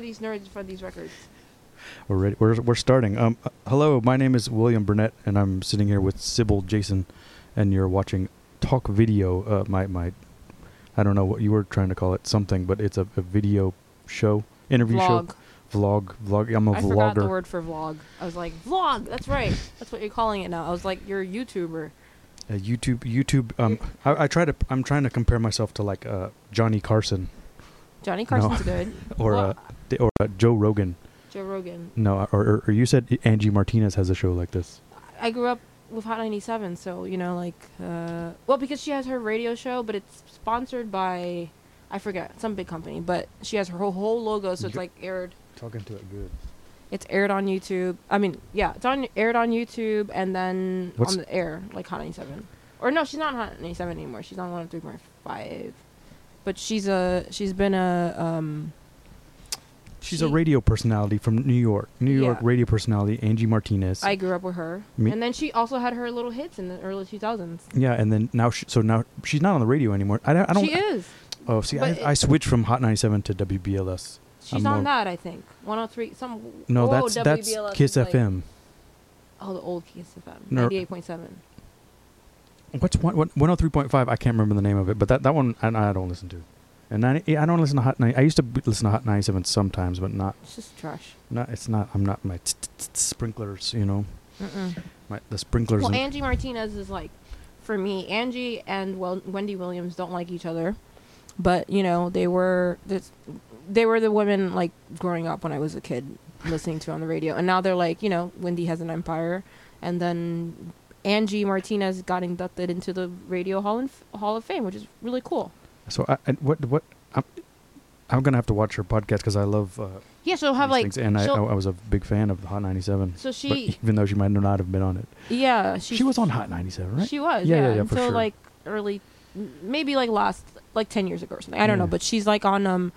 are these nerds for these records? We're ready. We're we're starting. Um, uh, hello, my name is William Burnett, and I'm sitting here with Sybil Jason, and you're watching Talk Video. Uh, my my, I don't know what you were trying to call it, something, but it's a, a video show, interview Vlog. show, vlog, vlog. I'm a I forgot the vlogger. word for vlog. I was like, vlog. That's right. That's what you're calling it now. I was like, you're a YouTuber. Uh, YouTube, YouTube. Um, I, I try to. I'm trying to compare myself to like uh Johnny Carson Johnny Carson's good. or Well, uh, or uh, Joe Rogan. Joe Rogan. No, or, or or you said Angie Martinez has a show like this. I grew up with Hot 97, so you know, like, uh, well, because she has her radio show, but it's sponsored by, I forget, some big company, but she has her whole, whole logo, so it's like aired. Talking to it good. It's aired on YouTube. I mean, yeah, it's on aired on YouTube and then What's- on the air, like Hot 97. Or no, she's not on Hot 97 anymore. She's on 103.5. But she's a she's been a um She's a radio personality from New York. New York Yeah. radio personality, Angie Martinez. I grew up with her. Me- And then she also had her little hits in the early 2000s. yeah, and then now, she, so now she's not on the radio anymore. I don't. I don't she is. Oh, see, I, I switched from Hot 97 to WBLS. She's I'm on that, I think. 103 some No, oh, that's that's WBLS Kiss like- FM. Oh, the old Kiss FM. No. 98.7. What's one, what, 103.5? I can't remember the name of it, but that, that one I, I don't listen to. And 90, I don't listen to Hot 90. I used to b- listen to Hot 97 sometimes, but not. It's just trash. Not. It's not. I'm not my t- t- t- sprinklers. You know, Mm-mm. my the sprinklers. Well, Angie Martinez is like, for me, Angie and well, Wendy Williams don't like each other, but you know they were this, they were the women like growing up when I was a kid listening to on the radio, and now they're like, you know, Wendy has an empire, and then Angie Martinez got inducted into the Radio Hall, in, Hall of Fame, which is really cool. So I, I, what what I'm, I'm gonna have to watch her podcast because I love. Uh, Yeah, she'll have like, things, and I, I, I was a big fan of Hot 97. so but she, even though she might not have been on it, yeah, she, she was on Hot 97, right? She was, Yeah, yeah, yeah, yeah, for until sure. like early, maybe like last, like ten years ago or something. I don't know, but she's like on um,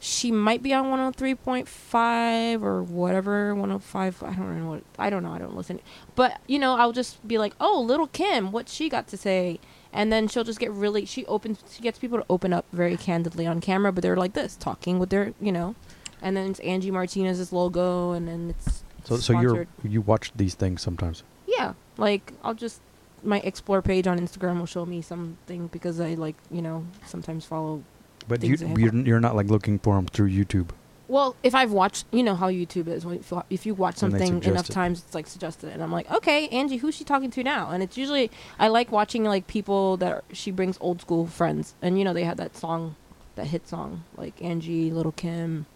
she might be on one hundred three point five or whatever one hundred five. I don't know what I don't know. I don't listen, but you know, I'll just be like, oh, Lil' Kim, what she got to say. And then she'll just get really. She opens. She gets people to open up very candidly on camera, but they're like this, talking with their, you know, and then it's Angie Martinez's logo, and then it's So so you're you watch these things sometimes. Yeah, like I'll just my explore page on Instagram will show me something because I like you know sometimes follow. But you you're, you're not like looking for them through YouTube. Well, if I've watched, you know how YouTube is. when- If you, if you watch And they something enough it. times, it's like suggested, and I'm like, okay, Angie, who's she talking to now? And it's usually I like watching like people that are, she brings old school friends, and you know they had that song, that hit song like Angie, Lil' Kim,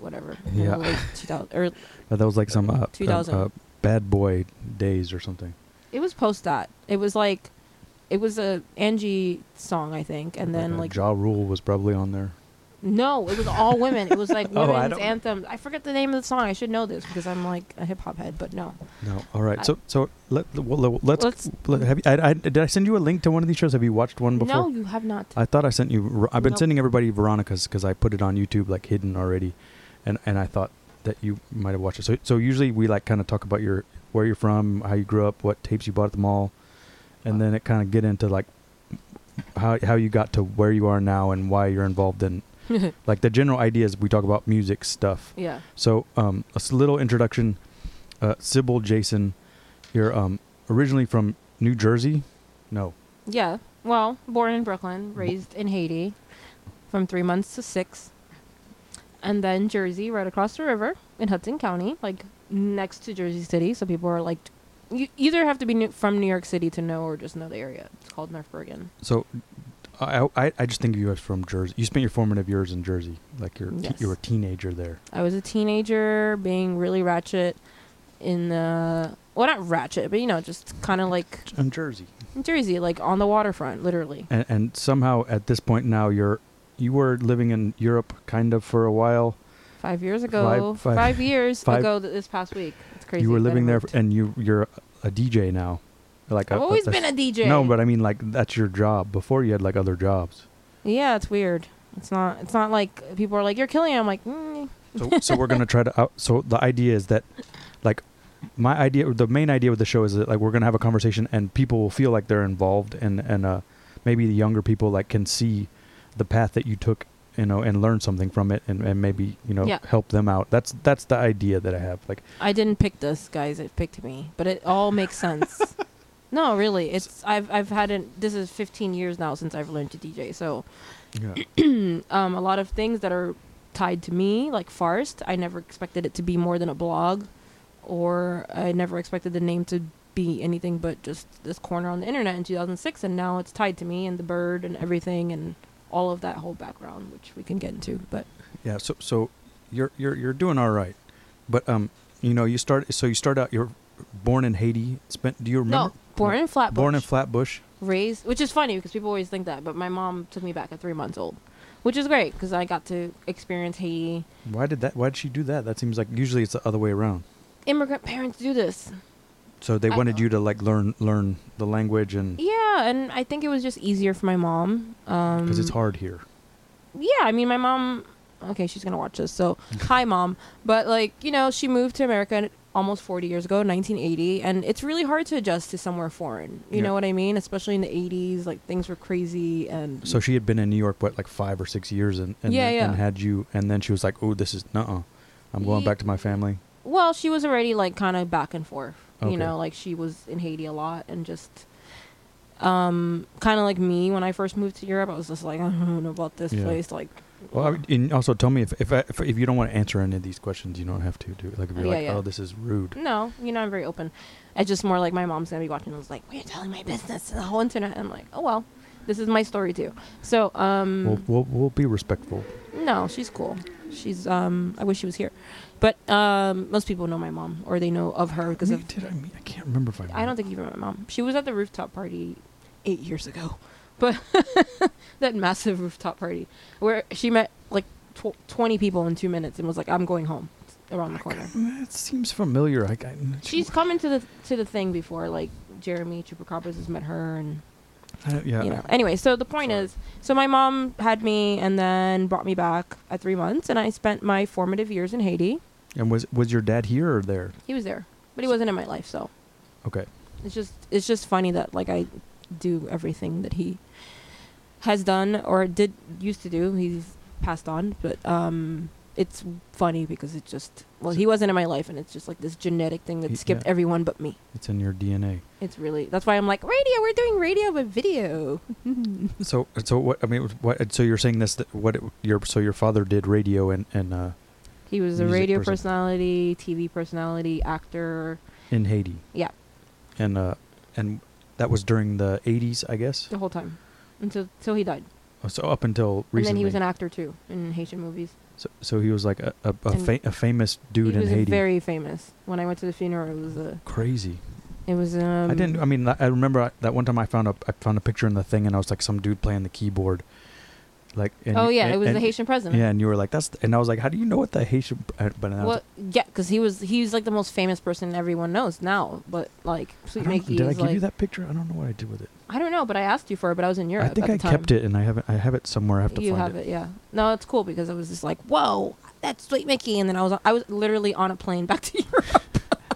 whatever. in the Yeah. late 2000 or Uh, that was like some uh, uh, 2000. uh, bad boy days or something. it was post that. It was like, it was a Angie song, I think, and then uh, like Ja Rule was probably on there. No, it was all women. It was like Oh, women's don't- anthems. I forget the name of the song. I should know this because I'm like a hip hop head, but no. No, all right. I- so so let well, let's, Let's- let- have you, I, I, did I send you a link to one of these shows? Have you watched one before? No, you have not. I thought I sent you. I've been Nope. sending everybody Veronica's because I put it on YouTube like hidden already, and and I thought that you might have watched it. So so usually we like kind of talk about your where you're from, how you grew up, what tapes you bought at the mall, and then it kind of get into like how how you got to where you are now and why you're involved in like the general ideas. We talk about music stuff. yeah. So, um, a little introduction. Uh, Sybil Jason, you're um, originally from New Jersey. No, Yeah. Well, born in Brooklyn, raised in Haiti from three months to six. And then Jersey, right across the river in Hudson County, like next to Jersey City. So people are like, you either have to be new, from New York City to know or just know the area. It's called North Bergen. so I, I I just think of you as from Jersey. You spent your formative years in Jersey, like you're Yes. you were a teenager there. I was a teenager being really ratchet in the, well, not ratchet, but you know, just kind of like In Jersey, in Jersey, like on the waterfront, literally. and and somehow at this point now you're you were living in Europe kind of for a while. Five years ago, five- five, years five- ago th- this past week. It's crazy. you were living there, and you you're a DJ now. Like I've a, always a- been a DJ. No, but I mean like that's your job. Before you had like other jobs. yeah, it's weird. It's not. It's not like people are like you're killing. it." I'm like, mm. So, so we're gonna try to. Out, so the idea is that, like, my idea, the main idea with the show is that like we're gonna have a conversation and people will feel like they're involved and and uh maybe the younger people like can see the path that you took you know and learn something from it and, and maybe you know Yeah. help them out that's that's the idea that i have like I didn't pick this, guys. It picked me, but it all makes sense. no, really, it's I've I've had it. This is 15 years now since I've learned to DJ. So, yeah um, a lot of things that are tied to me, like Farst, I never expected it to be more than a blog, or I never expected the name to be anything but just this corner on the internet in 2006, and now it's tied to me and the bird and everything and all of that whole background, which we can get into. But yeah so so you're you're you're doing all right but um you know you start so you start out you're born in haiti spent do you remember no, born in Flatbush. born in flatbush raised, which is funny because people always think that, but my mom took me back at three months old, which is great because I got to experience Haiti. why did that why did she do that that seems like usually it's the other way around Immigrant parents do this. so they I- wanted you to like learn learn the language and Yeah, and I think it was just easier for my mom. Um, because it's hard here Yeah, I mean, my mom. Okay, she's gonna watch this. So, hi, mom. But like, you know, she moved to America almost 40 years ago, 1980, and it's really hard to adjust to somewhere foreign. You Yeah. know what I mean? Especially in the 80s, like things were crazy and. So she had been in New York, what, like five or six years, and and, Yeah, then- yeah. and had you, and then she was like, "Oh, this is nuh-uh. I'm going Ye- back to my family." Well, she was already like kind of back and forth. Okay. You know, like she was in Haiti a lot and just um kind of like me when I first moved to Europe. I was just like, I don't know about this Yeah. place. Like, Well, I would- and also tell me if if, I, if if you don't want to answer any of these questions, you don't have to do. it. Like if you're Yeah, like, yeah. "Oh, this is rude." no, you know, I'm very open. It's just more like my mom's gonna be watching. and was like, we're telling my business to the whole internet. I'm like, oh well, this is my story too. So, um, We'll, we'll we'll be respectful. no, she's cool. She's um, I wish she was here, but um, most people know my mom or they know of her because Me- of did I mean? I can't remember if I. I don't think you remember my mom. She was at the rooftop party eight years ago, but that massive rooftop party where she met like tw- twenty people in two minutes and was like, "I'm going home." Around the corner. That seems familiar. I, I, She's coming to the to the thing before, like Jeremy Chupacabras has met her, and don't- yeah. you know. Anyway, so the point Sorry. is, so my mom had me and then brought me back at three months, and I spent my formative years in Haiti. And was was your dad here or there? He was there, but he wasn't in my life, so Okay. it's just it's just funny that like I do everything that he has done or did used to do. He's passed on, but um it's funny because it just well he wasn't in my life and it's just like this genetic thing that He- skipped yeah. everyone but me. It's in your DNA. It's really that's why I'm like radio. We're doing radio with video. So so what? I mean, what? So you're saying this? That what? It, your so your father did radio and and uh, he was a Music radio person. personality, TV personality, actor, in Haiti. Yeah. And uh, and that was during the '80s, I guess. the whole time until until he died. Oh, So up until recently. And then he was an actor too in Haitian movies. so, so he was like a a, a, fa- a famous dude he was in Haiti. very famous. When I went to the funeral, it was a Crazy. it was um. I didn't. I mean, I remember I- that one time I found a I found a picture in the thing, and I was like some dude playing the keyboard. Like. And oh yeah, and- it was and- the Haitian president. Yeah, and you were like, "That's," and I was like, "How do you know what the Haitian?" uh, But was Well, yeah, because he was he's like the most famous person everyone knows now. But like Sweet Micky did I give like you that picture? I don't know what I did with it. I don't know, but I asked you for it. But I was in Europe. I think I kept it, and I haven't. I have it somewhere. I have to you find have it. yeah. No, it's cool because I was just like, whoa, that's Sweet Micky, and then I was I was literally on a plane back to Europe.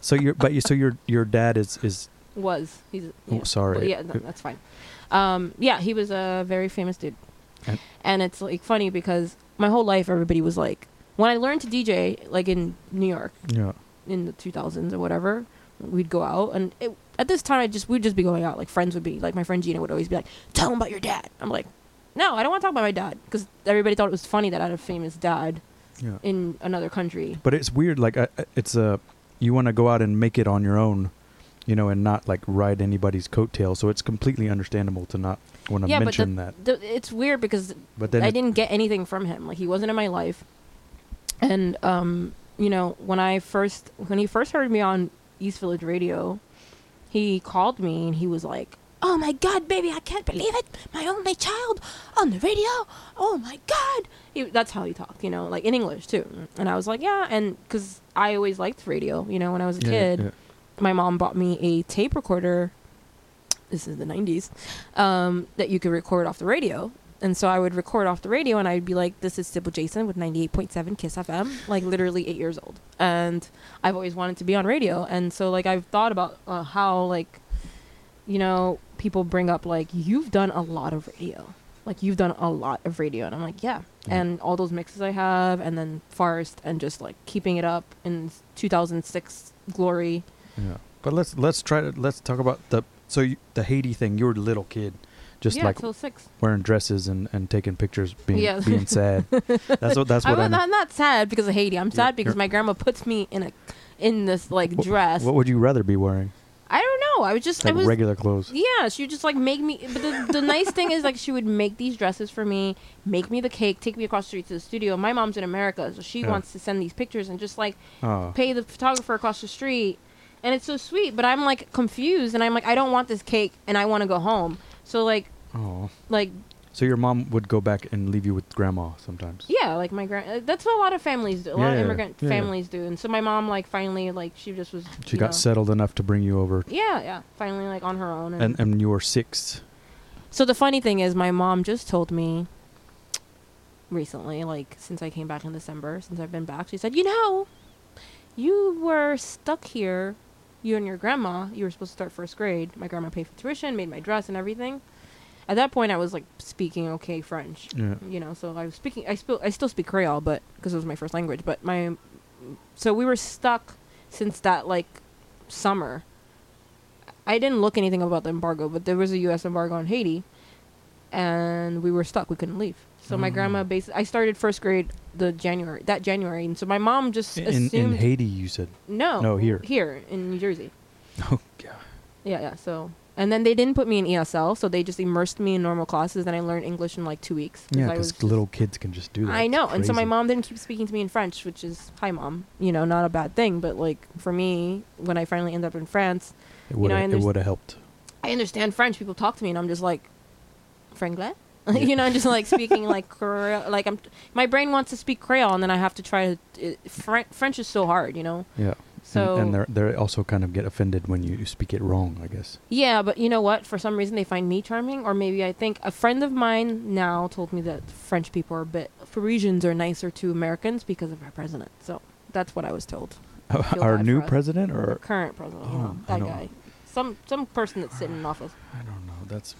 So your but you so your your dad is is was he's oh sorry Well, yeah, no, that's fine. Um, yeah, he was a very famous dude, And- and it's like funny because my whole life everybody was like, when I learned to DJ, like in New York yeah in the 2000s or whatever, we'd go out, and it, at this time I just we'd just be going out. Like friends would be like my friend Gina would always be like, "Tell him about your dad." I'm like, "No, I don't want to talk about my dad," because everybody thought it was funny that I had a famous dad yeah. in another country. But it's weird. Like I, it's a you want to go out and make it on your own, you know, and not like ride anybody's coattail. So it's completely understandable to not want to Yeah, but mention that. The, it's weird because But then I didn't get anything from him. Like he wasn't in my life. And um, you know, when I first when he first heard me on East Village Radio, he called me and he was like, "Oh my god, baby, I can't believe it. My only child on the radio. Oh my god." He, that's how he talked, you know, like in English too. And I was like, "Yeah," and cuz I always liked radio, you know, when I was a yeah, kid yeah. My mom bought me a tape recorder. This is the 90s. Um, that you could record off the radio. And so I would record off the radio and I'd be like, this is Sybil Jason with 98.7 Kiss FM, like literally eight years old. And I've always wanted to be on radio. And so, like, I've thought about uh, how, like, you know, people bring up, like, you've done a lot of radio. Like you've done a lot of radio, and I'm like, yeah. Yeah. And all those mixes I have, and then Forest, and just like keeping it up in 2006 glory. Yeah. But let's let's try to let's talk about the so you, the Haiti thing. You were a little kid, just yeah, like wearing dresses and, and taking pictures, being Yeah. being sad. That's what that's I'm what I. not, know. I'm not sad because of Haiti. I'm sad because my grandma puts me in a in this like Wh- dress. What would you rather be wearing? I don't know. I was just Like I was regular clothes. Yeah, she would just like make me. But the, the nice thing is like she would make these dresses for me, make me the cake, take me across the street to the studio. My mom's in America, so she Yeah. wants to send these pictures and just like Oh. pay the photographer across the street. And it's so sweet, but I'm like confused, and I'm like, I don't want this cake, and I want to go home. So like, Oh. like So your mom would go back and leave you with grandma sometimes. yeah, like my grand. Uh, that's what a lot of families do. A lot of immigrant yeah, yeah. families do. And so my mom like finally like she just was. She got know- settled enough to bring you over, Yeah, yeah. Finally, like on her own. and and you were six. So the funny thing is, my mom just told me recently, like since I came back in December, since I've been back, she said, "You know, you were stuck here. You and your grandma. You were supposed to start first grade. My grandma paid for tuition, made my dress and everything. At that point, I was like speaking okay French, Yeah. you know. So I was speaking. I still I still speak Creole, but because it was my first language. But my so we were stuck since that like summer. I didn't look anything about the embargo, but there was a U.S. embargo on Haiti, and we were stuck. We couldn't leave. So my Oh. grandma basically, I started first grade the January that January, and so my mom just In assumed in Haiti, you said. no, No, here. here in New Jersey. Oh yeah. Yeah, yeah. So and then they didn't put me in ESL, so they just immersed me in normal classes. Then I learned English in like two weeks. 'cause Yeah, because little kids can just do that. I It's know, and so my mom didn't keep speaking to me in French, which is hi mom. You know, not a bad thing, but like for me, when I finally ended up in France, It would know, have. It underst- helped. I understand French. People talk to me, and I'm just like, franglais. You know, I'm just like speaking like Creole. Like I'm, my brain wants to speak Creole, and then I have to try to. It, Fren- French is so hard, you know. Yeah. So and, and they they also kind of get offended when you speak it wrong. I guess. Yeah, but you know what? For some reason, they find me charming, or maybe I think a friend of mine now told me that French people are a bit Parisians are nicer to Americans because of our president. So that's what I was told. Our new president, or current president, you Oh, know, that guy, some some person that's sitting in office. I don't know. That's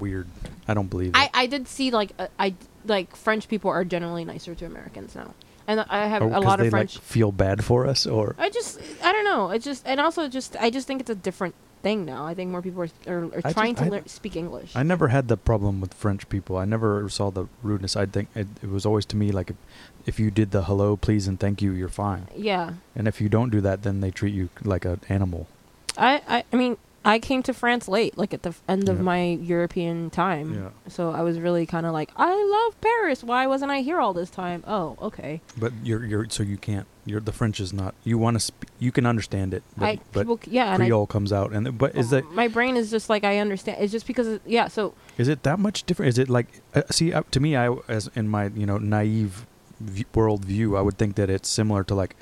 weird. I don't believe I it. I did see like uh, I like French people are generally nicer to Americans now, and I have Oh, a 'cause lot they of French. like feel bad for us, or I just I don't know. It just and also just I just think it's a different thing now. I think more people are are, are I trying just- to I- learn, speak English. I never had the problem with French people. I never saw the rudeness. I think it, it was always to me like if, if you did the hello, please, and thank you, you're fine. yeah. And if you don't do that, then they treat you like an animal. I, I, I mean, I came to France late, like at the f- end of my European time. Yeah. So I was really kind of like, I love Paris. Why wasn't I here all this time? Oh, okay. But you're you're so you can't. You're the French is not. You want to. Sp- you can understand it, but, I but people, yeah, and I, Creole comes out, and but is that my brain is just like I understand. It's just because, yeah. So is it that much different? Is it like uh, see uh, to me, I as in my you know naive v- world view, I would think that it's similar to like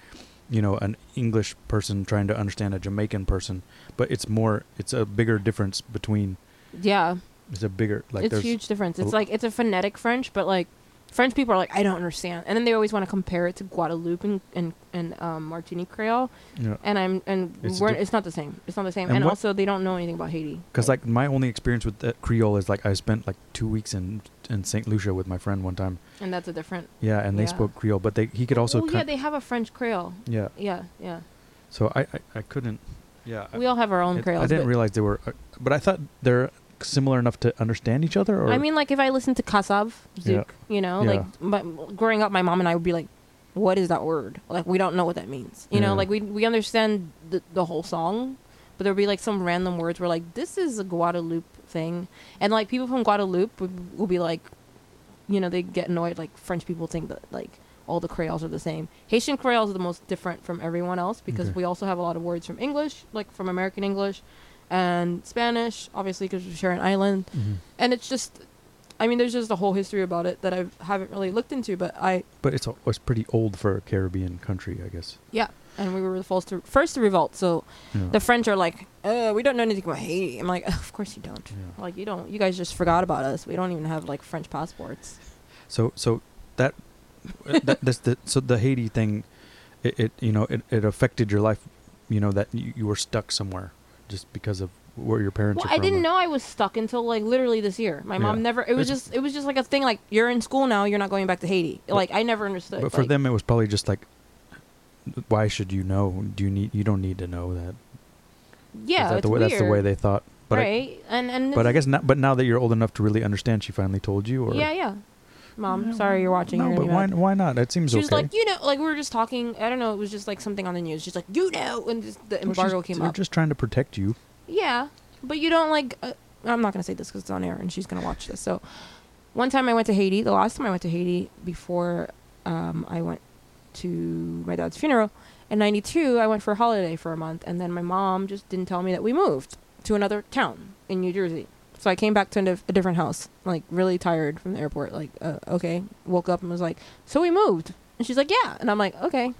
you know an English person trying to understand a Jamaican person, but it's more. It's a bigger difference between. yeah, It's a bigger like it's there's huge difference. It's like it's a phonetic French, but like French people are like, I don't understand, and then they always want to compare it to Guadeloupe and and, and um, Martinique Creole, know, and I'm and It's we're, it's not the same. It's not the same, And and, also they don't know anything about Haiti. Because like my only experience with that Creole is like I spent like two weeks in in Saint Lucia with my friend one time. and that's a different. Yeah, and they Yeah. spoke Creole, but they he could also Oh yeah, they have a French Creole. yeah. Yeah, yeah. So I I, I couldn't. Yeah, I- We all have our own it- Creoles. I didn't realize they were, uh, but I thought they're similar enough to understand each other. Or I mean, like if I listen to Kassav, Zouk, you know, Yeah. like growing up, my mom and I would be like, "What is that word?" Like we don't know what that means. You Yeah. know, like we we understand the the whole song, but there'll be like some random words where like this is a Guadeloupe thing, and like people from Guadeloupe would, will be like, you know, they get annoyed like French people think that like all the Creoles are the same. Haitian Creoles are the most different from everyone else because Okay. we also have a lot of words from English, like from American English, and Spanish, obviously because we share an island Mhm. and it's just i mean there's just a whole history about it that i haven't really looked into but i but it's a, it's pretty old for a Caribbean country, I guess. yeah and we were the first to first to revolt so Yeah. the french are like uh we don't know anything about haiti i'm like of course you don't Yeah. like you don't you guys just forgot about us we don't even have like french passports So so that, that that's the so the Haiti thing, it, it you know it, it affected your life, you know that you, you were stuck somewhere just because of where your parents Well, are I didn't or- know I was stuck until like literally this year. My mom never. It was It's- just. It was just like a thing. Like you're in school now. You're not going back to Haiti. Like I never understood. But for like, them, it was probably just like, why should you know? Do you need? You don't need to know that. yeah, that the way, weird. That's the way they thought. But I, right, and and but I guess not. But now that you're old enough to really understand, she finally told you, or yeah, yeah. Mom, sorry you're watching. No, you're but why? Why not? That seems She okay. was like, you know, like we were just talking. I don't know. It was just like something on the news. She's like, you know, and just the Well, she's- embargo came they're up. just trying to protect you. Yeah, but you don't like. Uh, I'm not gonna say this because it's on air, and she's gonna watch this. So, one time I went to Haiti. The last time I went to Haiti before um, I went to my dad's funeral in '92, I went for a holiday for a month, and then my mom just didn't tell me that we moved to another town in New Jersey. So I came back to a, different house, like really tired from the airport. Like, uh, okay, woke up and was like, "So we moved," and she's like, "Yeah," and I'm like, "Okay."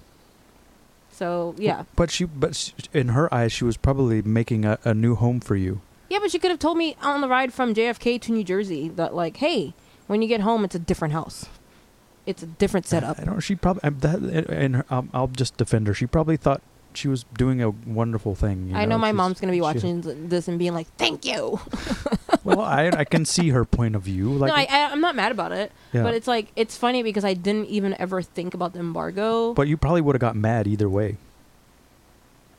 So yeah, But she, but in her eyes, she was probably making a, a new home for you. Yeah, but she could have told me on the ride from JFK to New Jersey that like, hey, when you get home, it's a different house. It's a different setup. I don't. She probably that. And her, I'll, I'll just defend her. She probably thought she was doing a wonderful thing. you I know my She's- mom's gonna be watching th- this and being like, "Thank you." well, I I can see her point of view. Like, no, I, I'm not mad about it, yeah. but it's like it's funny because I didn't even ever think about the embargo. But you probably would have got mad either way.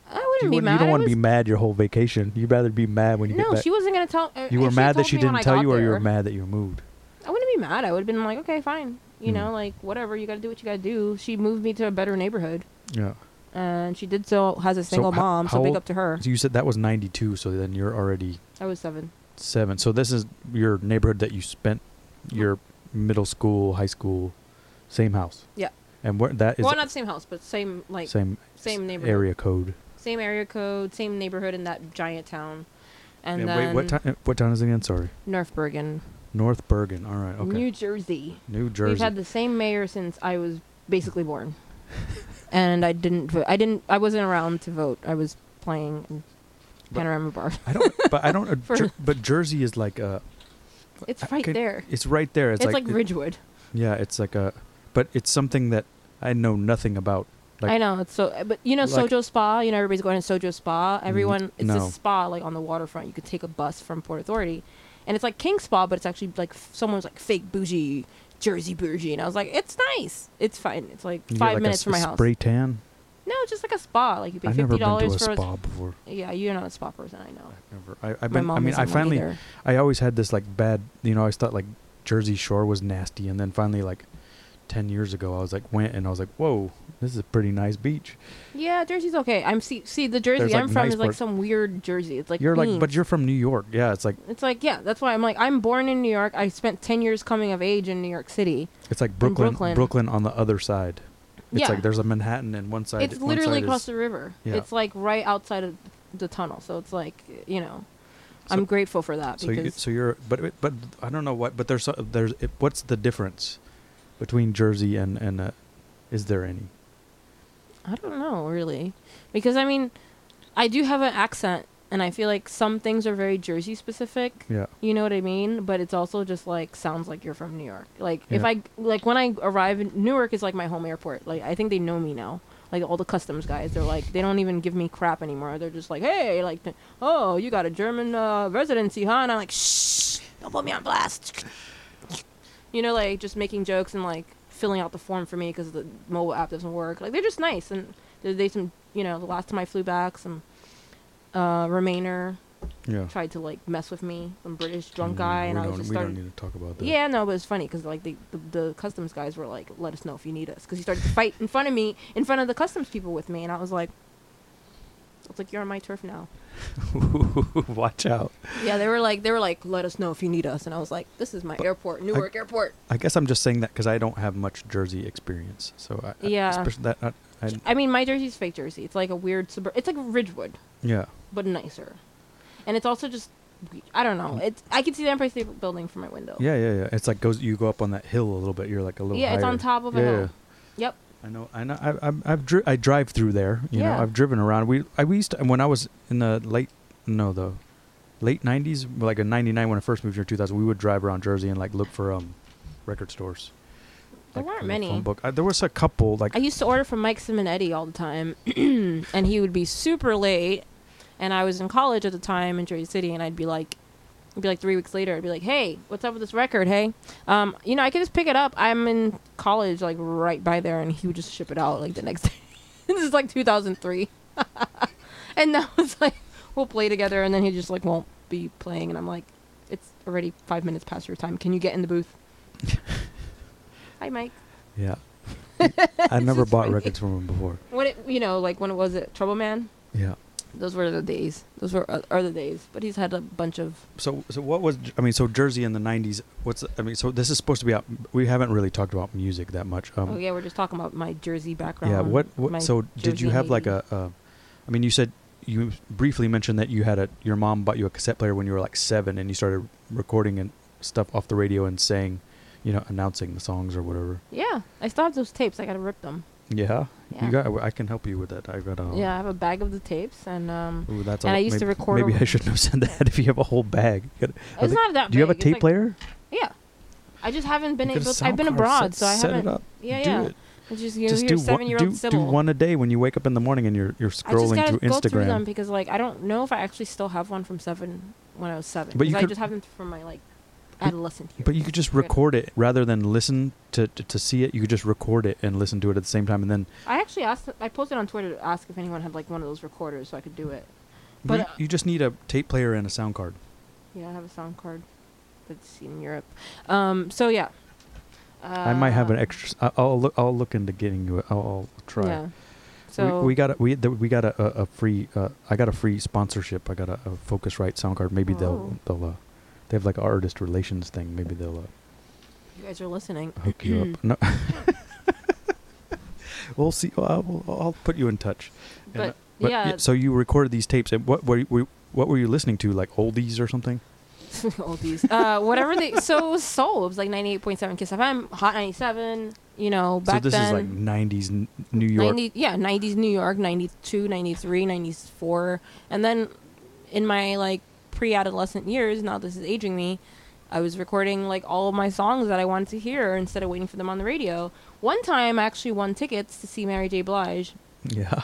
I wouldn't You, be mad. you don't want to be mad your whole vacation. You'd rather be mad when you no, get back. No, she wasn't gonna tell. uh, you were mad that she didn't tell you, or you were mad that you moved. I wouldn't be mad. I would have been like, okay, fine. You Hmm. know, like whatever. You got to do what you got to do. She moved me to a better neighborhood, Yeah. And she did so. Has a single ho- mom, so big old- up to her. So you said that was '92. So then you're already I was seven. seven. So this is your neighborhood that you spent your middle school, high school, same house. Yeah. And where that is well, not the same house, but same like same same neighborhood. area code. same area code, same neighborhood in that giant town. And And then wait, what town? Eh, what town is it again? Sorry, North Bergen, North Bergen. All right. Okay. New Jersey. New Jersey. We've had the same mayor since I was basically born, and I didn't. Vo- I didn't. I wasn't around to vote. I was playing and But- panorama bar. I don't. But I don't. Uh, For- Jer- but Jersey is like a. It's right can- there. It's right there. It's, It's, like, it- Ridgewood. yeah. It's like a. But it's something that I know nothing about. Like, I know. It's so. Uh, but you know, like- Sojo Spa. You know, everybody's going to Sojo Spa. Mm-hmm. Everyone. It's no. a spa like on the waterfront. You could take a bus from Port Authority, and it's like King Spa, but it's actually like f- someone's like fake bougie Jersey bougie, and I was like, it's nice. It's fine. It's like five like a minutes s- from my a house. spray tan. No, just like a spa. Like you pay I've fifty never been to dollars a for spa before. Yeah, you're not a spa person. I know. I've never. I, I've My been. I mean, I finally. either. I always had this like bad. You know, I thought like Jersey Shore was nasty, and then finally like. 10 years ago I was like went and I was like whoa this is a pretty nice beach Yeah, Jersey's okay. I'm see see the Jersey There's, like, I'm from nice is like parts. some weird Jersey. It's like you're like but you're from New York yeah it's like It's like yeah, that's why I'm like I'm born in New York. I spent ten years coming of age in New York City. it's like Brooklyn Brooklyn. Brooklyn, on the other side it's yeah, like there's a Manhattan and one side it's one literally side across is- the river. Yeah. It's like right outside of the tunnel. So it's like you know, So- I'm grateful for that so you, because so you're but it- but I don't know what but there's so- there's it, what's the difference between Jersey and and uh, is there any I don't know really, because I mean, I do have an accent, and I feel like some things are very Jersey specific. yeah You know what I mean? But it's also just like sounds like you're from New York. Like if I like when I arrive in Newark is like my home airport. Like I think they know me now. Like all the customs guys, they're like they don't even give me crap anymore. They're just like, hey, like, oh, you got a German uh, residency, huh? And I'm like, shh, don't put me on blast. You know, like just making jokes and like filling out the form for me because the mobile app doesn't work. Like they're just nice and they, they some you know the last time I flew back some uh Remainer yeah tried to like mess with me, some British drunk Mm, guy, and I was just we don't need to talk about that Yeah, no, but it's funny because like the, the the customs guys were like, "Let us know if you need us," because he started to fight in front of me, in front of the customs people with me, and I was like, "It's like you're on my turf now." watch out Yeah, they were like, they were like, "Let us know if you need us," and I was like, "This is my airport, Newark Airport." I guess I'm just saying that because I don't have much Jersey experience so I, I- Yeah. especially that I, I, I mean, my jersey's fake jersey. It's like a weird suburb. It's like Ridgewood, yeah but nicer, and it's also just. I don't know. It's I can see the Empire State Building from my window. Yeah, yeah, yeah. It's like goes. You go up on that hill a little bit. You're like a little. Yeah, it's on top of a yeah, hill. Yep. I know. I know. I, I've, I've dri- I drive through there. You Yeah. know, I've driven around. We I we used to, when I was in the late no the late '90s, like in '99 when I first moved here in 2000. We would drive around Jersey and like look for um record stores. There Like, weren't many. book. Uh, there was a couple. Like I used to order from Mike Simonetti all the time, and he would be super late, And I was in college at the time in Jersey City, and I'd be like, it'd be like three weeks later, I'd be like, "Hey, what's up with this record? Hey, um, you know, I could just pick it up. I'm in college, like right by there, and he would just ship it out like the next day. this is like 2003, and that was like, we'll play together, and then he just like won't be playing, and I'm like, it's already five minutes past your time. Can you get in the booth? Hi, Mike. Yeah. I never bought funny. records from him before. When it, you know, like when it was it Trouble Man. Yeah. Those were the days. Those were uh, are the days. But he's had a bunch of. So so what was I mean so Jersey in the 90s what's I mean so this is supposed to be out we haven't really talked about music that much. Um oh yeah, we're just talking about my Jersey background. yeah, what, what so did you Jersey have like Navy. a, a I mean you said you briefly mentioned that you had a your mom bought you a cassette player when you were like 7 and you started recording and stuff off the radio and saying, you know, announcing the songs or whatever. Yeah, I still have those tapes. I gotta rip them. Yeah. Yeah. You got I can help you with that. I got a Yeah, I have a bag of the tapes, and um, Ooh, that's And I used to record Maybe. I shouldn't have said that if you have a whole bag. Gotta- it's not that. do you have a tape like- player? Yeah, I just haven't been able. sound I've been abroad, set- so I set haven't. it up. Yeah, do yeah. it. It's just you Just your do one, do, do one a day when you wake up in the morning and you're you're scrolling I just through go through them Instagram. because like I don't know if I actually still have one from seven when I was seven. But you 'cause I could- just have them from my like adolescent years. But you could just record it rather than listen to, to to see it. You could just record it and listen to it at the same time, and then I actually asked. I posted on Twitter to ask if anyone had like one of those recorders so I could do it. but uh, you just need a tape player and a sound card. Yeah, I have a sound card that's in Europe. Um, so yeah. Uh, I might have an extra. I'll look. I'll look into getting you. a- I'll, I'll try. Yeah. So we, we got a, we th- we got a, a, a free. Uh, I got a free sponsorship. I got a, a Focusrite sound card. Maybe Oh. they'll they'll. They have like an artist relations thing. Maybe they'll uh, you guys are listening. hook you up. No. we'll see. I'll, I'll put you in touch. And, But, uh, but yeah, So you recorded these tapes, and what were you, what were you listening to? Like oldies or something? oldies. Uh, whatever they. So it was soul. It was like ninety eight point seven Kiss FM, Hot ninety seven. You know, back so this then. is like '90s n- New York. 90, yeah, 90s New York, 92, 93, 94. And then in my like pre-adolescent years, now this is aging me, I was recording like all of my songs that I wanted to hear instead of waiting for them on the radio. One time I actually won tickets to see Mary J. Blige Yeah.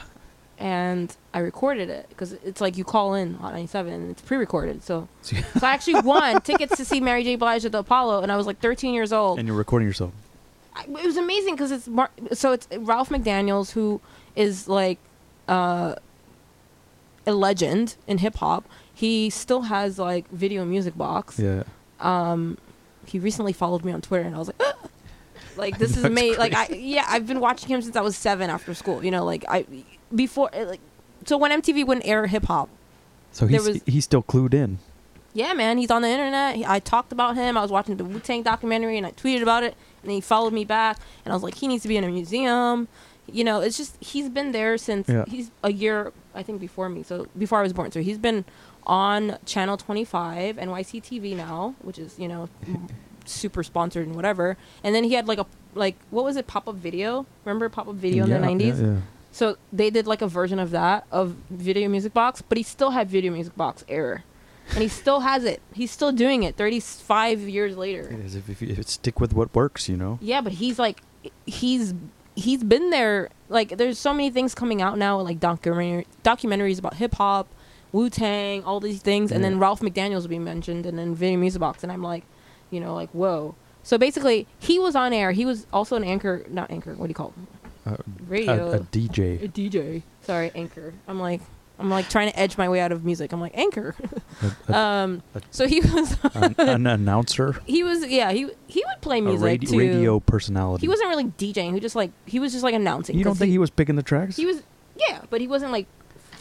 and I recorded it because it's like you call in Hot 97 and it's pre-recorded. So, So- so I actually won tickets to see Mary J. Blige at the Apollo and I was like 13 years old. and you're recording yourself. I, it was amazing because it's Mar- so it's Ralph McDaniels who is like uh, a legend in hip hop. He still has like video music box. Yeah. Um, he recently followed me on Twitter, and I was like, "Ah!" like this is me. Like I yeah, I've been watching him since I was seven after school. You know, like I before uh, like so when MTV wouldn't air hip hop. So he's was- he's still clued in. Yeah, man, he's on the internet. He, I talked about him. I was watching the Wu Tang documentary, and I tweeted about it, and he followed me back, and I was like, he needs to be in a museum. You know, it's just he's been there since Yeah. he's a year, I think, before me. So before I was born, so he's been on Channel 25 NYC TV now, which is you know super sponsored and whatever. And then he had like a like what was it pop up video? Remember pop up video yeah, in the 90s? Yeah, yeah. So they did like a version of that of Video Music Box, but he still had Video Music Box error, and he still has it. He's still doing it 35 years later. It is if, if you stick with what works, you know. Yeah, but he's like, he's he's been there. Like, there's so many things coming out now, like documentary documentaries about hip hop, Wu Tang, all these things, and then Ralph McDaniels will be mentioned, and then Video Music Box, and I'm like, you know, like whoa. So basically, he was on air. He was also an anchor, not anchor. What do you call it? Uh, Radio. a, a DJ. A DJ. Sorry, anchor. I'm like, I'm like trying to edge my way out of music. I'm like anchor. a, a, um, so he was, an, an announcer. he was, yeah, he he would play music radio, too. radio personality. He wasn't really DJing. He just like he was just like announcing. You don't think he, was picking the tracks? He was, yeah, but he wasn't like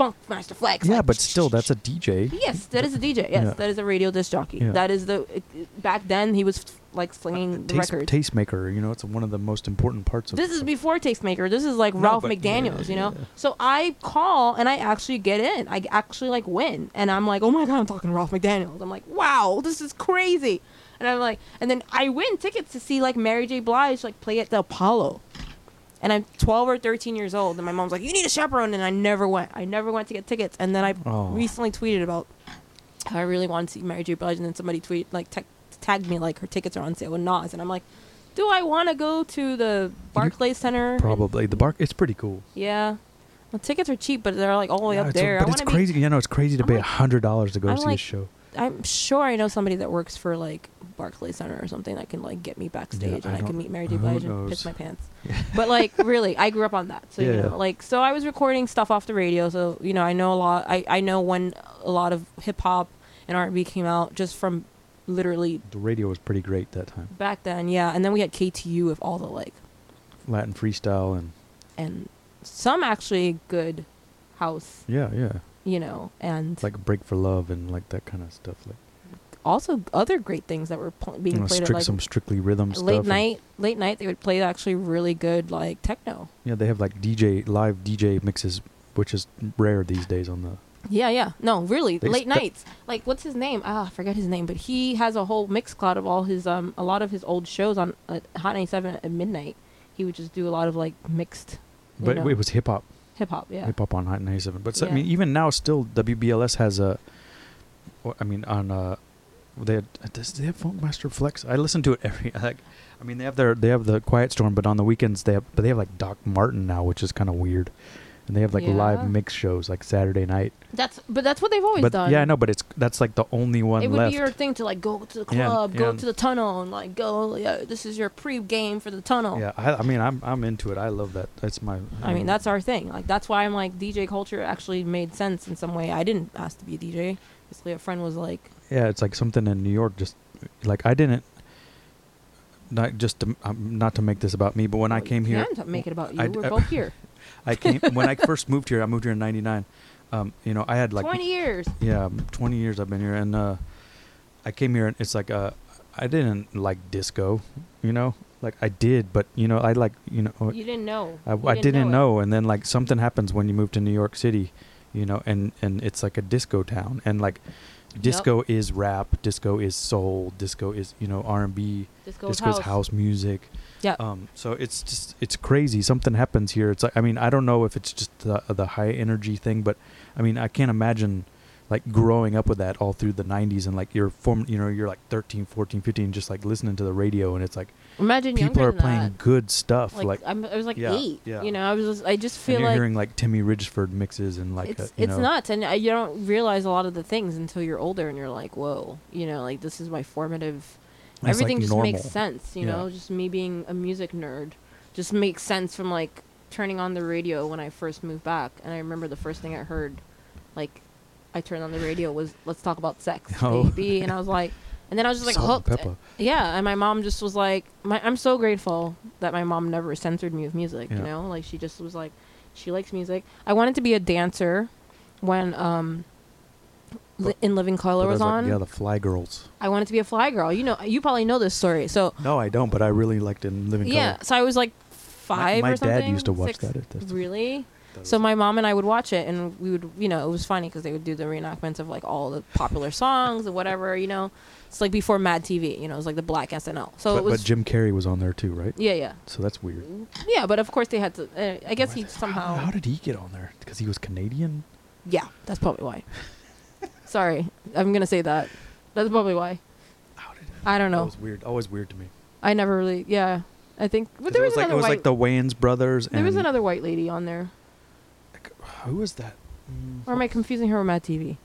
Funk Master Flex. yeah, like, but still, that's a DJ. Yes, that is a DJ. Yes, Yeah. that is a radio disc jockey. Yeah. That is the back then he was like slinging the Taste, records. tastemaker. You know, it's one of the most important parts of. This is before Tastemaker. This is like No, Ralph McDaniels, yeah, you know. So I call and I actually get in. I actually like win, and I'm like, oh my god, I'm talking to Ralph McDaniels. I'm like, wow, this is crazy. And I'm like, and then I win tickets to see like Mary J. Blige like play at the Apollo. And I'm 12 or 13 years old, and my mom's like, "You need a chaperone," and I never went. I never went to get tickets. And then I Oh. recently tweeted about how I really wanted to see Mary J. Blige, and then somebody tweet like ta- tagged me like her tickets are on sale with Nas, and I'm like, "Do I want to go to the Barclays Center?" probably the bark. It's pretty cool. yeah. The tickets are cheap, but they're like all the way Yeah, up there. I but it's wanna be- crazy. You know, it's crazy to I'm pay a like- hundred dollars to go I'm see like- a show. I'm sure I know somebody that works for like Barclay Center or something that can like get me backstage I and I, can meet Mary J. Blige and piss my pants. but like really, I grew up on that. So you Yeah. know, like so I was recording stuff off the radio. So you know, I know a lot. I I know when a lot of hip hop and R and B came out just from literally The radio was pretty great that time. back then. Yeah, and then we had KTU with all the like Latin freestyle and and some actually good house. yeah, yeah, You know, and like Break for Love and like that kind of stuff. Like also other great things that were pl- being played strict, at like some strictly rhythm stuff. late night late night they would play actually really good like techno Yeah, they have like DJ live DJ mixes, which is rare these days on the. yeah yeah no really They late spe- nights like what's his name ah i forget his name but he has a whole Mixcloud of all his um a lot of his old shows on uh, hot 97 at midnight he would just do a lot of like mixed But know, it was hip hop, hip-hop yeah hip hop on Hot 97. But so, I mean, even now, still WBLS has a. I mean, on uh, they had, uh, does they have Funkmaster Flex? I listen to it every like. I mean, they have their they have the Quiet Storm, but on the weekends they have but they have like Doc Martin now, which is kind of weird, and they have like Yeah. live mix shows like Saturday night. that's but that's what they've always but done yeah, I know, but it's that's like the only one it would left. be your thing to like go to the Yeah, club, go yeah. to the tunnel, and like go. Yeah, this is your pre-game for the tunnel. Yeah, I, I mean, I'm I'm into it. I love that. That's my. I mean, that's our thing. Like that's why I'm like DJ culture actually made sense in some way. I didn't ask to be a DJ. Basically, a friend was like, yeah. It's like something in New York. Just like I didn't. Not just to, um, not to make this about me, but when I came here, make it about you. I- We're I- both here. I came when I first moved here. I moved here in '99. Um, you know, I had like Twenty years. yeah, um, 20 years I've been here, and uh, I came here and it's like uh, I didn't like disco, you know, like I did, but you know, I like you know, You didn't know. I, You I didn't it. know, and then like something happens when you move to New York City, you know, and and it's like a disco town, and like disco is rap, disco is soul, disco is you know R and B, Disco disco is house. house music. Yeah. Um. So it's just it's crazy. Something happens here. It's like I mean I don't know if it's just the the high energy thing, but I mean I can't imagine like growing up with that all through the 90s and like you're form you know you're like 13 14 15 just like listening to the radio and it's like Imagine people are playing that. good stuff Like, like, I'm, I was like Yeah, eight. yeah. You know, I was. Just, I just and feel you're like hearing like Timmy Regisford mixes and like it's uh, you it's know, nuts, and uh, you don't realize a lot of the things until you're older, and you're like, whoa, you know, like this is my formative. it's, like, Everything just makes sense, you Yeah. know. Just me being a music nerd, just makes sense from like turning on the radio when I first moved back, and I remember the first thing I heard, like, I turned on the radio was "Let's Talk About Sex, Oh. Baby," and I was like, and then I was just like Salt hooked. pepper. Yeah, and my mom just was like, my, I'm so grateful that my mom never censored me with music. You know, like she just was like, she likes music. I wanted to be a dancer when um, li- in Living Color was there's, like, on. yeah the fly girls I wanted to be a fly girl. You know, you probably know this story. So no I don't but I really liked in Living yeah, Color so I was like five my, or something. dad used to watch six. that, Really? That So my mom and I would watch it, and we would, you know, it was funny because they would do the reenactments of like all the popular songs and whatever, you know. It's like before Mad TV, you know, it was like the Black SNL. So but, it was, but Jim Carrey was on there too right yeah, yeah, so that's weird yeah. But of course they had to. Uh, I guess he somehow. how did he get on there because he was Canadian yeah, that's probably why. Sorry, I'm gonna say that. That's probably why. how did I don't that know. was weird always weird to me I never really. Yeah, I think. But there it was, was like it was white. like the Wayans brothers there was another white lady on there. Who was that Mm, Or am I confusing her with Mad TV?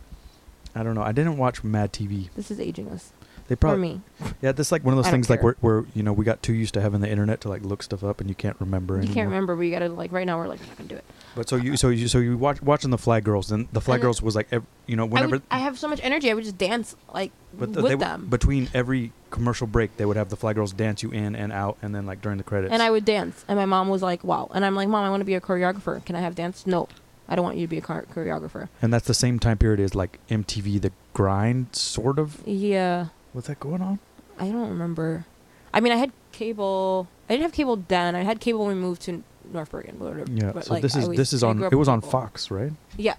I don't know. I didn't watch Mad TV. This is aging us. They For probably me, yeah. This is like one of those don't things like care. where, where you know we got too used to having the internet to like look stuff up and you can't remember. you anymore. can't remember, but you gotta like right now. We're like, we're not gonna do it. But so you so you so you watch watching the Fly Girls and the Fly And Girls was like ev- you know I, whenever would, I have so much energy. I would just dance like but with they them, between every commercial break they would have the Fly Girls dance you in and out and then like during the credits. and I would dance. And my mom was like, "Wow!" And I'm like, "Mom, I want to be a choreographer. Can I have dance?" No, I don't want you to be a chor- choreographer. and that's the same time period as like MTV The Grind sort of. Yeah, What's that going on? I don't remember. I mean, I had cable. I didn't have cable then. I had cable when we moved to North Bergen. Yeah. But, so like, this is this is on. It was on. Fox, right? Yeah,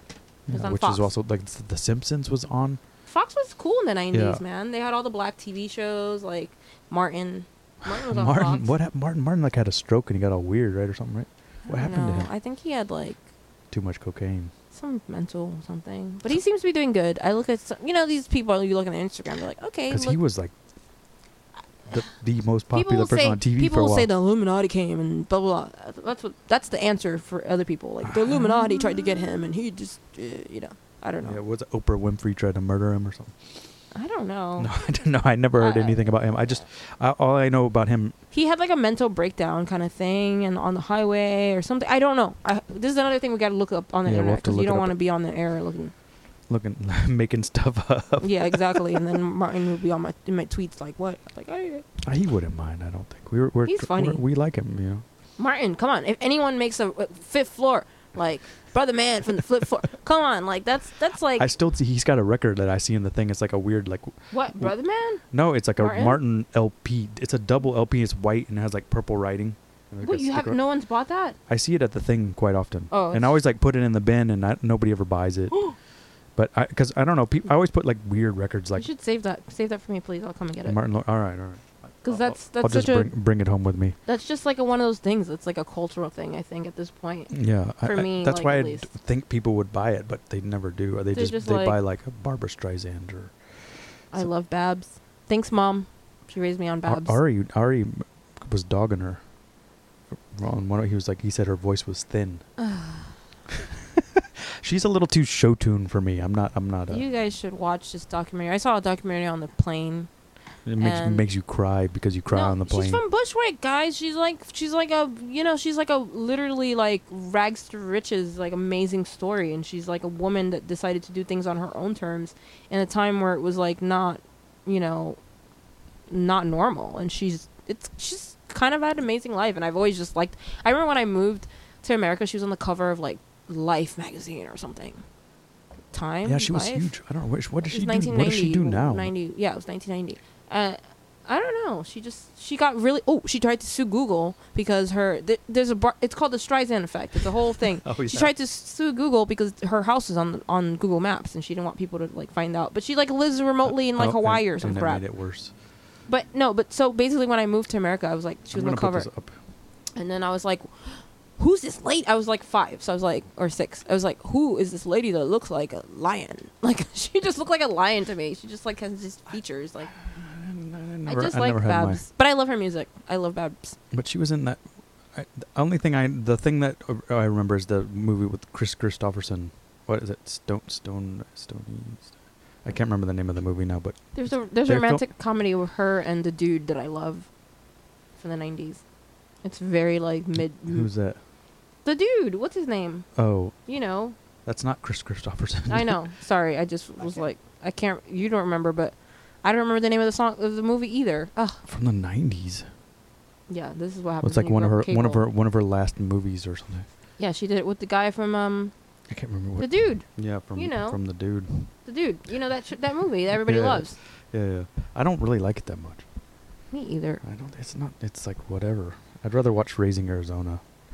was Yeah, which Fox. is also like The Simpsons was on. Fox was cool in the '90s, Yeah. man. They had all the black TV shows like Martin. Martin was on Martin, Fox. what hap- Martin? Martin like had a stroke and he got all weird, right, or something, right? What happened to him? I think he had like Too much cocaine. some mental something, but he seems to be doing good. I look at some, you know these people you look on Instagram, they're like, okay, Because he was like, the, the most popular person say on TV people for a will say the Illuminati came and blah blah blah. That's what that's the answer for other people. Like the Illuminati tried to get him, and he just uh, you know I don't know. yeah, was Oprah Winfrey tried to murder him or something? I don't know. No, I don't know. I never heard Uh, anything about him. I just I, all I know about him. He had like a mental breakdown kind of thing, and on the highway or something. I don't know. I, this is another thing we got to look up on the Yeah, we'll internet have to because look you it don't up. want to be on the air looking. looking making stuff up. yeah, exactly. and then Martin would be on my in my tweets like, "What?" Like, "Hey, Uh, He wouldn't mind. I don't think we were. we're He's funny. we're- we like him. You know. Martin, come on! If anyone makes a, a fifth floor, like brother man from the flip floor, come on! Like that's that's like I still see he's got a record that I see in the thing. It's like a weird like what brother man? no, it's like a Martin? Martin LP. It's a double LP. It's white and has like purple writing. Like What you have? No one's bought that. I see it at the thing quite often. Oh, and I always like put it in the bin and I, nobody ever buys it. but I because I don't know. Peop I always put like weird records like you should save that. Save that for me, please. I'll come and get it. Martin. Lo- all right, all right. Because I'll- that's I'll that's just such a bring bring it home with me. that's just like a, one of those things. It's like a cultural thing. I think at this point. Yeah, For I- me, that's like, why I least. think people would buy it, but they never do. Or they They're just, just they like- buy like a Barbra Streisand or I So- love Babs. Thanks, mom. She raised me on Babs. Ari. Ari was dogging her. On one, he was like he said her voice was thin. She's a little too show tune for me. I'm not. I'm not. You guys should watch this documentary. I saw a documentary on the plane. It makes and- makes you cry because you cry no, on the plane. She's from Bushwick, guys. She's like she's like a you know she's like a literally like rags to riches like amazing story, and she's like a woman that decided to do things on her own terms in a time where it was like not you know not normal, and she's it's she's kind of had an amazing life, and I've always just liked. I remember when I moved to America, she was on the cover of like Life magazine or something. Time. yeah, she was Life? huge. I don't know. What, what does she do? What does she do now? 90, yeah, it was 1990. Uh, I don't know. She just she got really. Oh, she tried to sue Google because her th- there's a bar, it's called the Streisand effect. It's a whole thing. Oh, She tried to sue Google because her house is on on Google Maps and she didn't want people to like find out. But she like lives remotely in like Oh, Hawaii and- or some and that made it worse. But no, but so basically when I moved to America, I was like she was I'm on the gonna cover, and then I was like, "Who's this lady?" I was like five, so I was like, or six. I was like, "Who is this lady that looks like a lion?" Like she just looked like a lion to me. She just like has these features. Like I just I like never Babs, but I love her music. I love Babs. But she was in that. I, the only thing I, the thing that uh, I remember is the movie with Kris Kristofferson. What is it? Stone, Stone, Stony. I can't remember the name of the movie now, but There's a there's a romantic comedy with her and the dude that I love from the '90s. It's very like mid. who's that? the dude? What's his name? Oh, You know. that's not Kris Kristofferson. I know. Sorry, I just was like, I can't. You don't remember, but I don't remember the name of the song of the movie either. Ugh. From the '90s. Yeah, this is what Well, happens. it's like one of her grow one of her one of her last movies or something. Yeah, she did it with the guy from um I can't remember what. the dude, Yeah, from you know. from the dude. the dude. You know that sh- that movie that everybody Yeah. loves. Yeah, yeah. I don't really like it that much. Me either. I don't. It's not. It's like whatever. I'd rather watch Raising Arizona.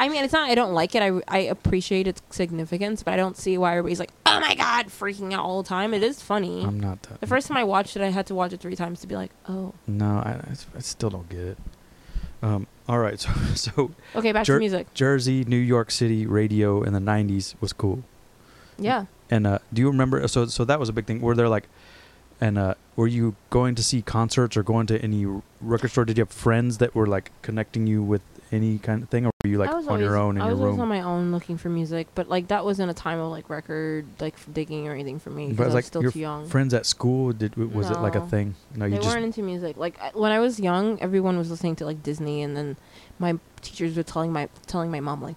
I mean, it's not. I don't like it. I, I appreciate its significance, but I don't see why everybody's like, "Oh my god!" freaking out all the time. It is funny. I'm not. That, the first time I watched it, I had to watch it three times to be like, "Oh, No, I, I still don't get it. Um. All right. So so okay." Back Jer- to music. Jersey, New York City radio in the '90s was cool. Yeah. And uh, do you remember? So so that was a big thing. Were there like, and uh, were you going to see concerts or going to any record store? Did you have friends that were like connecting you with any kind of thing, or were you like on your own in I your was always on my own looking for music, but like that wasn't a time of like record like digging or anything for me But because I was like still your too young. Friends at school? Did w- was it like a No. thing? No, you they just weren't into music. Like I, when I was young, everyone was listening to like Disney, and then my teachers were telling my telling my mom like,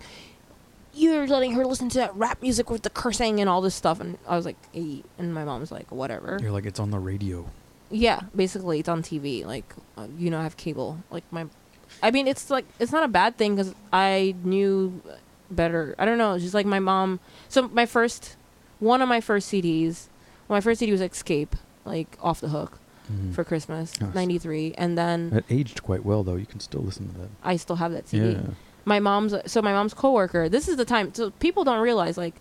"You're letting her listen to that rap music with the cursing and all this stuff." And I was like eight, and my mom was like, "Whatever." you're like it's on the radio. Yeah, basically, it's on TV. Like, uh, you know, I have cable. Like my, I mean, it's like it's not a bad thing because I knew better. I don't know. It's just like my mom. So my first, one of my first CDs, well, my first CD was Xscape, like off the hook Mhm. for Christmas, Nice. '93, and then It aged quite well though. You can still listen to that. I still have that CD. Yeah. My mom's so my mom's coworker. This is the time. So people don't realize like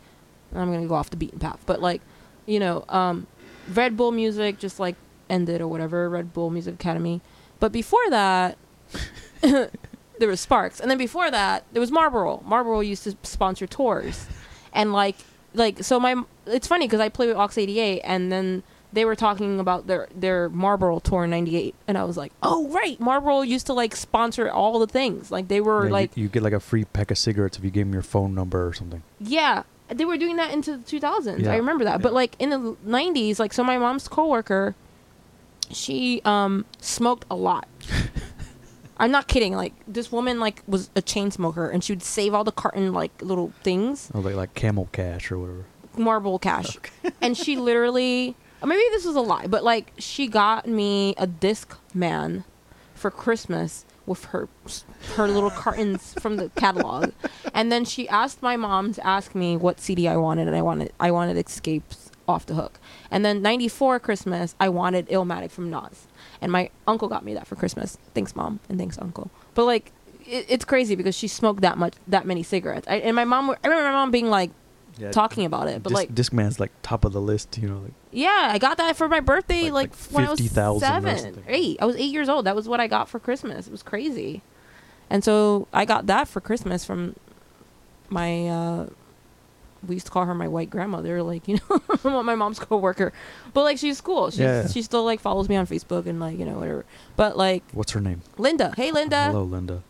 I'm gonna go off the beaten path, but like you know, um, Red Bull Music just like ended or whatever. Red Bull Music Academy. But before that, there was Sparks, and then before that there was Marlboro. Marlboro used to sponsor tours, and like like so my it's funny because I play with Aux 88, and then they were talking about their their Marlboro tour in '98, and I was like, "Oh right, Marlboro used to like sponsor all the things. Like they were Yeah, like, you, get like a free pack of cigarettes if you gave them your phone number or something. yeah, they were doing that into the 2000s. Yeah, I remember that. But like in the '90s, like so my mom's coworker, she um smoked a lot. I'm not kidding. Like this woman like was a chain smoker, and she would save all the carton like little things. Oh, like like Camel Cash or whatever. marble cash. and she literally uh, maybe this was a lie, but like she got me a disc man for Christmas with her her little cartons from the catalog. And then she asked my mom to ask me what CD I wanted and I wanted I wanted Xscape's off the hook. And then 94 Christmas, I wanted Illmatic from Nas. And my uncle got me that for Christmas. Thanks mom and thanks uncle. But like it, it's crazy because she smoked that much that many cigarettes. I, and my mom I remember my mom being like Yeah, talking about it, but Disc, like Discman's like top of the list, you know. Like yeah, I got that for my birthday, Like- like, like when I was 50,000 seven, eight. I was eight years old. That was what I got for Christmas. It was crazy, and so I got that for Christmas from my. uh we used to call her my white grandmother, like you know, my mom's coworker, but like she's cool. She's, Yeah. she still like follows me on Facebook and like you know whatever. But like what's her name? Linda, hey Linda, Hello, Linda.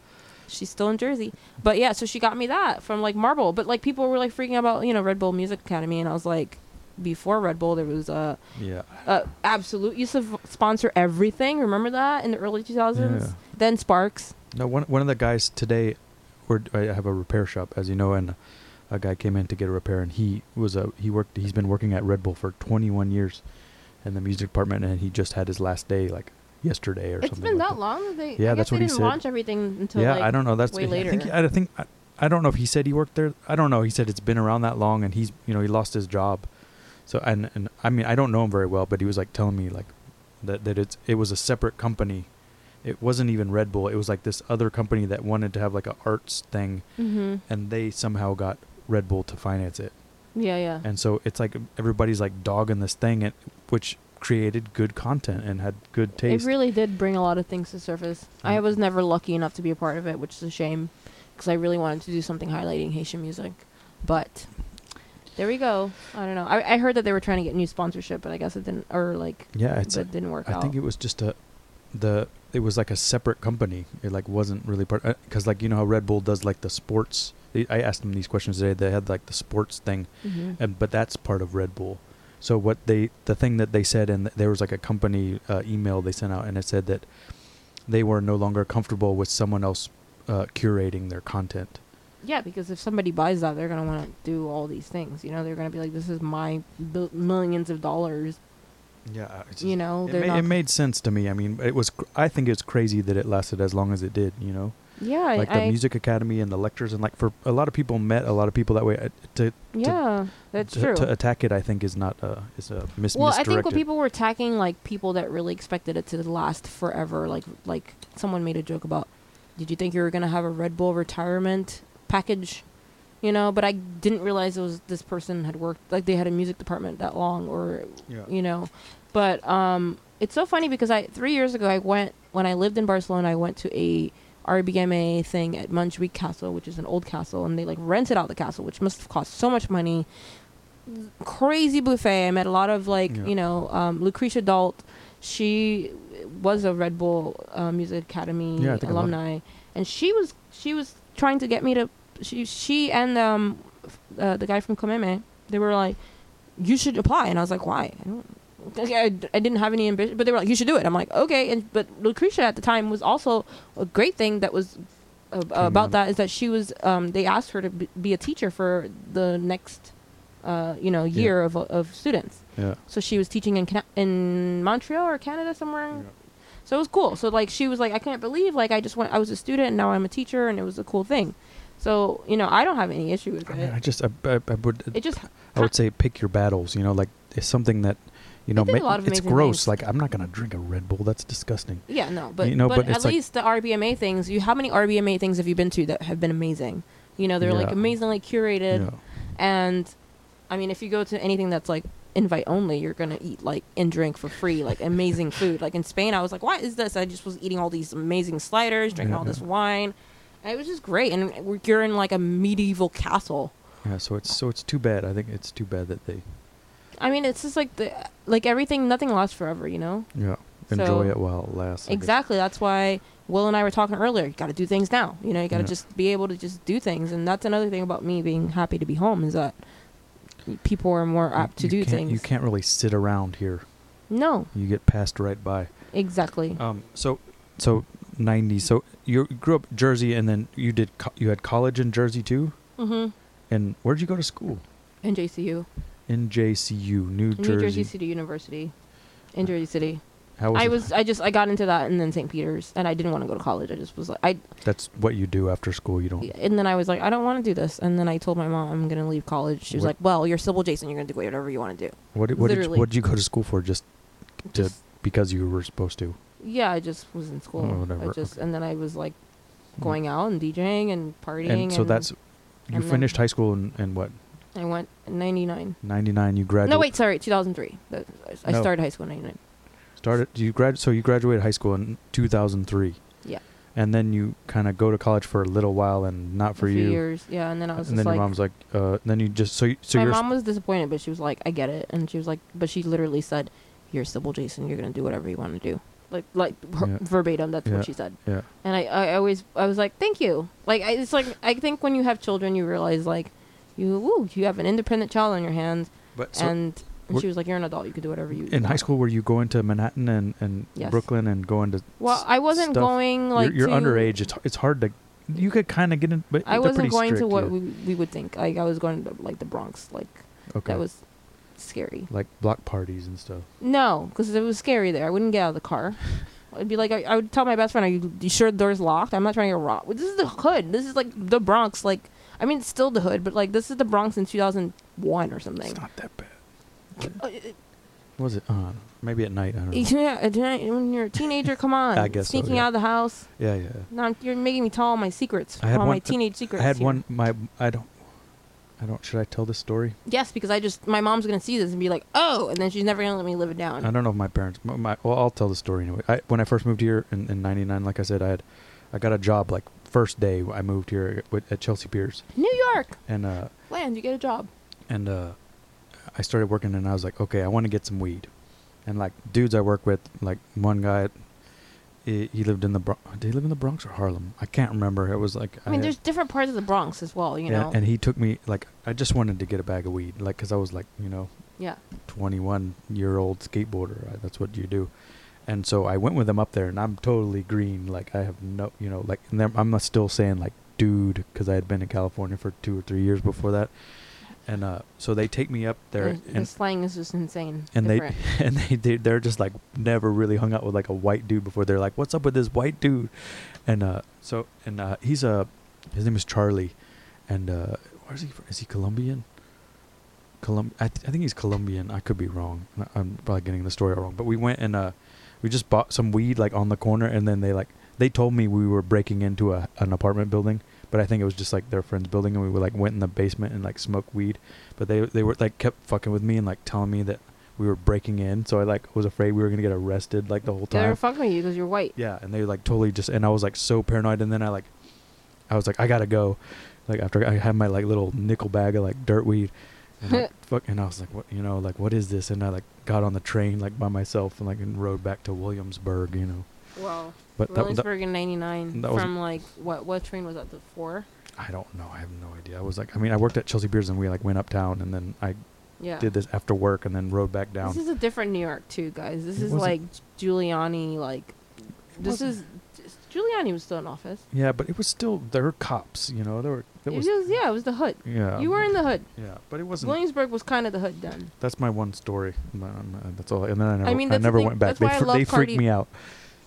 she's still in Jersey. But yeah, so she got me that from like Marble. But like people were like freaking out about you know Red Bull Music Academy, and I was like, before Red Bull there was a Yeah. uh, Absolut used to sponsor everything. Remember that in the early 2000s? Yeah. Then Sparks. No, one one of the guys today, we're, I have a repair shop, as you know, and a guy came in to get a repair, and he was a he worked. He's been working at Red Bull for 21 years, in the music department, and he just had his last day like yesterday or It's something. It's been like that long. They, Yeah, I that's guess what they he didn't said. launch everything until yeah, like, I don't know. That's way I think later. I think I, I don't know if he said he worked there. I don't know. He said it's been around that long, and he's you know he lost his job. So and and I mean I don't know him very well, but he was like telling me like that that it's it was a separate company. It wasn't even Red Bull. It was like this other company that wanted to have like a arts thing, hmm and they somehow got Red Bull to finance it. Yeah, yeah. And so it's like everybody's like dogging this thing, and which created good content and had good taste. It really did bring a lot of things to surface. I Mm. was never lucky enough to be a part of it, which is a shame because I really wanted to do something highlighting Haitian music. But there we go. I don't know. I, I heard that they were trying to get new sponsorship, but I guess it didn't, or like, yeah, it's. that didn't work I out. think it was just a, the it was like a separate company. It like wasn't really part because like you know how Red Bull does like the sports. They, I asked them these questions today. They had like the sports thing, Mhm. and but that's part of Red Bull. So what they the thing that they said, and there was like a company uh, email they sent out, and it said that they were no longer comfortable with someone else uh, curating their content. Yeah, because if somebody buys that, they're gonna want to do all these things. You know, they're gonna be like, "This is my bil- millions of dollars." Yeah, it's You know, it, they're ma- it made sense to me. I mean, it was. cr- I think it's crazy that it lasted as long as it did. You know, yeah, like I, the music academy and the lectures, and like for a lot of people met a lot of people that way. Uh, to yeah, that's to, true. to attack it, I think is not uh, is a mis- well, I think when people were attacking like people that really expected it to last forever, like like someone made a joke about, did you think you were gonna have a Red Bull retirement package? You know, but I didn't realize it was this person had worked like they had a music department that long, or yeah. you know. But um, it's so funny because I three years ago I went when I lived in Barcelona. I went to a RBMA thing at Montjuic Castle, which is an old castle, and they like rented out the castle, which must have cost so much money. Crazy buffet. I met a lot of like Yeah. you know um, Lucrecia Dalt. She was a Red Bull uh, Music Academy Yeah, I think a lot- alumni, and she was she was trying to get me to she she and um uh, the guy from Comeme. They were like, you should apply, and I was like, why? I don't. Okay, I, I didn't have any ambition, but they were like, you should do it. I'm like, okay, and but Lucrecia at the time was also a great thing that was uh, about that is that she was. Um, they asked her to be, be a teacher for the next, uh, you know, Yeah. year of of students. yeah. So she was teaching in Cana- in Montreal or Canada somewhere. Yeah. So it was cool. So like she was like, I can't believe like I just went. I was a student and now I'm a teacher, and it was a cool thing. So you know, I don't have any issue with I, it. mean, I just I, I, I would it just I would say pick your battles. You know, like it's something that you know ma- lot of it's gross. things. Like I'm not gonna drink a Red Bull. That's disgusting. Yeah, no, but You know, but, but at like- least the RBMA things. You how many RBMA things have you been to that have been amazing? You know, they're like amazingly curated, Yeah. and I mean, if you go to anything that's like invite only, you're gonna eat like and drink for free, like amazing food. Like in Spain, I was like, what is this? I just was eating all these amazing sliders, drinking Yeah, all this wine, and it was just great. And you're in like a medieval castle. Yeah, so it's so it's too bad. I think it's too bad that they. I mean, it's just like the like everything. Nothing lasts forever, you know. Yeah. So- Enjoy it while it lasts. Exactly. That's why Will and I were talking earlier. You got to do things now. You know, you got to Yeah. just be able to just do things, and that's another thing about me being happy to be home is that people are more apt to You do things. You can't really sit around here. No, You get passed right by. exactly. Um. So, so ninety. So you grew up Jersey, and then you did. Co- you had college in Jersey too. mm-hmm. And where'd you go to school? In JCU, In JCU, New New Jersey. Jersey City University, in Jersey City. How was I it? was I just I got into that and then St. Peter's and I didn't want to go to college. I just was like I That's what you do after school. You don't. and then I was like I don't want to do this and then I told my mom I'm gonna leave college. She was What- like, well, you're Sybil Jason. You're gonna do whatever you want to do. What did, what did you, Literally. what did you go to school for? Just to Just- because you were supposed to. yeah, I just was in school. Oh, whatever, I just and then I was like mm. going out and DJing and partying. And so that's you and then- finished high school in, in what I went in '99. ninety nine. You graduated. No, wait, sorry, 2003. That- I No. started high school in '99. Started you grad so you graduated high school in two thousand three. Yeah. And then you kind of go to college for a little while and not for a few you. years, yeah, and then I was and just then like, your mom's like, uh, then you just so you, so my you're mom was disappointed, but she was like, I get it, and she was like, but she literally said, "You're Sybil Jason. You're gonna do whatever you want to do." Like, like her, Yeah. verbatim. That's Yeah. what she said. yeah And I, I always, I was like, thank you. Like, I, it's like I think when you have children, you realize like, you, woo, you have an independent child on your hands, but so and. And she was like, "You're an adult. You can do whatever you." in high school were you going to Manhattan and, and Yes. Brooklyn and going to Well, I wasn't stuff? going like you're, you're underage it's it's hard to you could kind of get in but I wasn't going to what yeah. we, we would think. Like I was going to like the Bronx. Like okay that was scary. like block parties and stuff No, because it was scary there. I wouldn't get out of the car. I'd be like, I, I would tell my best friend, "Are you, you sure the door's locked? I'm not trying to get robbed. This is the hood. This is like the Bronx. Like, I mean, it's still the hood, but like this is the Bronx in 2001 or something. it's not that bad Uh, it- was it uh, maybe at night i don't know yeah, at night, when you're a teenager, come on. I guess so, sneaking yeah. out of the house. yeah yeah Now you're making me tell all my secrets. I had all my one- teenage secrets. i had here. one my i don't i don't should i tell this story Yes, because I just my mom's gonna see this and be like, oh, and then she's never gonna let me live it down. i don't know if my parents my, my well i'll tell the story anyway I, when i first moved here in, in 99 like i said i had i got a job like first day i moved here with, at chelsea piers New York, and uh land, you get a job. and uh, I started working, and I was like, okay, I want to get some weed, and like dudes I work with, like one guy, he, he lived in the Bronx. Did he live in the Bronx or Harlem? I can't remember. It was like I mean, there's different parts of the Bronx as well, you yeah, know. and he took me like I just wanted to get a bag of weed, like because I was like you know yeah. 21 year old skateboarder. Right? That's what you do. And so I went with him up there, and I'm totally green. Like I have no, you know, like and I'm still saying like dude because I had been in California for two or three years before that. And uh, so they take me up there, the, the and slang is just insane. and different. they and they, they they're just like never really hung out with like a white dude before. They're like, "What's up with this white dude?" And uh, so and uh, he's a his name is Charlie, and uh, where's he? From? Is he Colombian? Colum- I, th- I think he's Colombian. I could be wrong. I'm probably getting the story wrong. But we went and uh, we just bought some weed like on the corner, and then they like they told me we were breaking into a an apartment building, but I think it was just like their friend's building, and we were, like went in the basement and like smoked weed. But they they were like kept fucking with me and like telling me that we were breaking in, so I like was afraid we were gonna get arrested like the whole time. They're time. fucking with you because you're white. Yeah, and they like totally just and I was like so paranoid, and then I like I was like I gotta go, like after I had my like little nickel bag of like dirt weed. And, like, fuck, and I was like, what, you know, like, what is this? And I like got on the train like by myself and like and rode back to Williamsburg, you know. Wow. But that, that, Williamsburg in '99 that from like what what train was that? The four. I don't know. I have no idea. I was like, I mean, I worked at Chelsea Piers and we like went uptown and then I Yeah. did this after work and then rode back down. This is a different New York too, guys. This It is like Giuliani. Like this is Giuliani was still in office. yeah, but it was still there were cops, you know. There were it It was was, yeah, it was the hood. yeah. you were in the hood. yeah, but it wasn't. Williamsburg was kind of the hood then. That's my one story. That's all. And then I never, I mean, the never went back. They, fr- they freaked me out.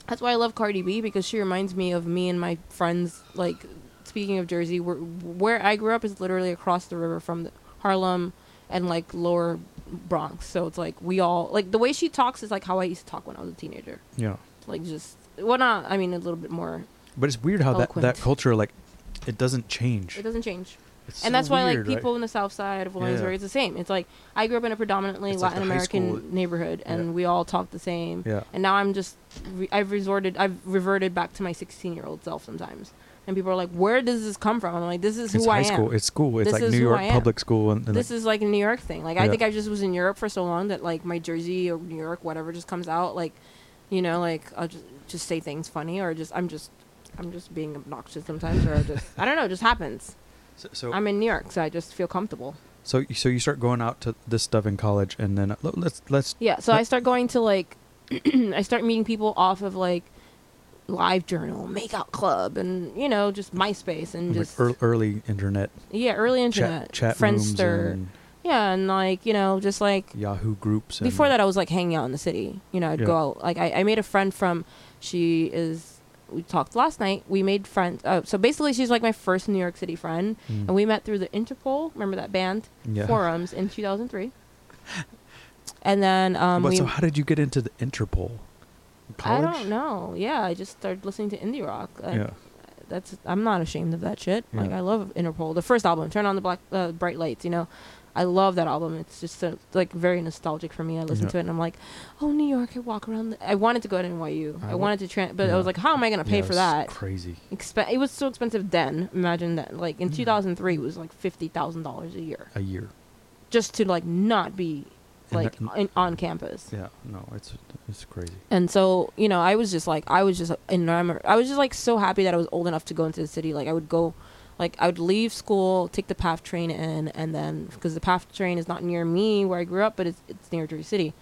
That's why I love Cardi B because she reminds me of me and my friends. Like speaking of Jersey, where where I grew up is literally across the river from the Harlem and like lower Bronx. So it's like we all like the way she talks is like how I used to talk when I was a teenager. Yeah, Like just well, not I mean a little bit more. but it's weird how that that culture like it doesn't change. It doesn't change. It's and so that's why like weird, right? people in the south side of Williamsburg Yeah. it's the same it's like i grew up in a predominantly It's latin school- american neighborhood and Yeah. we all talk the same Yeah, and now i'm just re- i've resorted i've reverted back to my 16 year old self sometimes and people are like, "Where does this come from?" I'm like, "This is who I am. it's I high am. school. It's school. It's This like New York public school, and, and this is like a New York thing. Like I think I just was in Europe for so long that like my Jersey or New York, whatever, just comes out. Like, you know, like I'll just just say things funny or just I'm just I'm just being obnoxious sometimes or just I don't know, it just happens. so so, I'm in New York, so I just feel comfortable. so so you start going out to this stuff in college, and then uh, let's let's Yeah, so I start going to like I start meeting people off of like Live Journal, Makeout Club, and you know just MySpace and just ear- early internet yeah, early internet, chat chat rooms Friendster, and yeah, and like you know just like Yahoo groups. And before that I was like hanging out in the city. You know, I'd Yeah. go out. Like I, I made a friend from. She is. We talked last night. We made friends. Uh, so basically, she's like my first New York City friend, Mm. and we met through the Interpol. Remember that band? yeah. Forums in 2003. And then um, but so how did you get into the Interpol? I don't know. Yeah, I just started listening to indie rock. Like, yeah. that's I'm not ashamed of that shit. Yeah. Like I love Interpol. The first album, Turn on the Black uh, Bright Lights. You know, I love that album. It's just so, like very nostalgic for me. I listen Yeah. to it and I'm like, oh, New York. I walk around. The, I wanted to go to NYU. I I, wanted to, tran but I was like, how am I gonna pay Yeah, for that? Crazy. Expe- it was so expensive then. Imagine that. Like in Mm. 2003, it was like fifty thousand dollars a year A year. just to like not be like in, on campus. Yeah. No, it's it's crazy. And so, you know, I was just like, I was just enamored. I was just like so happy that I was old enough to go into the city. Like, I would go, like, I would leave school, take the PATH train in, and then, because the PATH train is not near me where I grew up, but it's, it's near Jersey City.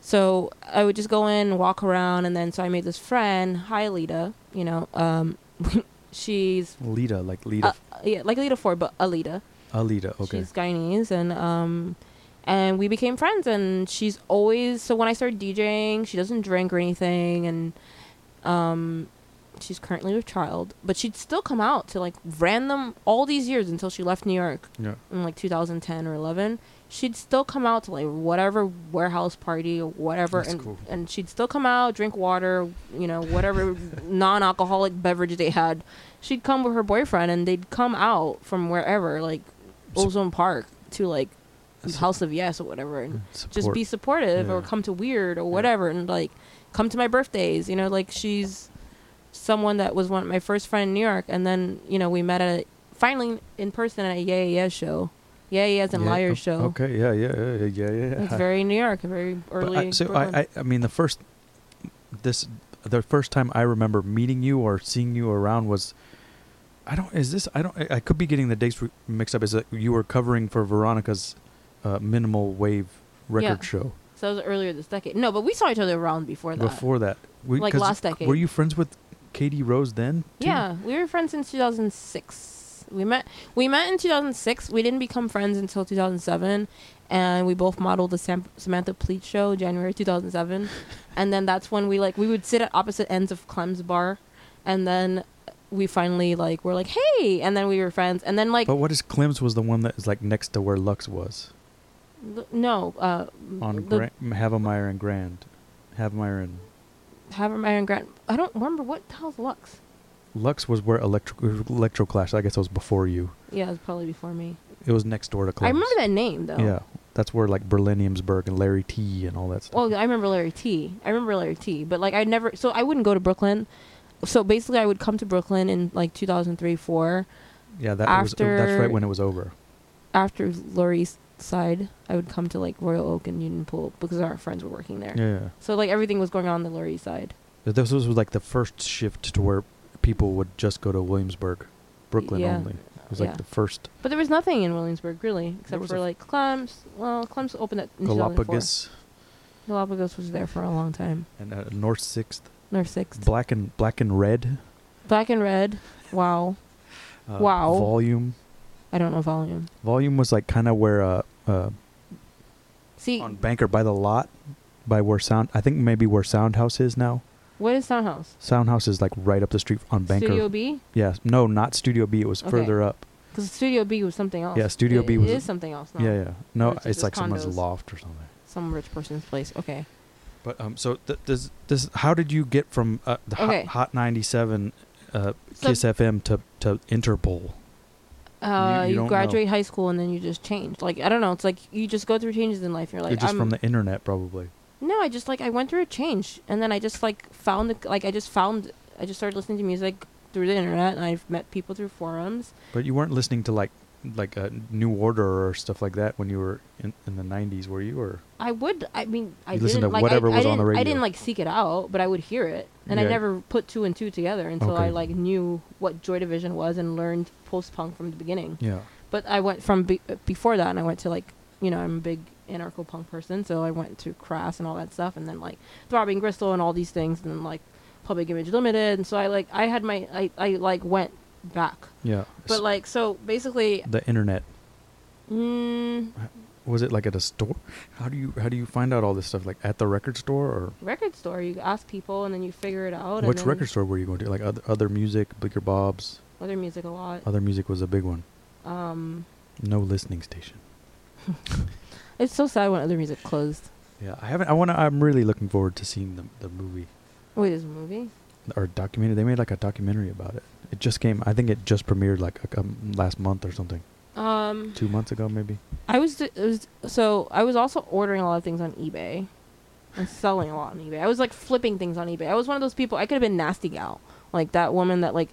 So I would just go in, walk around, and then, so I made this friend, hi, Lita, you know, um, she's, Lita, like Lita, uh, yeah, like Lita Ford, but Alita. Alita. Okay. She's Guyanese, and um, and we became friends. And she's always so when I started DJing, she doesn't drink or anything, and um, she's currently with child, but she'd still come out to like random all these years until she left New York yeah. in like 2010 or 11. She'd still come out to like whatever warehouse party or whatever, That's and cool. and she'd still come out, drink water, you know, whatever non-alcoholic beverage they had. She'd come with her boyfriend, and they'd come out from wherever, like Ozone Park, to like House of Yes or whatever, and just be supportive or come to Weird or whatever, and like come to my birthdays. You know, like she's someone that was one my first friend in New York, and then you know we met at a, finally in person at a Yeah Yeah Yeah show, Yeah Yeahs and Yeah, Liars show. Okay. Yeah. Yeah. Yeah. Yeah. Yeah. It's very New York, very But early. I, so Brooklyn. I, I, I mean, the first, this, the first time I remember meeting you or seeing you around was, I don't. Is this? I don't. I I could be getting the dates re- mixed up. Is it you were covering for Veronica's uh, minimal wave record Yeah. show so it was earlier this decade. No, but we saw each other around before that. before that? We, Like last decade. Were you friends with Katie Rose then? too? Yeah, we were friends since 2006. We met we met in 2006. We didn't become friends until 2007, and we both modeled the Sam- Samantha Pleet show January 2007, and then that's when we like we would sit at opposite ends of Clem's bar, and then we finally like were like hey, and then we were friends, and then like But what is Clem's was the one that is like next to where Lux was l- no uh on the Gra- Havemeyer and Grand, Havemeyer and Havemeyer and Grant. I don't remember what the hell's Lux. Lux was where Electro Electro Clash. I guess it was before you. Yeah, it was probably before me. It was next door to Clem's. I remember that name though. Yeah, that's where like Berliniumsburg and Larry Tee and all that stuff. Well, I remember Larry Tee. I remember Larry Tee. But like I never, so I wouldn't go to Brooklyn. So basically, I would come to Brooklyn in like 2003, four. yeah, that was that's right when it was over. After Laurie's side, I would come to like Royal Oak and Union Pool because our friends were working there. Yeah, yeah. So like everything was going on on the Laurie side. But This was like the first shift to where people would just go to Williamsburg, Brooklyn Yeah. only. It was like the first But there was nothing in Williamsburg really, except for like Clem's. Well, Clem's opened 2004. Galapagos Galapagos was there for a long time. and uh, North Sixth, North Sixth. Black and Black and Red. Black and red. Wow. Uh, Wow. Volume. I don't know volume. Volume was like kind of where uh, uh See, on Banker by the lot, by where Sound. I think maybe where Soundhouse is now. what is Soundhouse? Soundhouse is like right up the street on Banker. Studio B? Yeah, no, not Studio B. It was Okay. further up. Because Studio B was something else. Yeah, Studio It- B was- It is something else now. Yeah, yeah. No, it's it's, just like someone's loft or something. Some rich person's place. Okay. But um, so th- does this? How did you get from uh, the Okay. hot, hot ninety seven, uh, So- Kiss FM to to Interpol? Uh, you you, know. graduate high school and then you just change. Like I don't know. It's like you just go through changes in life. You're like You're just I'm, from the internet, probably. No, I just like I went through a change and then I just like found the, like I just found I just started listening to music through the internet, and I've met people through forums. But you weren't listening to like like a New Order or stuff like that when you were in, in the '90s, were you? Or I would. I mean, I You didn't listened to like. whatever I, I was on didn't, the I didn't like seek it out, but I would hear it, and I never put two and two together until I like knew what Joy Division was and learned post punk from the beginning. yeah, But I went from be- uh, before that, and I went to like you know I'm a big anarcho punk person, so I went to Crass and all that stuff, and then like Throbbing Gristle and all these things, and then like Public Image Limited, and so I like I had my I I like went back, yeah. but like so basically, the internet. Mm, was it like at a store? How do you how do you find out all this stuff? Like at the record store or record store. You ask people, and then you figure it out. which record store were you going to? Like other other music, Bleecker Bob's. Other music a lot. Other music was a big one. Um, No listening station. it's so sad when other music closed. Yeah, I haven't. I want to. I'm really looking forward to seeing the the movie Wait, there's a movie? or documentary. They made like a documentary about it. It just came. I think it just premiered like a, um, last month or something. Um, Two months ago, maybe. I was, d- it was so I was also ordering a lot of things on eBay and selling a lot on eBay. I was like flipping things on eBay. I was one of those people. I could have been nasty gal, like that woman that like.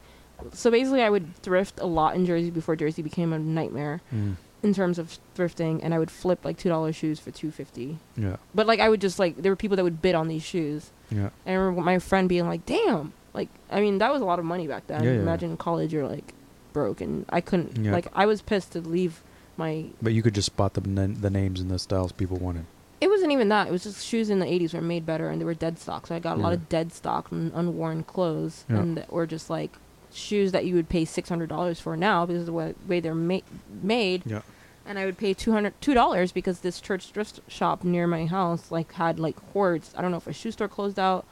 So basically, I would thrift a lot in Jersey before Jersey became a nightmare Mm. in terms of thrifting, and I would flip like two dollars shoes for two fifty. Yeah. But like I would just like there were people that would bid on these shoes. Yeah. I remember my friend being like, "Damn!" Like, I mean, that was a lot of money back then. Yeah, yeah. Imagine in college, you're like broke, and I couldn't. Yeah. Like, I was pissed to leave my. But you could just spot the na- the names and the styles people wanted. It wasn't even that. It was just shoes in the '80s were made better, and they were dead stock. So I got a lot of dead stock and unworn clothes, Yeah. and that were just like shoes that you would pay six hundred dollars for now because of the way, way they're ma- made. Yeah. And I would pay two hundred two dollars because this church thrift shop near my house like had like hordes. I don't know if a shoe store closed out,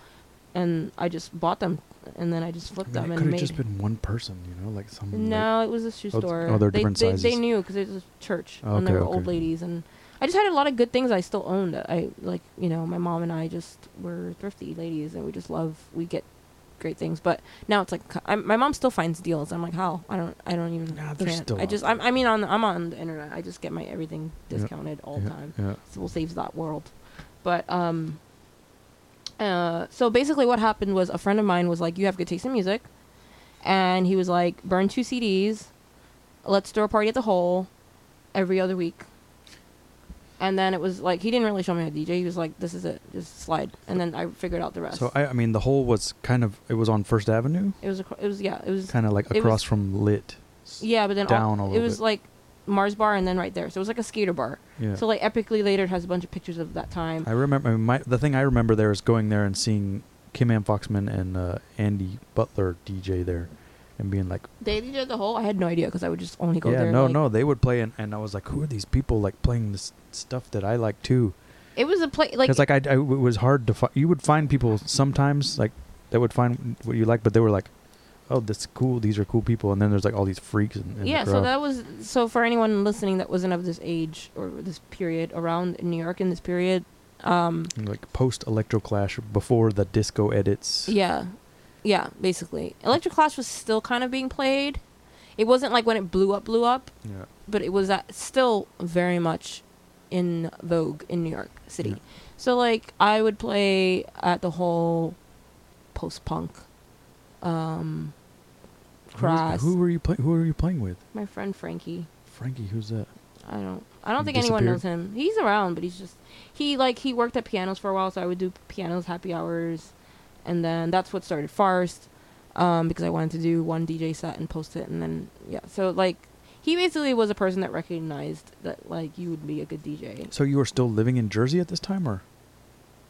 and I just bought them, and then I just flipped I mean, them it and could have just been one person, you know, like some. like- no, it was a shoe Oh, store. oh, they're they, different they, They knew because it was a church, and they Okay, were old ladies, and I just had a lot of good things I still owned. I like, you know, my mom and I just were thrifty ladies, and we just love. We get great things, but now it's like I'm, my mom still finds deals. I'm like, how? I don't. I don't even. Nah, they're still I just. I'm, I mean, on I'm on the internet. I just get my everything discounted all yeah, the time. so Yeah. Sybil saves that world. But um uh so basically what happened was a friend of mine was like, You have good taste in music and he was like, Burn two CDs, let's throw a party at the hole every other week. And then it was like he didn't really show me how to DJ. He was like, "This is it, just slide." And then I figured out the rest. So I, I mean, the hole was kind of. It was on First Avenue, it was, acro- it was, yeah, it was, kind of like it was- across from Lit. Yeah, but then down a all, it was bit. like Mars Bar and then right there. So it was like a skater bar. Yeah. So like epically later it has a bunch of pictures of that time. I remember my the thing I remember there is going there and seeing Kim Ann Foxman and uh, Andy Butler DJ there, and being like, They did the whole. I had no idea because I would just only go yeah, there. no, like- no, they would play, and, and I was like, who are these people like playing this stuff that I like too? It was a play like Because like, I, I- it was hard to find. You would find people sometimes like that would find what you like, but they were like, oh, that's cool. These are cool people, and then there's like all these freaks. In, in the yeah. So that was so for anyone listening that wasn't of this age or this period around in New York in this period. Um, like post Electro Clash before the disco edits. yeah, yeah. Basically, Electric Clash was still kind of being played. It wasn't like when it blew up, blew up, Yeah. but it was at, still very much in vogue in New York City. Yeah. So like I would play at the whole post punk, um, Who, who were you playing? Who were you playing with? My friend Frankie. Frankie, who's that? I don't. I don't He think anyone knows him. He's around, but he's just he like he worked at pianos for a while, so I would do pianos happy hours, and then that's what started Farst, um, because I wanted to do one DJ set and post it, and then yeah, so like he basically was a person that recognized that like you would be a good DJ. So you were still living in Jersey at this time, or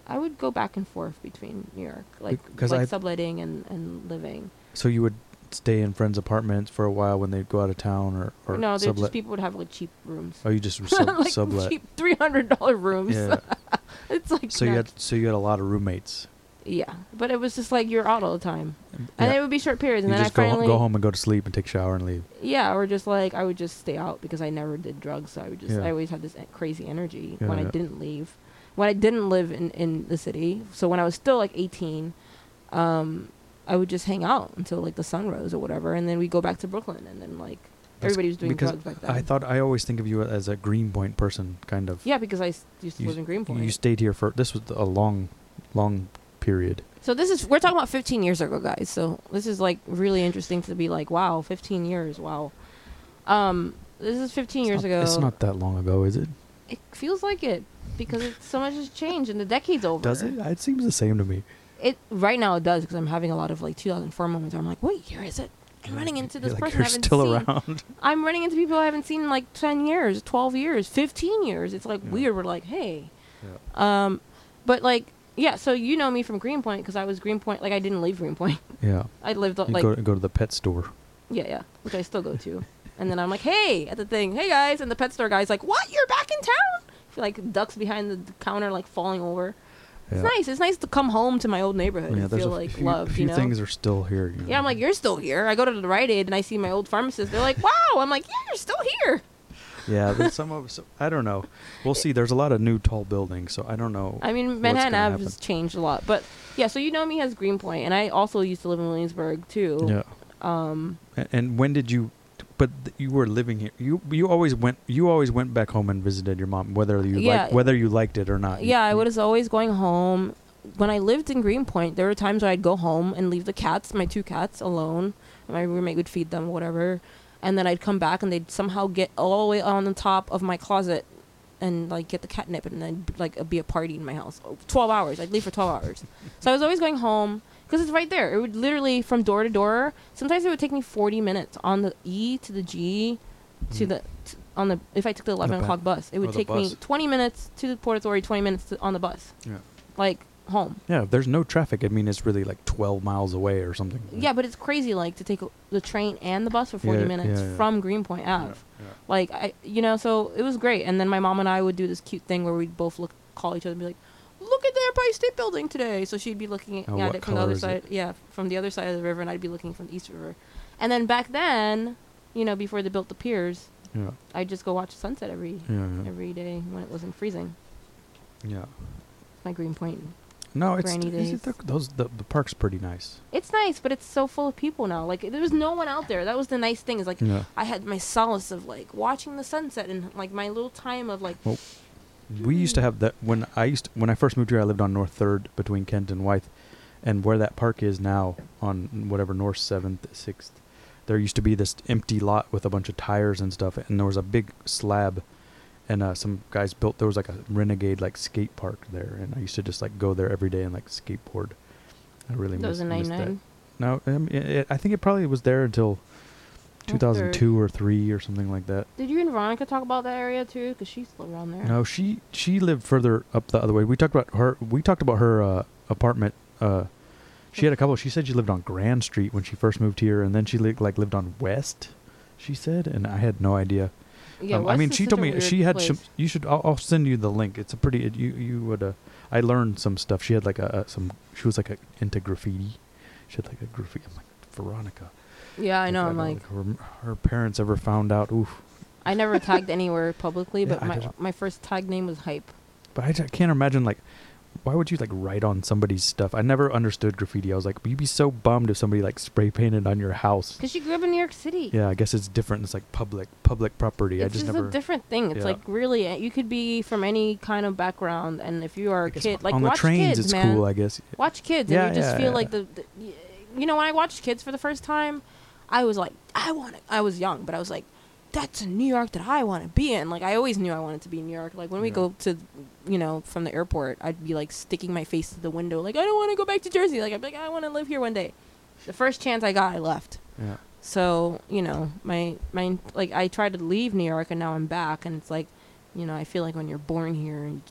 I would go back and forth between New York, like Because like I- subletting and and living. so you would stay in friends' apartments for a while when they'd go out of town, or or no, sublet? just people would have like cheap rooms. oh, you just sub, like sublet. cheap three hundred dollar rooms. Yeah. it's like so you had so you had a lot of roommates. Yeah, but it was just like you're out all the time, and Yeah. it would be short periods, and you then just I go, finally, go home and go to sleep and take a shower and leave. yeah, or just like I would just stay out because I never did drugs, so I would just Yeah. I always had this crazy energy Yeah, when I didn't leave, when I didn't live in in the city. So when I was still like 18, um, I would just hang out until like the sun rose or whatever, and then we go back to Brooklyn, and then like That's everybody was doing because drugs back then. I thought I always think of you as a Greenpoint person, kind of. yeah, because I s- used to you, live in Greenpoint. You stayed here for this was a long, long period. So this is we're talking about 15 years ago, guys. So this is like really interesting to be like, wow, 15 years, wow. Um, this is 15 It's years ago. It's not that long ago, is it? It feels like it because it's, so much has changed and the decade's over. Does it? It seems the same to me. It right now it does because I'm having a lot of like 2004 moments where I'm like, wait, here is it. I'm running into this like, person you're I haven't still seen. around. I'm running into people I haven't seen in like 10 years, 12 years, 15 years. It's like Yeah. weird. We're like, hey. Yeah. Um, but like, yeah. So you know me from Greenpoint because I was Greenpoint. Like I didn't leave Greenpoint. Yeah. I lived like go go to the pet store. yeah, yeah, which I still go to. And then I'm like, hey, at the thing, hey guys, and the pet store guy's like, what? You're back in town? Like ducks behind the counter, like falling over. It's Yeah. nice. It's nice to come home to my old neighborhood Yeah, and there's feel a like few, loved. few you know. things are still here. you yeah, know. I'm like, you're still here. I go to the Rite Aid and I see my old pharmacist. They're like, wow. I'm like, yeah, you're still here. Yeah, but some of us, I don't know. We'll see. There's a lot of new tall buildings, so I don't know. I mean, Manhattan gonna Ave has changed a lot, but yeah. So you know me as Greenpoint, and I also used to live in Williamsburg too. Yeah. Um, and when did you? But th- you were living here. You you always went. You always went back home and visited your mom, whether you Yeah. like whether you liked it or not. Yeah, I was always going home. When I lived in Greenpoint, there were times where I'd go home and leave the cats, my two cats, alone. My roommate would feed them, whatever, and then I'd come back and they'd somehow get all the way on the top of my closet and like get the catnip, and then like be a party in my house. Oh, twelve hours. I'd leave for twelve hours. So I was always going home because it's right there. It would literally from door to door. Sometimes it would take me forty minutes on the E to the G, to Mm. the t- on the if I took the eleven ba- o'clock bus, it would the take me twenty minutes to the Port Authority, twenty minutes to, on the bus, Yeah. like home. Yeah. If there's no traffic, I mean, it's really like 12 miles away or something. Yeah, but it's crazy like to take the train and the bus for forty Yeah, minutes yeah, yeah. from Greenpoint Ave. Like I, you know, so it was great. And then my mom and I would do this cute thing where we'd both look, call each other, and be like, "Look at the Empire State Building today." So she'd be looking Oh, at it from the other side, it? yeah, from the other side of the river, and I'd be looking from the East River. And then back then, you know, before they built the piers, Yeah. I'd just go watch the sunset every Yeah. yeah. every day when it wasn't freezing. Yeah. My Greenpoint. No, it's, it's days. the, those the, the park's pretty nice. It's nice, but it's so full of people now. Like there was no one out there. That was the nice thing. Is like Yeah. I had my solace of like watching the sunset and like my little time of like We used to have that when I used to, when I first moved here. I lived on North Third between Kent and Wythe, and where that park is now on whatever North Seventh, Sixth. There used to be this empty lot with a bunch of tires and stuff, and there was a big slab, and uh, some guys built. There was like a renegade like skate park there, and I used to just like go there every day and like skateboard. I really that was miss, in miss that. '99. No, um, it, it, I think it probably was there until 2002 or three or something like that. Did you and Veronica talk about that area too? Because she's still around there. No, she she lived further up the other way. We talked about her. We talked about her uh, apartment. Uh, she had a couple. She said she lived on Grand Street when she first moved here, and then she lived like lived on West. She said, and I had no idea. Yeah, Um, I mean, she told me she had some. You should. I'll, I'll send you the link. It's a pretty. It, you you would. Uh, I learned some stuff. She had like a, a some. She was like a, into graffiti. She had like a graffiti. I'm like Veronica. Yeah, I know. I'm like, her, her parents ever found out. Oof. I never tagged anywhere publicly, Yeah, but I my my first tag name was Hype. But I, can't imagine like, why would you like write on somebody's stuff? I never understood graffiti. I was like, you'd be so bummed if somebody like spray painted on your house. Because she grew up in New York City. Yeah, I guess it's different. It's like public public property. It's I just, just never. a different thing. It's Yeah. like really, uh, you could be from any kind of background, and if you are I a guess kid, like on the watch trains, kids, it's man. cool. I guess. watch kids, Yeah, and you just yeah, feel yeah. like the, the, y- you know, when I watched kids for the first time, I was like, I want to. I was young, but I was like, that's a New York that I want to be in. Like I always knew I wanted to be in New York. Like when we Yeah. go to, you know, from the airport, I'd be like sticking my face to the window, like I don't want to go back to Jersey. Like I'd be like, I want to live here one day. The first chance I got, I left. Yeah. So you know, my my like I tried to leave New York, and now I'm back, and it's like, you know, I feel like when you're born here, and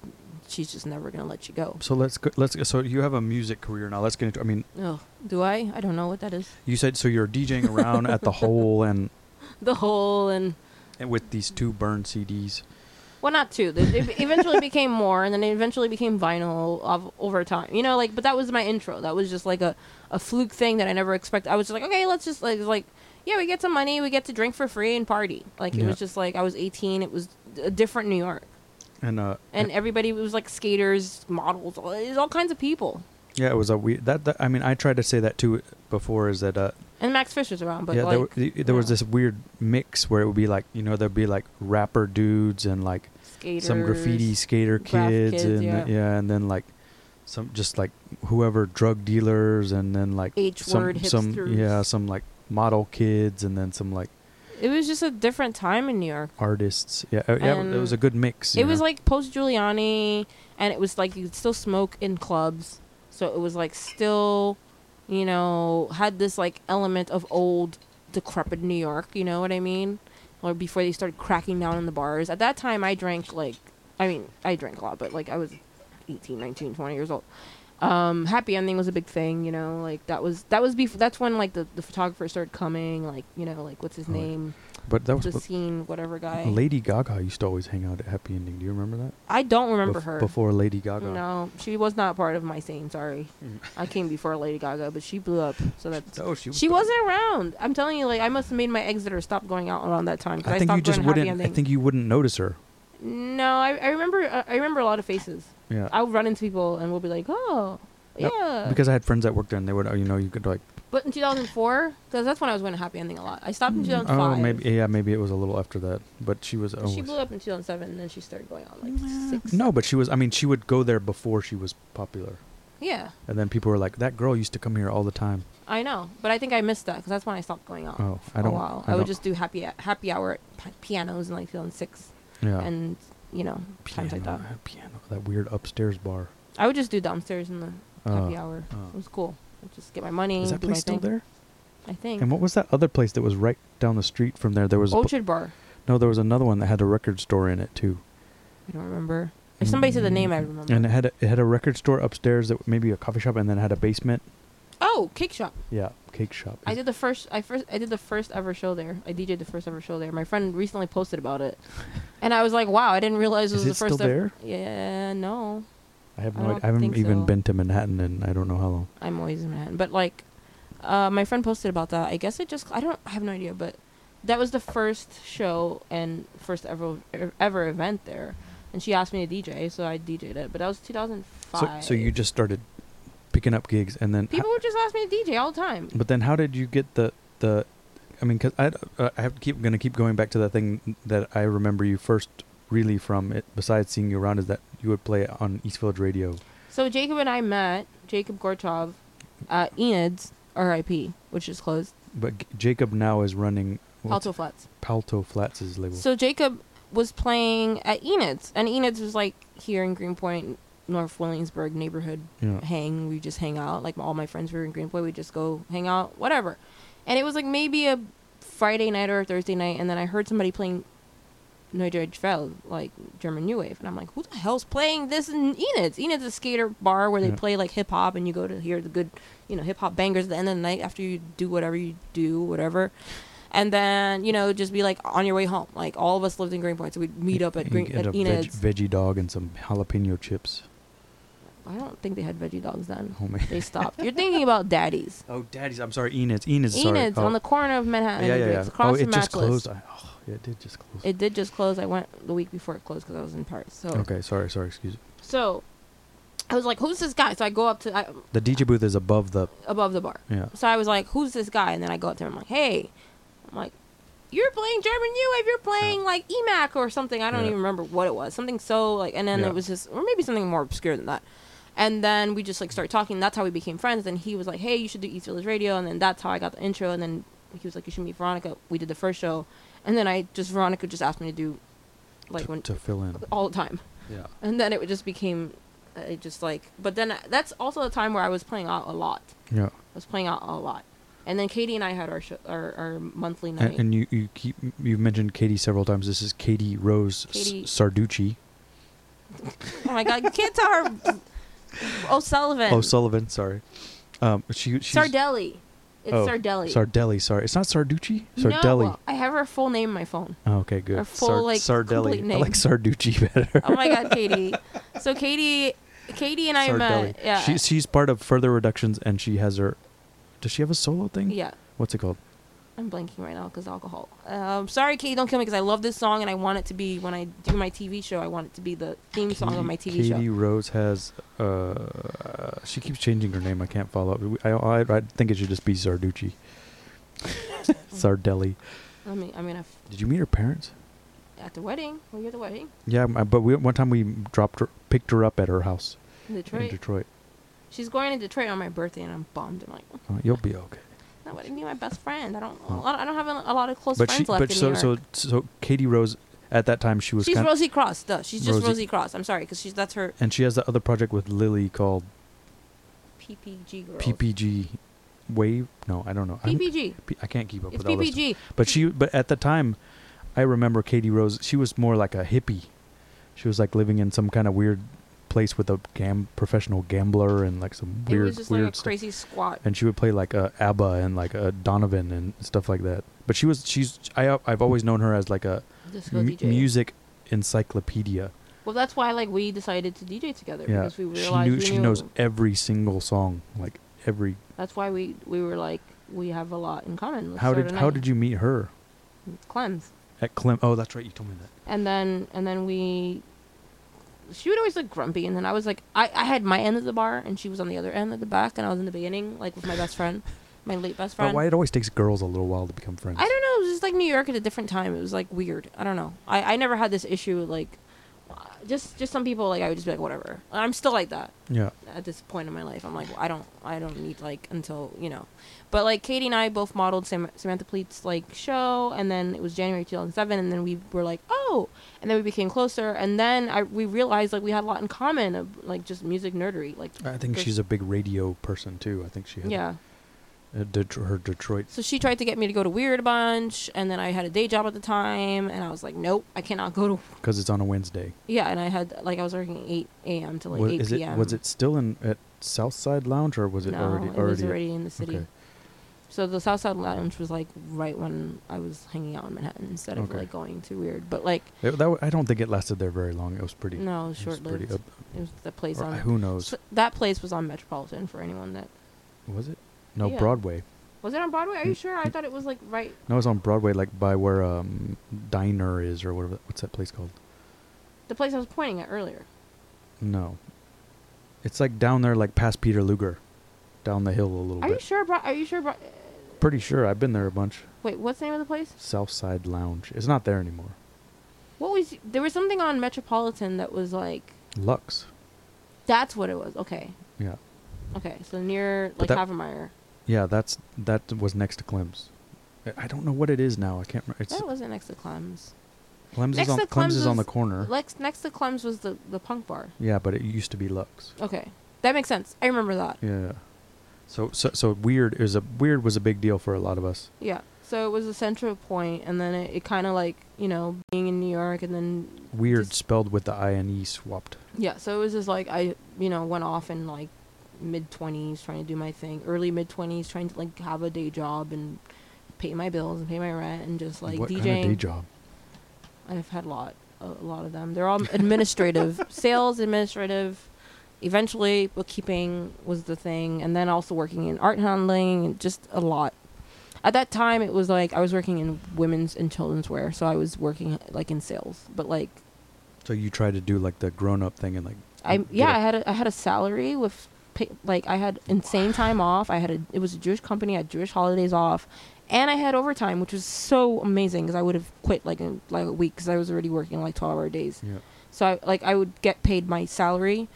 she's just never gonna let you go. So let's go, let's go, so you have a music career now. Let's get into. I mean, Oh, do I? I don't know what that is. you said so you're DJing around at the hole and, The hole and and with these two burned CDs. well, not two. It it eventually became more, and then it eventually became vinyl of, over time. You know, like, but that was my intro. That was just like a, a fluke thing that I never expected. I was just like, okay, let's just like like, yeah, we get some money, we get to drink for free and party. Like it Yeah. was just like I was 18. It was a different New York, And uh, and everybody was like skaters, models, all, it was all kinds of people. yeah, it was a weird. That, that I mean, I tried to say that too before. Is that uh, And Max Fisher's around, but yeah, there, like w- there was this weird mix where it would be like you know there'd be like rapper dudes and like skaters, some graffiti skater kids, kids, and yeah. yeah. and then like some just like whoever drug dealers and then like H some some hipsters. yeah some like model kids and then some like It was just a different time in New York. artists. Yeah, uh, yeah, it was a good mix. It you was like post Giuliani, and it was like you could still smoke in clubs. So it was like still, you know, had this like element of old, decrepit New York. You know what I mean? Or before they started cracking down on the bars. At that time, I drank like, I mean, I drank a lot, but like I was 18, 19, 20 years old. Um, happy ending was a big thing, you know, like that was that was before that's when like the, the photographer started coming, like you know, like what's his Oh, name, but that was the scene, whatever guy. Lady Gaga used to always hang out at Happy Ending. Do you remember that? I don't remember Bef- her. before Lady Gaga. No, she was not part of my scene. Sorry, Mm. I came before Lady Gaga, but she blew up. So that's Oh, she was. she wasn't around. I'm telling you, like I must have made my exit or stopped going out around that time. 'cause I think you just wouldn't. I think you wouldn't notice her. no, I, I remember. Uh, I remember a lot of faces. Yeah. I would run into people and we'll be like, oh, yeah. because I had friends that worked there, and they would, uh, you know, you could like. but in 2004, because that's when I was going to happy ending a lot. I stopped in 2005. Oh, maybe yeah, maybe it was a little after that, but she was. She blew up in 2007, and then she started going on like six. No, but she was. I mean, she would go there before she was popular, Yeah, and then people were like, "That girl used to come here all the time." I know, but I think I missed that because that's when I stopped going out. Oh, for I don't. A while. I, I, would just do happy happy hour at pi- pianos in like 2006, Yeah. and you know piano, times like that. uh, piano, that weird upstairs bar. I would just do downstairs in the happy Uh, hour. oh. It was cool. I'd just get my money. Is that do place still thing. there? I think. And what was that other place that was right down the street from there? There was a pl- Bar. no, there was another one that had a record store in it too. I don't remember. If somebody said the name, I remember. And it had a, it had a record store upstairs that maybe a coffee shop, and then it had a basement. Oh, Cake Shop. Yeah, cake shop. I did the first. I first. I did the first ever show there. I DJed the first ever show there. My friend recently posted about it, and I was like, "Wow, I didn't realize it Is was it the still first." ever- there? Yeah, no. I have I no. don't idea. I haven't think even so. been to Manhattan, and I don't know how long. I'm always in Manhattan. But like, uh, my friend posted about that. I guess it just I don't I have no idea, but that was the first show and first ever ever event there. And she asked me to DJ, so I DJ'd it. But that was 2005. So, so you just started picking up gigs, and then. people would just ask me to DJ all the time. but then, how did you get the the? I mean, because I uh, I have to keep gonna keep going back to that thing that I remember you first really from it. Besides seeing you around, is that you would play on East Village Radio. So Jacob and I met Jacob Gorchov at Enid's R.I.P., which is closed. But G- Jacob now is running what's Alto Flats. Palto Flats' his label. So Jacob was playing at Enid's, and Enid's was like here in Greenpoint, North Williamsburg neighborhood yeah. hang. We just hang out. Like all my friends were in Greenpoint, we just go hang out, whatever. And it was like maybe a Friday night or a Thursday night, and then I heard somebody playing Neue Welle, like German New Wave, and I'm like, who the hell's playing this in Enid's? Enid's a skater bar where they Yeah. play like hip hop, and you go to hear the good, you know, hip hop bangers at the end of the night after you do whatever you do, whatever. And then you know, just be like on your way home. Like all of us lived in Greenpoint, so we'd meet up at Green at a veg- Enid's. veggie dog and some jalapeno chips. I don't think they had veggie dogs then. Oh man. They stopped. You're thinking about Daddy's. Oh, Daddy's. I'm sorry, Enid's. Enid's. Enid's oh. on the corner of Manhattan. Yeah, yeah, yeah. Across Oh, it just closed. I, oh, yeah, it did just close. It did just close. I went the week before it closed because I was in Paris. So, Okay, sorry, sorry, excuse me. so I was like, "Who's this guy?" So I go up to I, The DJ booth is above the. above the bar. Yeah. So I was like, "Who's this guy?" And then I go up to him. I'm like, "Hey," I'm like, "You're playing German New Wave. You're playing like EMAC or something. I don't Yeah. even remember what it was. Something so like." And then Yeah. it was just, or maybe something more obscure than that. And then we just like started talking. That's how we became friends. And he was like, "Hey, you should do East Village Radio." And then that's how I got the intro. And then he was like, "You should meet Veronica." We did the first show, and then I just Veronica just asked me to do, like to, when to fill in. all the time. Yeah. And then it just became, uh, it just like. But then uh, that's also a time where I was playing out a lot. Yeah. I was playing out a lot. And then Katie and I had our show, our, our monthly night. And, and you, you keep you've mentioned Katie several times. This is Katie Rose S- Sarducci. oh my god, you can't tell her O'Sullivan. Oh, Sullivan. Sorry. Um, she she's Sardelli. It's Oh, Sardelli. Sardelli. Sorry, it's not Sarducci. Sardelli. No, I have her full name in my phone. Oh, okay, good. Her full, like, complete Sardelli. I like Sarducci better. Oh my god, Katie. So Katie, Katie and I Sardelli. met. Yeah. She, she's part of Further Reductions, and she has her. Does she have a solo thing? yeah. What's it called? I'm blanking right now because alcohol. Um, sorry, Katie, don't kill me because I love this song and I want it to be when I do my TV show. I want it to be the theme song of my TV Katie show. Rose has. Uh, she keeps changing her name. I can't follow up. I, I, I think it should just be Sarducci. Sardelli. I mean, I mean, f- Did you meet her parents? at the wedding. Were you at the wedding Yeah, m- but we, one time we dropped her, picked her up at her house in in Detroit? Detroit. She's going to Detroit on my birthday, and I'm bummed. I'm like, Uh, you'll be okay. That would be my best friend. I don't. I don't have a, a lot of close But friends she, left but in so New so York. so Katie Rose at that time she was she's kind Rosie Cross. Duh. She's just Rosie- Rosie, Cross. I'm sorry, because she's that's her and she has the other project with Lily called PPG girl. PPG Wave. No, I don't know. I'm- PPG. P- I can't keep up It's with all this. PPG. But she, but at the time, I remember Katie Rose. She was more like a hippie. She was like living in some kind of weird place with a gam professional gambler and like some It weird was just weird like a stuff. crazy squat. And she would play like a ABBA and like a Donovan and stuff like that. But she was she's I I've always known her as like a DJ. music encyclopedia. Well, that's why like we decided to DJ together Yeah, because we she realized knew we she knew. knows every single song, like every. That's why we we were like we have a lot in common. Let's How did how did you meet her Clems? at Clem? Oh, that's right, you told me that. And then and then we. She would always look grumpy, and then I was like, I, I had my end of the bar, and she was on the other end at the back, and I was in the beginning, like with my best friend, my late best But friend. why it always takes girls a little while to become friends? I don't know. It was just like New York at a different time. It was like weird. I don't know. I, I never had this issue. Like, uh, just just some people like I would just be like whatever. I'm still like that Yeah. at this point in my life. I'm like I don't I don't need like until you know. But like Katie and I both modeled Sam- Samantha Pleet's like show, and then it was January 2007, and then we were like oh, and then we became closer, and then I we realized like we had a lot in common of like just music nerdery. Like I think she's a big radio person too. I think she had yeah. a, Det- her Detroit. So she tried to get me to go to Wierd a bunch, and then I had a day job at the time, and I was like, nope, I cannot go to. because it's on a Wednesday. Yeah, and I had like I was working 8 a.m. to like Was, 8 p.m. it was it still in at Southside Lounge or was it no, already it already? was already in the city. Okay. So the Southside Lounge was like right when I was hanging out in Manhattan instead of Okay. like going to Wierd. But like It- that w- I don't think it lasted there very long. It was pretty. no, short lived. It was the place on. who knows? so that place was on Metropolitan for anyone that Was it? No, Yeah. Broadway. was it on Broadway. Are you Mm, sure? I thought it was like right. No, it's on Broadway, like by where um Diner is or whatever. What's that place called? The place I was pointing at earlier. No. It's like down there, like past Peter Luger, down the hill a little Are you sure? Bro- are you sure? Bro- Pretty sure I've been there a bunch. Wait, what's the name of the place? Southside Lounge. It's not there anymore. What was there was something on Metropolitan that was like Lux. that's what it was. Okay. Yeah. Okay. So near But like that- Havemeyer. Yeah, that's that was next to Clem's. I- I don't know what it is now. I can't remember. It's That wasn't next to Clem's. Clem's next is on to Clem's, is on the corner. Lex next to Clem's was the the punk bar. Yeah, but it used to be Lux. Okay. That makes sense. I remember that. Yeah. So so so Wierd is a Wierd was a big deal for a lot of us. Yeah. So it was a central point, and then it, it kind of like you know being in New York, and then Wierd Just- spelled with the I and E swapped. yeah. So it was just like I you know went off in like mid twenties trying to do my thing, early mid twenties trying to like have a day job and pay my bills and pay my rent and just like what DJing. kind of day job? I've had a lot, a, a lot of them. They're all administrative, sales, administrative. Eventually, bookkeeping was the thing, and then also working in art handling, and just a lot. At that time, it was like I was working in women's and children's wear, so I was working like in sales. But like, So you tried to do like the grown up thing and like I yeah, I had a, I had a salary with, pay, like I had insane time off. I had a it was a Jewish company. I had Jewish holidays off, and I had overtime, which was so amazing because I would have quit like in like a week because I was already working like twelve hour days. yeah. So I, like I would get paid my salary,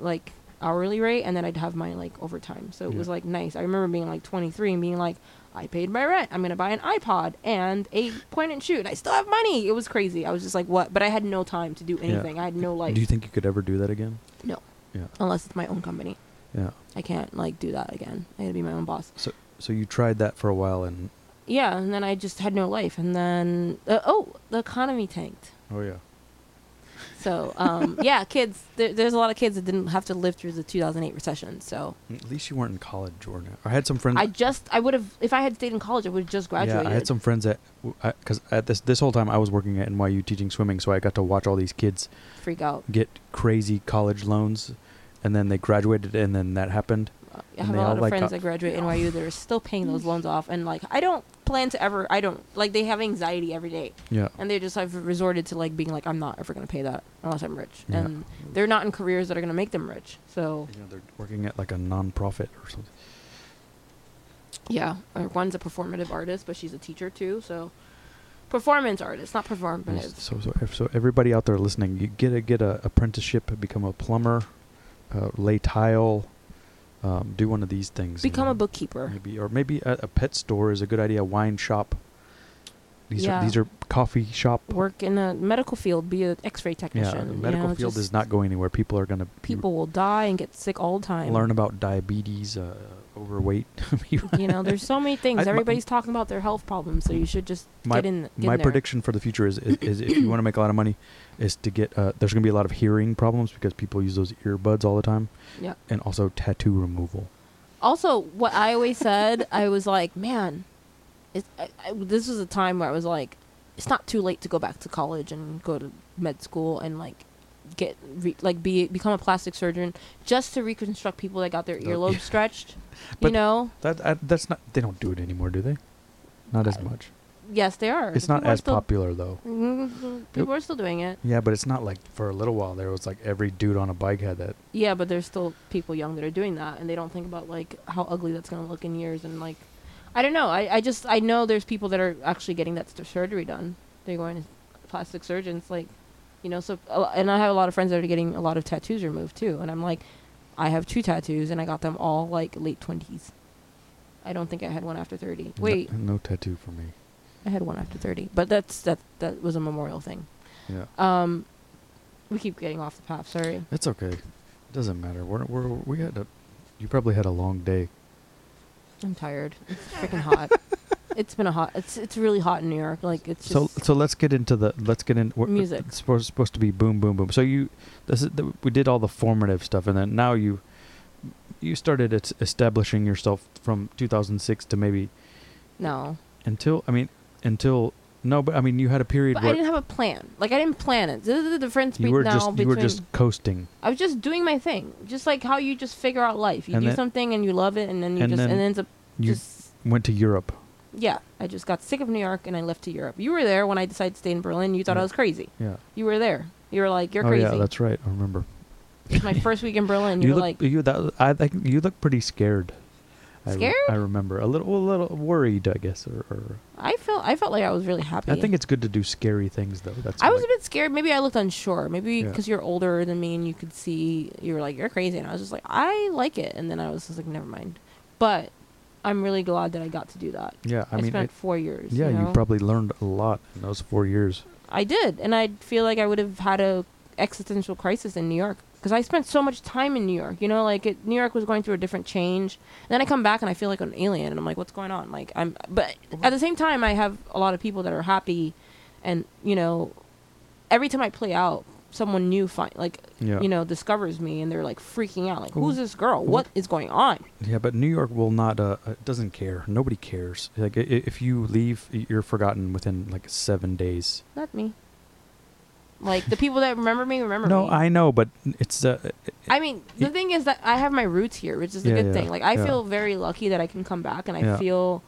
like hourly rate, and then I'd have my like overtime. So it was like nice. I remember being like 23 and being like, I paid my rent. I'm gonna buy an iPod and a point and shoot. I still have money. It was crazy. I was just like, what? But I had no time to do anything. I had no life Do you think you could ever do that again? No. Yeah. unless it's my own company. Yeah. I can't like do that again. I gotta be my own boss. So so you tried that for a while and Yeah, and then I just had no life. And then uh, oh, the economy tanked. oh yeah. So um, yeah, kids. There, there's a lot of kids that didn't have to live through the 2008 recession. So At least you weren't in college, Jordan. I had some friends. I just I would have if I had stayed in college, I would have just graduated. Yeah, I had some friends that because at this this whole time I was working at NYU teaching swimming, so I got to watch all these kids freak out. get crazy college loans, and then they graduated, and then that happened. I have a lot of like, friends that graduate NYU that are still paying those loans off, and like I don't plan to ever. I don't like they have anxiety every day, Yeah. and they just have resorted to like being like I'm not ever gonna pay that unless I'm rich, Yeah. and they're not in careers that are gonna make them rich. So You know, they're working at like a non-profit or something. yeah, or one's a performative artist, but she's a teacher too. So performance artist, not performative. So so so everybody out there listening, you get a get a apprenticeship, become a plumber, uh, lay tile, um, do one of these things. you Become know. a bookkeeper. Maybe or maybe a, a pet store is a good idea. A wine shop. These Yeah. are these are coffee shop. Work in a medical field. Be an X-ray Yeah, technician. the you medical know, field is not going anywhere. People are gonna People will die and get sick all the time. learn about diabetes, uh, overweight. you know, there's so many things. I- Everybody's talking about their health problems, so you should just My- get in. Get My in prediction for the future is, is, is if you want to make a lot of money, is to get uh, there's gonna be a lot of hearing problems because people use those earbuds all the time, Yeah. and also tattoo removal. Also, what I always said, I was like, man, it's, I, I, this was a time where I was like, it's not too late to go back to college and go to med school and like get re- like be become a plastic surgeon just to reconstruct people that got their No, earlobe stretched. you know, That, that that's not they don't do it anymore, do they? Not as much. yes, they are. It's not as popular though. Mhm, People are still doing it. Yeah, but it's not like for a little while there was like every dude on a bike had that. Yeah, but there's still people young that are doing that, and they don't think about like how ugly that's gonna look in years, and like, I don't know. I, I just I know there's people that are actually getting that st- surgery done. They're going to plastic surgeons, like, you know. So and I have a lot of friends that are getting a lot of tattoos removed too, and I'm like, I have two tattoos, and I got them all like late twenties. I don't think I had one after thirty. No- Wait, no, tattoo for me. I had one after thirty, but that's that that was a memorial thing. Yeah, Um, we keep getting off the path. Sorry. it's okay. It doesn't matter. We're, we're we had a. You probably had a long day. I'm tired. It's freaking hot. It's been a hot. It's it's really hot in New York. Like it's just So so let's get into the let's get in Music. It's supposed, supposed to be boom boom boom. So you this is the, we did all the formative stuff, and then now you you started es- establishing yourself from 2006 to maybe no. until I mean until no, but I mean you had a period But I didn't have a plan. Like I didn't plan it. This is the difference you were now just you were just coasting. I was just doing my thing, just like how you just figure out life. You And do something and you love it, and then you and just then and it ends up You just went to Europe. Yeah. I just got sick of New York and I left to Europe. You were there when I decided to stay in Berlin. You thought I was crazy. Yeah. You were there. You were like, you're oh crazy. yeah, that's right. I remember. It was my first week in Berlin. You, you were look like, you that I think you look pretty scared. I re- Scared? I remember a little a little worried, I guess, or, or I felt I felt like I was really happy. I think it's good to do scary things though. That's I was like- a bit scared. Maybe I looked unsure. Maybe Yeah. because you're older than me and you could see, you were like, you're crazy. And I was just like, I like it. And then I was just like, never mind. But I'm really glad that I got to do that. yeah. I, I, mean, spent it- four years. yeah, you, you probably learned a lot in those four years. I did. And I feel like I would have had a existential crisis in New York. Because I spent so much time in New York. You know, like it, New York was going through a different change. And then I come back and I feel like an alien. And I'm like, what's going on? Like, I'm. But at the same time, I have a lot of people that are happy. And, you know, every time I play out, someone new find like Yeah. you know discovers me and they're like freaking out like who's this girl what is going on Yeah, but New York will not. Uh, uh, doesn't care. Nobody cares. Like i- if you leave, you're forgotten within like seven days. not me like the people that remember me remember No, me No, I know, but it's uh, I mean the thing is that i have my roots here which is a Yeah, good yeah, thing like i yeah. feel very lucky that i can come back and i feel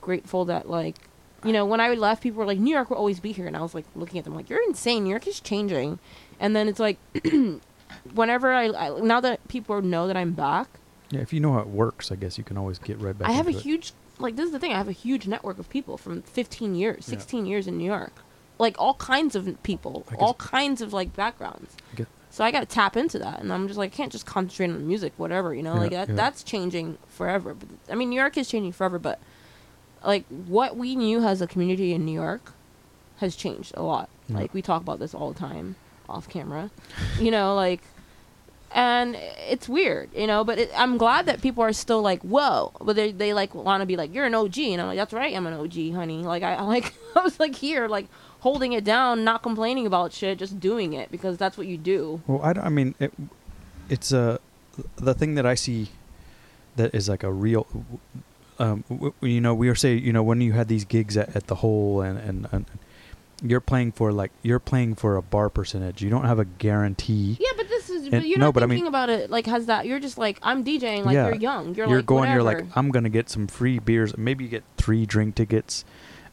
grateful that like you know when i left people were like new york will always be here and i was like looking at them like you're insane new york is changing and then it's like whenever I, I now that people know that i'm back yeah. If you know how it works, I guess you can always get right back. I have a it. huge like this is the thing. I have a huge network of people from 15 years, Yeah. 16 years in New York, like all kinds of people, all kinds of like backgrounds. I So I got to tap into that, and I'm just like I can't just concentrate on music, whatever you know. Yeah, like that, yeah. that's changing forever. But I mean, New York is changing forever, but like what we knew as a community in New York has changed a lot. Yeah. Like we talk about this all the time off camera, you know, like and it's weird, you know. But it, I'm glad that people are still like, whoa, but they they like want to be like, you're an OG, and I'm like, that's right, I'm an OG, honey. Like I, I like I was like here, like holding it down, not complaining about shit, just doing it because that's what you do. Well, I, don't- I mean, it, it's a the thing that I see that is like a real, um, w- you know, we were saying, you know, when you had these gigs at, at the hole and, and, and you're playing for like, you're playing for a bar percentage. You don't have a guarantee. Yeah, but this is And- but you're no, not but I thinking mean- about it like has that. You're just like I'm DJing, like Yeah. you're young. You're, You're, like going, you're like, I'm going to get some free beers. Maybe you get three drink tickets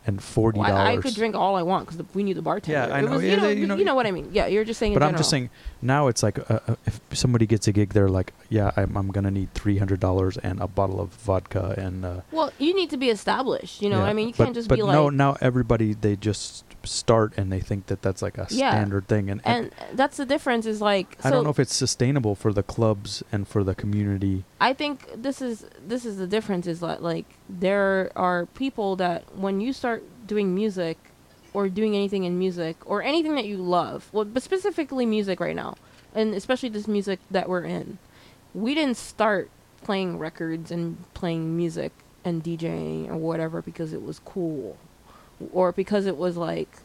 and forty Well, dollars. I, I could drink all I want because we knew the bartender. Yeah, I know. was- Yeah, you, know, they- you know- you know what I mean. Yeah, you're just saying. in But I'm just saying now it's like uh, uh, if somebody gets a gig, they're like, yeah, I'm, I'm gonna need three hundred dollars and a bottle of vodka and. Uh, Well, you need to be established. You know, yeah. I mean, you but, can't just but be no, like. now everybody they just start and they think that that's like a Yeah. standard thing, and, and and that's the difference. Is like. I don't know if it's sustainable for the clubs and for the community. I think this is this is the difference. Is that like there are people that when you start doing music, or doing anything in music, or anything that you love, well, but specifically music right now, and especially this music that we're in, we didn't start playing records and playing music and DJing or whatever because it was cool, or because it was like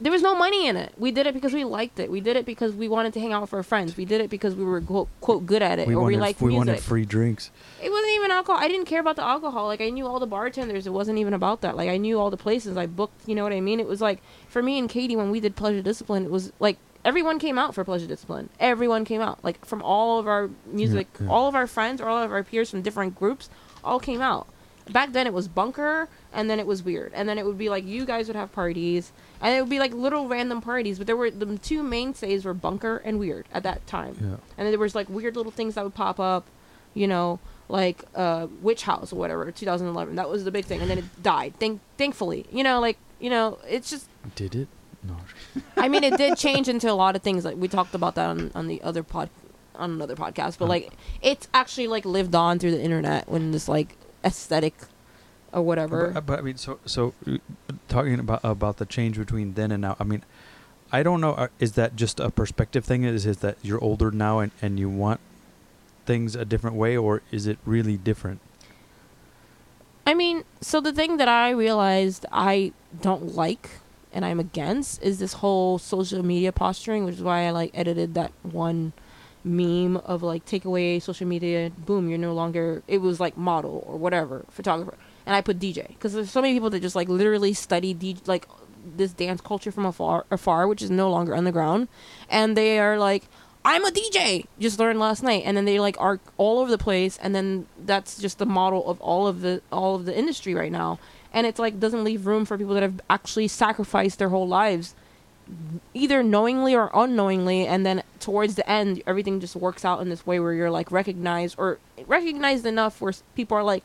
there was no money in it. We did it because we liked it. We did it because we wanted to hang out with our friends. We did it because we were quote, quote good at it we or wanted we liked we music. wanted free drinks. It wasn't even alcohol. I didn't care about the alcohol. Like I knew all the bartenders. It wasn't even about that. Like I knew all the places I booked. You know what I mean? It was like for me and Katie when we did Pleasure Discipline. It was like everyone came out for Pleasure Discipline. Everyone came out. Like from all of our music, yeah. all of our friends, or all of our peers from different groups, all came out. Back then it was bunker, and then it was Wierd, and then it would be like you guys would have parties, and it would be like little random parties. But there were the two mainstays were bunker and Wierd at that time Yeah. and then there was like weird little things that would pop up, you know, like uh, Witch House or whatever, 2011. That was the big thing, and then it died. Thank, thankfully, you know, like you know, it's just. Did it? No. I mean, it did change into a lot of things. Like we talked about that on, on the other pod, on another podcast. But like, it's actually like lived on through the internet when this like aesthetic or whatever. But, but I mean, so so uh, talking about about the change between then and now. I mean, I don't know. uh, Is that just a perspective thing? Is is that you're older now and and you want things a different way, or is it really different? I mean, so the thing that I realized I don't like and I'm against is this whole social media posturing, which is why I like edited that one meme of like take away social media, boom, you're no longer it was like model or whatever, photographer. And I put DJ because there's so many people that just like literally study like this dance culture from afar, afar, which is no longer underground, and they are like, I'm a DJ. Just learned last night, and then they like are all over the place, and then that's just the model of all of the all of the industry right now, and it's like doesn't leave room for people that have actually sacrificed their whole lives, either knowingly or unknowingly, and then towards the end, everything just works out in this way where you're like recognized or recognized enough where people are like,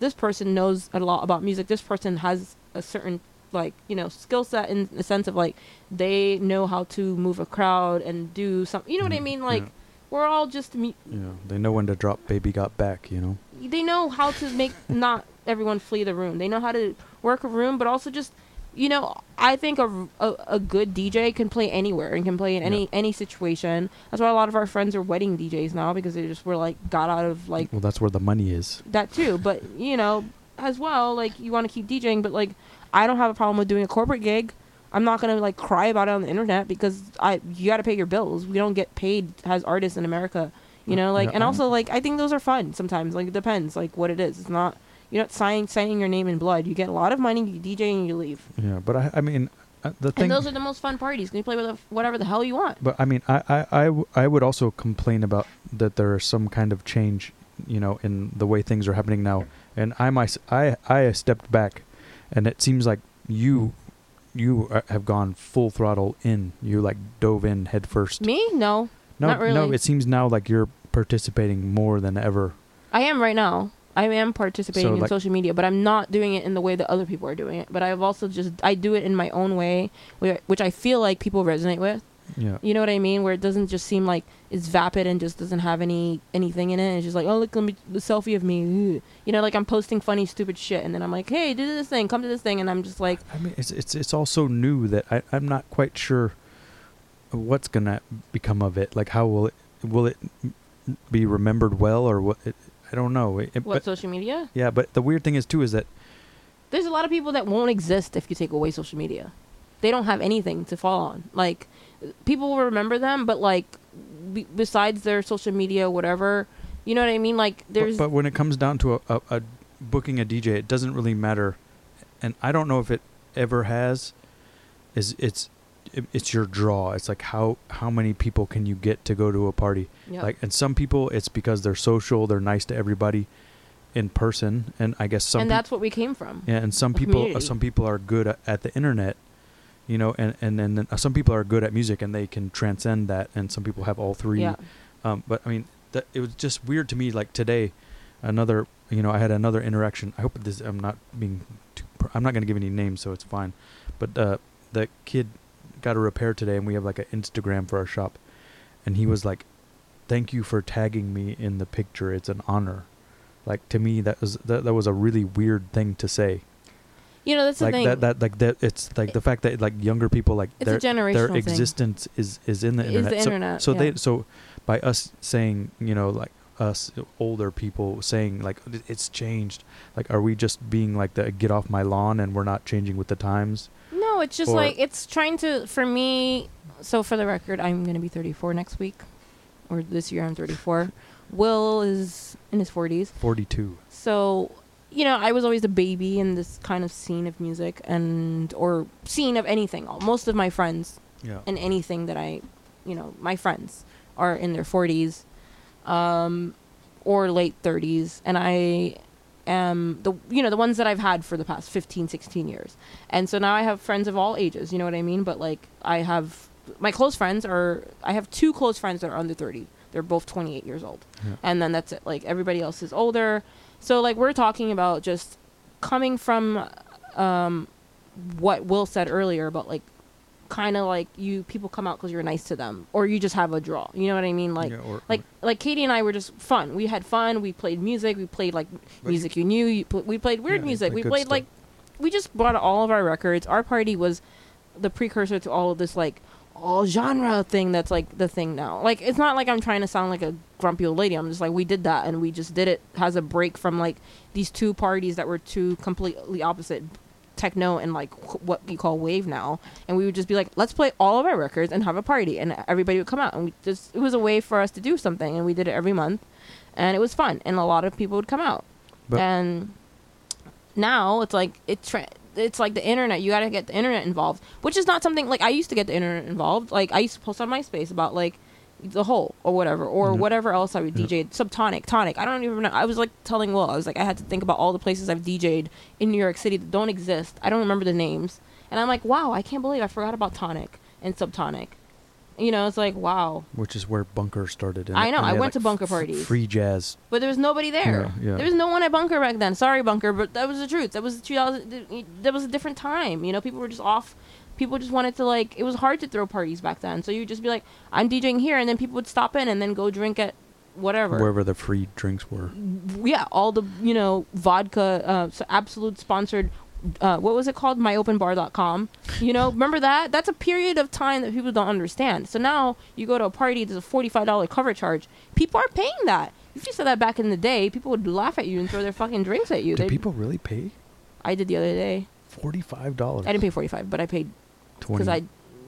this person knows a lot about music. This person has a certain like you know skill set in the sense of like they know how to move a crowd and do something. you know what i Mm, mean like yeah. we're all just You know, they know when to drop "Baby Got Back." You know. they know how to make not everyone flee the room they know how to work a room but also just you know i think a, a, a good dj can play anywhere and can play in any Yeah. any situation. That's why a lot of our friends are wedding djs now because they just were like got out of like well, that's where the money is. that too but you know as well like you want to keep djing but like i don't have a problem with doing a corporate gig. I'm not gonna like cry about it on the internet because i you gotta pay your bills. We don't get paid as artists in america you know like Yeah, and also like i think those are fun sometimes like it depends like what it is. It's not you're not signing signing your name in blood you get a lot of money you dj and you leave Yeah, but I, I mean, uh, the thing. and those are the most fun parties Can you play with the- whatever the hell you want But I mean, I, I, I, w- I would also complain about that there is some kind of change, you know, in the way things are happening now. And I, my, I, I stepped back, and it seems like you, you uh, have gone full throttle in. You like dove in head first. me no no, not no. It seems now like you're participating more than ever. I am right now. I am participating So, in like- social media, but I'm not doing it in the way that other people are doing it. But I've also just I do it in my own way, whi- which I feel like people resonate with. Yeah. You know what I mean? Where it doesn't just seem like it's vapid and just doesn't have any anything in it. It's just like, oh look, let me the selfie of me. Ugh. You know, like I'm posting funny, stupid shit, and then I'm like, hey, do this thing, come to this thing, and I'm just like, I mean, it's it's it's all so new that I I'm not quite sure what's gonna become of it. Like, how will it will it be remembered well or what? It, I don't know. It- it- what but- social media? yeah, but the weird thing is too is that There's a lot of people that won't exist if you take away social media. They don't have anything to fall on. Like people will remember them, but like be- besides their social media, whatever, you know what I mean? Like But- there's But, when it comes down to a, a, a booking a DJ, it doesn't really matter, and I don't know if it ever has. Is it's it, it's your draw. It's like how how many people can you get to go to a party? yeah. Like, and some people it's because they're social, they're nice to everybody. in person, and I guess some and peop- that's what we came from. yeah, and some people uh, some people are good at, at the internet, you know, and and then uh, some people are good at music and they can transcend that, and some people have all three. Yeah. Um, but I mean, that it was just weird to me. Like today, another, you know, I had another interaction. I hope this. I'm not being. Too, I'm not going to give any names, so it's fine. But uh, the kid got a repair today, and we have like an Instagram for our shop, and he was like, "Thank you for tagging me in the picture. It's an honor." Like to me, that was that, that was a really weird thing to say. You know, that's like the thing. that that like that. It's like the fact that like younger people like it's their their thing. existence is is in the Is internet. the so, internet, so yeah. they so by us saying you know like us older people saying like it's changed. Like are we just being like the get off my lawn and we're not changing with the times? No, it's just Or- like it's trying to for me. So for the record, I'm gonna be 34 next week, or this year I'm 34. Will is in his 40s. Forty two. So, you know, I was always a baby in this kind of scene of music and or scene of anything. Most of my friends Yeah. and anything that I, you know, my friends are in their 40s um or late 30s and I am the you know, the ones that I've had for the past 15, 16 years. And so now I have friends of all ages, you know what I mean? But like I have my close friends are I have two close friends that are under 30. They're both 28 years old yeah. and then that's it like everybody else is older so like we're talking about just coming from um what will said earlier about like kind of like you people come out because you're nice to them or you just have a draw you know what i mean like yeah, or, like like katie and i were just fun we had fun we played music we played like Like- music you knew you pl- we played weird Yeah, music like we played stuff. like we just brought all of our records our party was the precursor to all of this like all genre thing that's like the thing now. Like it's not like I'm trying to sound like a grumpy old lady. I'm just like we did that and we just did it has a break from like these two parties that were two completely opposite techno and like wh- what you call wave now. And we would just be like let's play all of our records and have a party. And everybody would come out. And we just it was a way for us to do something. And we did it every month. And it was fun. And a lot of people would come out. But- and now it's like it's tra- it's like the internet. You got to get the internet involved, which is not something like I used to get the internet involved. Like I used to post on MySpace about like the whole or whatever or Mhm. whatever else I would. DJ. Subtonic, tonic. I don't even know. I was like telling Will. I was like I had to think about all the places I've DJ'd in New York City that don't exist. I don't remember the names, and I'm like, wow, I can't believe I forgot about tonic and subtonic. You know, it's like wow. which is where bunker started. And, I know, I went to bunker parties. Free jazz. But there was nobody there. Yeah, yeah. There was no one at Bunker back then. Sorry, Bunker, but that was the truth. That was 2000. That was a different time. You know, people were just off. People just wanted to like. It was hard to throw parties back then. So you'd just be like, "I'm DJing here," and then people would stop in and then go drink at whatever. Wherever the free drinks were. Yeah, all the you know vodka, uh, so Absolut sponsored. Uh, what was it called? MyOpenBar.com. You know, remember that? That's a period of time that people don't understand. So now you go to a party, there's a forty-five dollar cover charge. People are paying that. If you said that back in the day, people would laugh at you and throw their fucking drinks at you. Do They'd- people really pay I did the other day. forty five dollars? I didn't pay forty-five, but I paid. Because I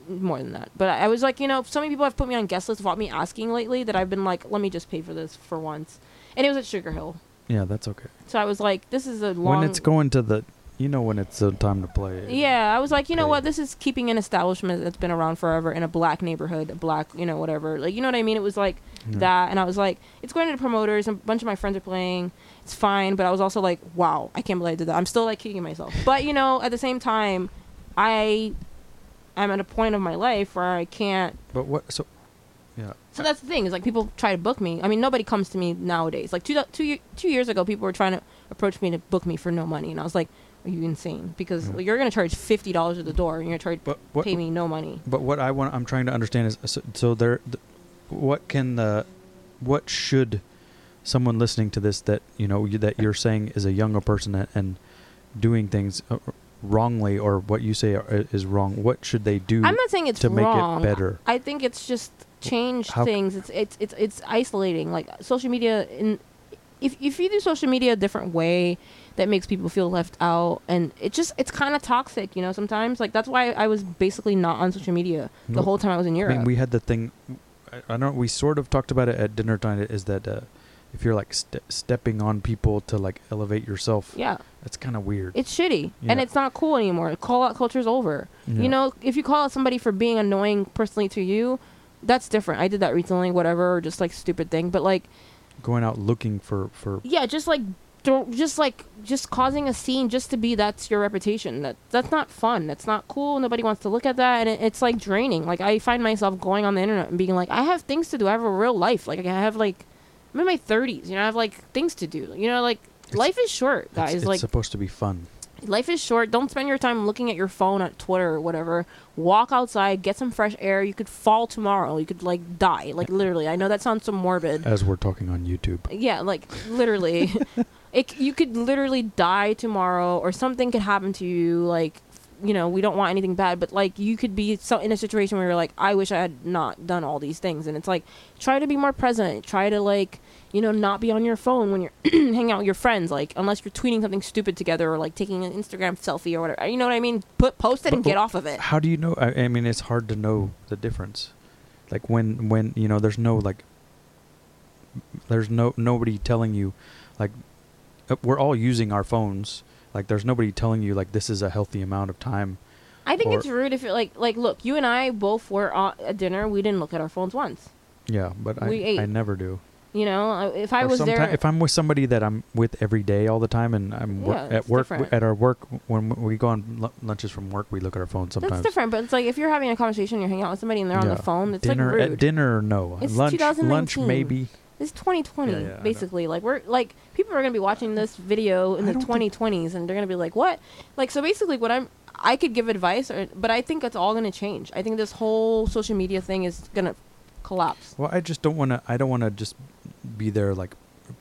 more than that. But I, I was like, you know, so many people have put me on guest lists without me asking lately that I've been like, let me just pay for this for once. And it was at Sugar Hill. yeah, that's okay. So I was like, this is a long. when it's going to the, you know, when it's the time to play. Yeah, I was like, you know what? This is keeping an establishment that's been around forever in a black neighborhood, a black, you know, whatever. Like, you know what I mean? It was like Yeah. that, and I was like, it's going to the promoters. A bunch of my friends are playing. It's fine, but I was also like, wow, I can't believe I did that. I'm still like kicking myself. But you know, at the same time, I am at a point of my life where I can't. But what? So, yeah. So that's the thing is like people try to book me. I mean, nobody comes to me nowadays. Like two two years ago, people were trying to approach me to book me for no money, and I was like, are you insane? Because Yeah. you're gonna charge fifty dollars at the door, and you're gonna charge what? pay me no money. But what I want, I'm trying to understand is, so, so there, th- what can the, what should someone listening to this that you know you, that you're saying is a younger person and, and doing things uh, wrongly or what you say are, is wrong? What should they do? I'm not saying it's to make it better. I think it's just change How- things. It's it's it's it's isolating. Like social media in if if you do social media a different way that makes people feel left out and it just it's kind of toxic, you know, sometimes. Like that's why I was basically not on social media the Nope. whole time I was in I Europe. mean, we had the thing. I, I don't. know, We sort of talked about it at dinner time. Is that uh, if you're like ste- stepping on people to like elevate yourself, yeah, that's kind of weird. it's shitty and it's not cool anymore. Call out culture's over. Yeah. You know, if you call out somebody for being annoying personally to you, that's different. I did that recently, whatever, or just like stupid thing. But like going out looking for for yeah, just like throw, just like just causing a scene just to be that's your reputation. That that's not fun. That's not cool. Nobody wants to look at that, and it, it's like draining. Like I find myself going on the internet and being like, I have things to do. I have a real life. Like I have like, I'm in my 30s. You know, I have like things to do. You know, like It's- life is short, guys. It's, it's like supposed to be fun. life is short. Don't spend your time looking at your phone at Twitter or whatever. Walk outside, get some fresh air. You could fall tomorrow. You could like die. Like literally. I know that sounds so morbid. As we're talking on YouTube. Yeah, like literally. it you could literally die tomorrow or something could happen to you like you know, we don't want anything bad, but like you could be so in a situation where you're like, I wish I had not done all these things, and it's like, try to be more present. Try to like, you know, not be on your phone when you're hanging out with your friends, like unless you're tweeting something stupid together or like taking an Instagram selfie or whatever. You know what I mean? Put post it and get off of it. How do you know? I, I mean, it's hard to know the difference. Like when when you know, there's no like, there's no nobody telling you, like, uh, we're all using our phones. Like, there's nobody telling you like this is a healthy amount of time. I think it's rude if you're like, like, look, you and I both were at dinner. We didn't look at our phones once. Yeah, but We I ate. I never do. You know, if I Or was there, if I'm with somebody that I'm with every day all the time, and I'm wor- Yeah, at work different. at our work when we go on lu- lunches from work, we look at our phones sometimes. That's different, but it's like if you're having a conversation, you're hanging out with somebody and they're on the phone. It's dinner like rude. at dinner, no. It's lunch, lunch maybe. It's 2020, Yeah, yeah, basically. Like we're like people are gonna be watching this video in I the don't 2020s, and they're gonna be like, "What?" Like so, basically, what I'm I could give advice, or, but I think it's all gonna change. I think this whole social media thing is gonna collapse. Well, I just don't want to. I don't want to just be there like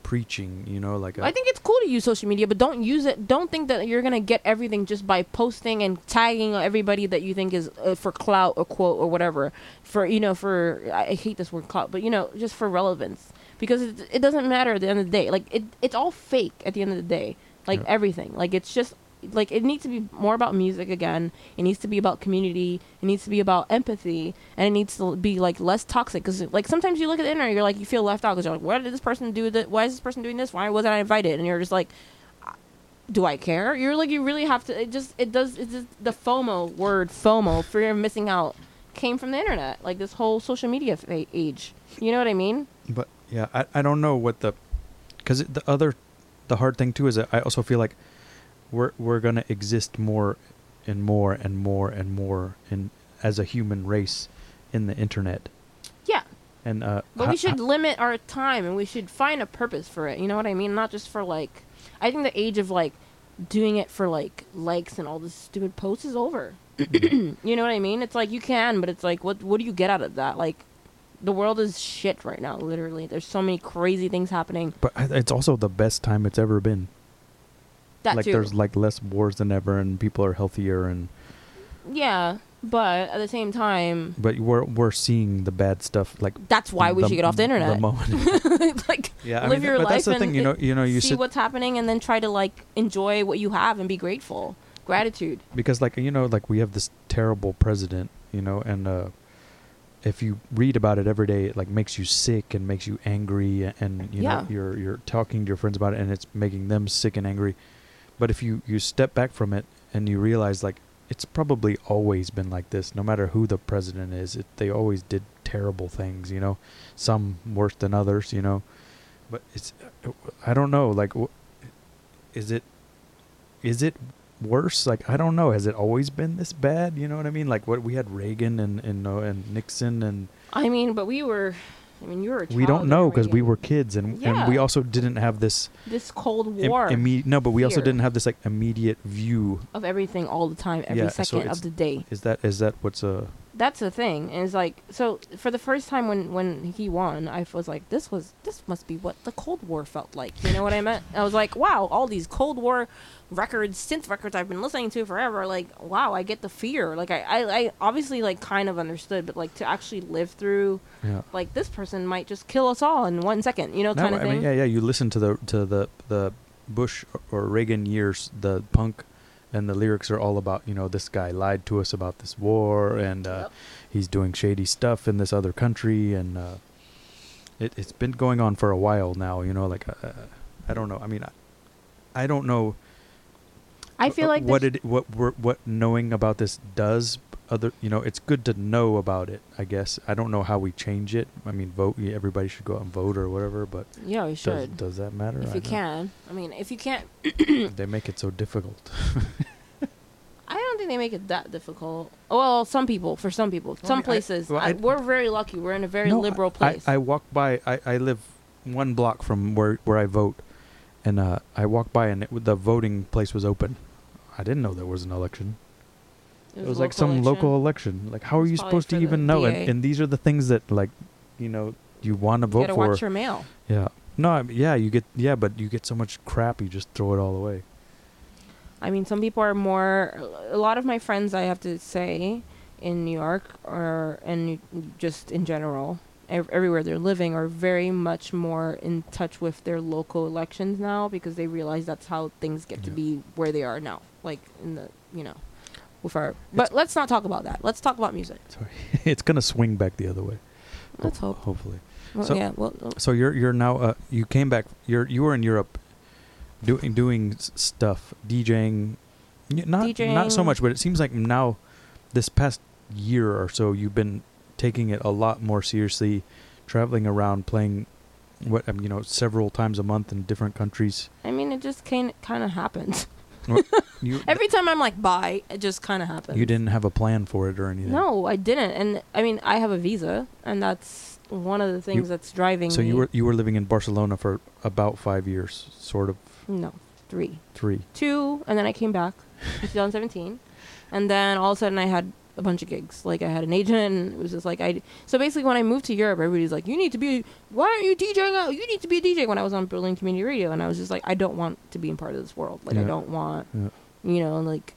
preaching. You know, like I think it's cool to use social media, but don't use it. Don't think that you're gonna get everything just by posting and tagging everybody that you think is uh, for clout or quote or whatever. For you know, for I hate this word clout, but you know, just for relevance because it, it doesn't matter at the end of the day. Like it, it's all fake at the end of the day. Like Yeah. everything. Like it's just like it needs to be more about music again. It needs to be about community. It needs to be about empathy, and it needs to be like less toxic. Because like sometimes you look at the internet, you're like you feel left out because you're like, why did this person do that? Why is this person doing this? Why wasn't I invited? And you're just like, do I care? You're like you really have to. It just it does. It's just the FOMO word FOMO fear of missing out came from the internet. Like this whole social media fa- age. You know what I mean? But yeah, I, I don't know what the, because the other, the hard thing too is that I also feel like, we're we're gonna exist more, and more and more and more in as a human race, in the internet, Yeah. and uh. But we should ho- limit our time and we should find a purpose for it. You know what I mean? Not just for like I think the age of like doing it for like likes and all this stupid posts is over. you know what I mean? It's like you can, but it's like what what do you get out of that? Like the world is shit right now, literally. There's so many crazy things happening. But it's also the best time it's ever been. That like too. there's like less wars than ever, and people are healthier, and yeah, but at the same time, but we're we're seeing the bad stuff like. that's why we the- should get off the internet. The moment. like yeah, I live mean, your but life that's the and thing, you know. You know, you see sit what's happening and then try to like enjoy what you have and be grateful. Gratitude. because like you know like we have this terrible president you know and uh if you read about it every day it like makes you sick and makes you angry and you Yeah. know you're you're talking to your friends about it and it's making them sick and angry but if you you step back from it and you realize like it's probably always been like this no matter who the president is it, they always did terrible things you know some worse than others you know but it's uh, i don't know like is it is it worse like i don't know has it always been this bad you know what i mean like what we had reagan and and, uh, and nixon and I mean, but we were. I mean, you were. A we don't know because we were kids and and we also didn't have this this Cold im- War imme- no but we also didn't have this like immediate view of everything all the time, every Yeah, second it's- of the day. is that is that what's uh That's the thing. And it's like so for the first time when when he won, I was like, this was this must be what the Cold War felt like. You know what I meant? I was like, wow, all these Cold War records, synth records I've been listening to forever. Like, wow, I get the fear. Like, I I, I obviously like kind of understood, but like to actually live through yeah like this person might just kill us all in one second. You know, no, kind of I thing. mean, yeah, yeah. You listen to the to the the Bush or Reagan years, the punk, and the lyrics are all about you know this guy lied to us about this war, and uh, Yep. he's doing shady stuff in this other country, and uh, it, it's been going on for a while now. You know, like uh, I don't know. I mean, I, I don't know. I feel uh, like what it what what knowing about this does other you know it's good to know about it i guess i don't know how we change it i mean vote everybody should go out and vote or whatever but Yeah, we should. does that matter if I you don't- can. I mean, if you can't, they make it so difficult I don't think they make it that difficult. Well, some people, for some people, Well, some I- places, well, I, I- we're very lucky. We're in a very No, liberal place. I walk by I, I live one block from where where i vote and uh i walked by and it, the voting place was open i didn't know there was an election it was, like some election. local election like how are you supposed to even know and, and these are the things that like you know you want to vote for watch your mail. Yeah. No, I mean, yeah, you get yeah, but you get so much crap, you just throw it all away. I mean, some people are more. A lot of my friends, I have to say, in New York or and just in general, ev- everywhere they're living, are very much more in touch with their local elections now because they realize that's how things get to be where they are now. Like in the you know, with our. But let's not talk about that. Let's talk about music. So it's gonna swing back the other way. Let's Ho- hope. Hopefully. Well, So- yeah. Well, uh, So you're you're now uh you came back. You're you were in Europe, doing doing stuff, DJing. Not not so much, but it seems like now, this past year or so, you've been taking it a lot more seriously, traveling around, playing, what um, you know, several times a month in different countries. I mean, it just kind kind of happens. You Every time I'm like, bye, it just kind of happens. you didn't have a plan for it or anything. No, I didn't. And I mean, I have a visa, and that's one of the things that's driving So me. you were you were living in Barcelona for about five years, sort of no three, three. two, and then I came back in 2017, and then all of a sudden I had a bunch of gigs. Like I had an agent, and it was just like I. So basically, when I moved to Europe, everybody's like, "You need to be. Why aren't you DJing out? You need to be a DJ." When I was on Berlin Community Radio, and I was just like, I don't want to be in part of this world. Like I don't want. Yeah. you know like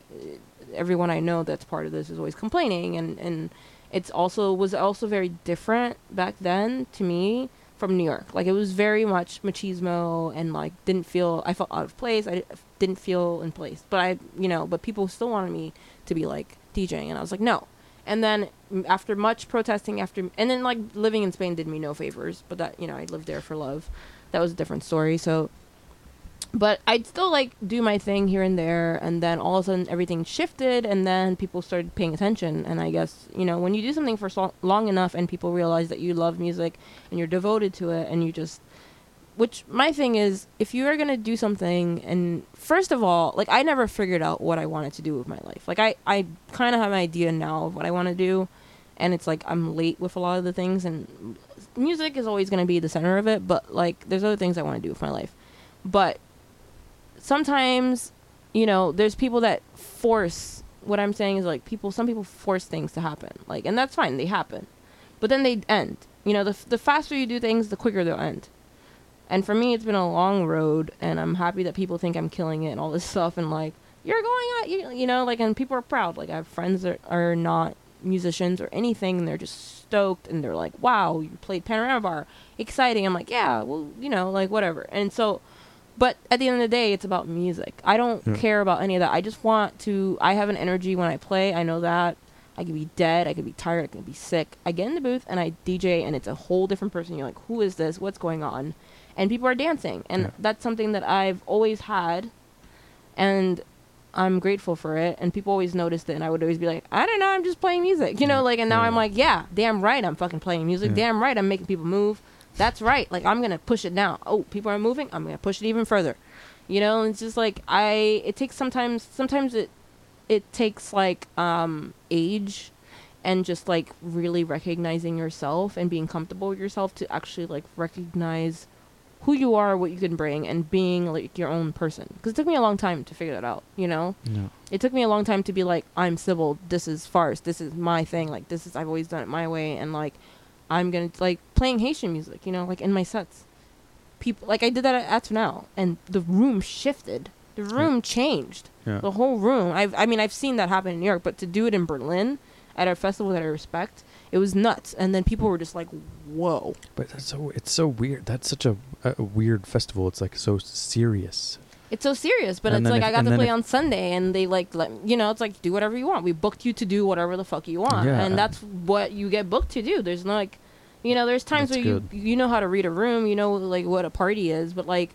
everyone i know that's part of this is always complaining and and it's also was also very different back then to me from new york like it was very much machismo and like didn't feel i felt out of place i didn't feel in place but i you know but people still wanted me to be like djing and i was like no. And then after much protesting after and then like living in spain did me no favors but that you know i lived there for love. That was a different story so. But I'd still like do my thing here and there, and then all of a sudden everything shifted, and then people started paying attention. And I guess you know when you do something for so long enough, and people realize that you love music and you're devoted to it, and you just, which my thing is, if you are gonna do something, and first of all, like I never figured out what I wanted to do with my life. Like I, I kind of have an idea now of what I want to do, and it's like I'm late with a lot of the things, and music is always gonna be the center of it. But like there's other things I want to do with my life, but sometimes you know there's people that force what i'm saying is like people some people force things to happen like and that's fine they happen but then they end you know the, the faster you do things the quicker they'll end and for me it's been a long road and i'm happy that people think i'm killing it and all this stuff and like you're going out you, you know like and people are proud. Like i have friends that are not musicians or anything and they're just stoked and they're like wow you played panorama bar. Exciting. I'm like yeah well you know like whatever. And so but at the end of the day it's about music. I don't Yeah. care about any of that. I just want to i have an energy when i play. I know that. I could be dead. I could be tired. I could be sick. I get in the booth and i dj and it's a whole different person. You're like who is this? What's going on and people are dancing. And Yeah. that's something that i've always had and i'm grateful for it. And people always noticed it and i would always be like i don't know i'm just playing music you know like and now Yeah, i'm like yeah damn right i'm fucking playing music. Yeah. damn right i'm making people move. That's right like i'm gonna push it now oh people are moving i'm gonna push it even further. You know it's just like i it takes sometimes sometimes it it takes like um age and just like really recognizing yourself and being comfortable with yourself to actually like recognize who you are what you can bring and being like your own person. Because it took me a long time to figure that out you know? Yeah. it took me a long time to be like i'm Sybil. This is farce. This is my thing. Like this is i've always done it my way. And like i'm gonna like playing haitian music you know like in my sets. People like i did that at now and the room shifted. The room changed. Yeah. the whole room. I've, i mean i've seen that happen in new york but to do it in berlin at a festival that i respect it was nuts. And then people were just like whoa. But that's so it's so weird. That's such a, a weird festival. It's like so serious. It's so serious, but And it's then like if- I got and to then play if- on Sunday, and they like let you know. It's like do whatever you want. We booked you to do whatever the fuck you want, Yeah. and that's what you get booked to do. There's no like, you know, there's times That's where good. you you know how to read a room, you know like what a party is, but like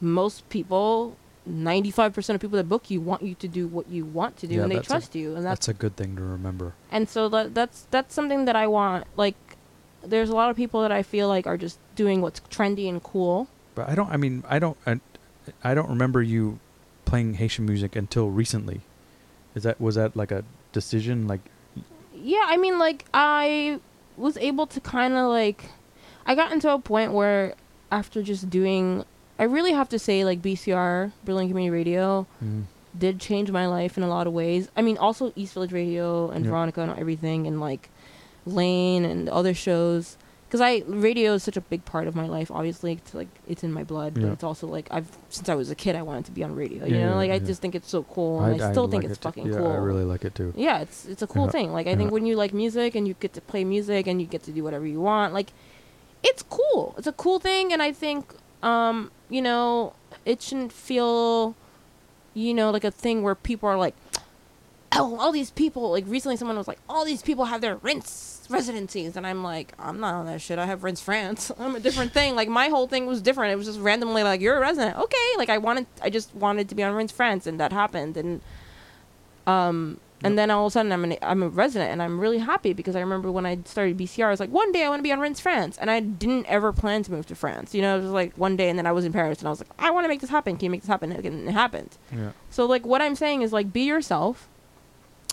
most people 95% of people that book you want you to do what you want to do Yeah, and they that's a- trust you and that's That's a good thing to remember. and so that, that's that's something that I want like there's a lot of people that I feel like are just doing what's trendy and cool But I don't. I mean, I don't. I, I don't remember you playing Haitian music until recently. Is that was that like a decision? Like, yeah i mean like i was able to kind of like i got into a point where after just doing i really have to say like bcr berlin community radio mm, did change my life in a lot of ways i mean also east village radio and Yeah. veronica and everything and like lane and other shows because i radio is such a big part of my life obviously it's like it's in my blood but it's also like i've since i was a kid i wanted to be on radio you Yeah, know yeah, like i just think it's so cool and i, still think like it's it too. fucking yeah, cool I really like it too. yeah, it's it's a cool Yeah. thing. Like I Yeah. think when you like music and you get to play music and you get to do whatever you want, like it's cool. It's a cool thing and I think um, you know, it shouldn't feel you know, like a thing where people are like Oh, all these people like recently someone was like, All these people have their rinse residencies and I'm like, I'm not on that shit. I have rinse France. I'm a different thing. Like my whole thing was different. It was just randomly like, You're a resident. Okay. Like I wanted I just wanted to be on rinse France and that happened and um and then all of a sudden I'm an, I'm a resident and I'm really happy because I remember when I started BCR I was like one day I want to be on Rinse France and I didn't ever plan to move to France you know it was like one day and then I was in Paris and I was like I want to make this happen can you make this happen and it happened Yeah. so like what I'm saying is like be yourself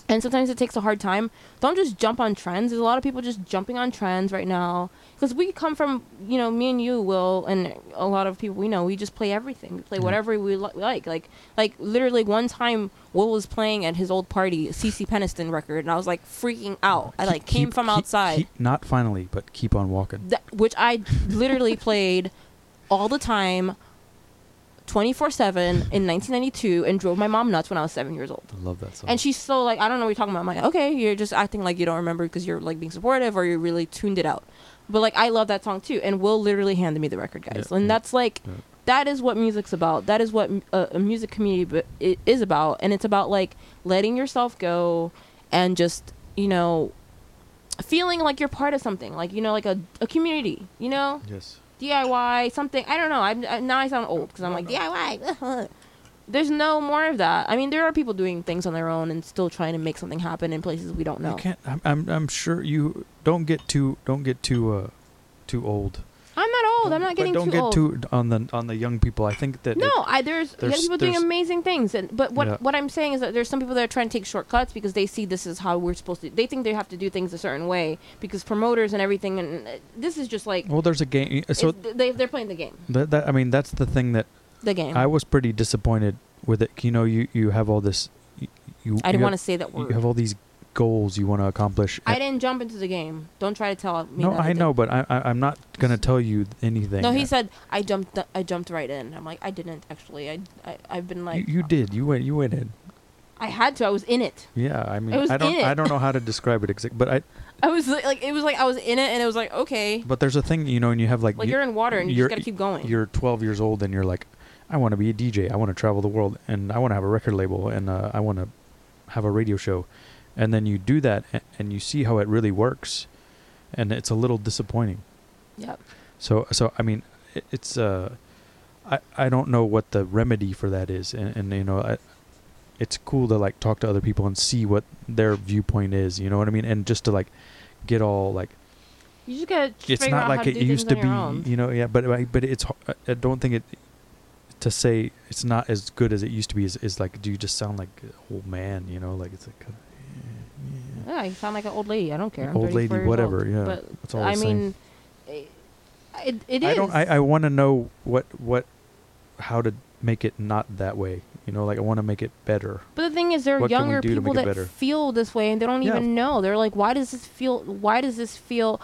and sometimes it takes a hard time. Don't just jump on trends. There's a lot of people just jumping on trends right now. Because we come from you know me and you will and a lot of people we know we just play everything. We play whatever we li- like like like literally one time will was playing at his old party CeCe Peniston record and i was like freaking out. I like came keep- from keep- outside. keep- not finally, but keep on walking. that, which i literally played all the time 24-7 in 1992 and drove my mom nuts when i was seven years old I love that song. and she's so like, I don't know what you're talking about. I'm like, okay, you're just acting like you don't remember because you're like being supportive or you really tuned it out. But like, I love that song too. And Will literally handed me the record, guys. Yeah, and yeah, that's like, yeah. that is what music's about. That is what uh, a music community b- is about. And it's about like letting yourself go and just, you know, feeling like you're part of something, like, you know, like a, a community, you know? yes. DIY something. I don't know. I'm I, now I sound old because I'm like DIY. There's no more of that. I mean, there are people doing things on their own and still trying to make something happen in places we don't know. You can't. I'm, I'm. I'm sure you don't get too. Don't get too. Uh, too old. I'm not old. I'm not getting But don't too get old. too on the on the young people. I think that. no, it- I there's, there's there's- people doing amazing things, and but what Yeah. what I'm saying is that there's some people that are trying to take shortcuts because they see this is how we're supposed to. They think they have to do things a certain way because promoters and everything, and uh, this is just like well, there's a game. So they they're playing the game, that, that I mean, that's the thing that the game. I was pretty disappointed with it. You know, you you have all this. You, you I didn't want to say that word. You have all these goals you want to accomplish. I didn't jump into the game. Don't try to tell me. no, I did. know, but I, I I'm not gonna tell you anything. No, he I- said I jumped. I jumped right in. I'm like, I didn't actually. I, I I've been like, you, you did. You went. You went in. I had to. I was in it. Yeah, I mean, I I don't. I don't know how to describe it exactly, but I. I was li- like, it was like I was in it, and it was like, okay, But there's a thing, you know, and you have like, like you, you're in water, and you just gotta keep going. you're 12 years old and you're like, I want to be a DJ. I want to travel the world and I want to have a record label and uh, I want to have a radio show. And then you do that and, you see how it really works, and it's a little disappointing. Yep. So so I mean, it, it's uh, I I don't know what the remedy for that is, and, and you know, I, it's cool to like talk to other people and see what their viewpoint is. You know what I mean? And just to like get all like You just gotta it's not like it used to your own. be you know yeah but but it's I don't think it to say it's not as good as it used to be is, is like do you just sound like an old man you know like it's like yeah, you sound like an old lady. I don't care. I'm Old lady, whatever, old. yeah. But It's all I the same. mean, it, it, it I is. don't I, I want to know what what how to make it not that way you know like I want to make it better But the thing is, there are What younger people that better? feel this way, and they don't Yeah. even know. They're like, "Why does this feel? Why does this feel?"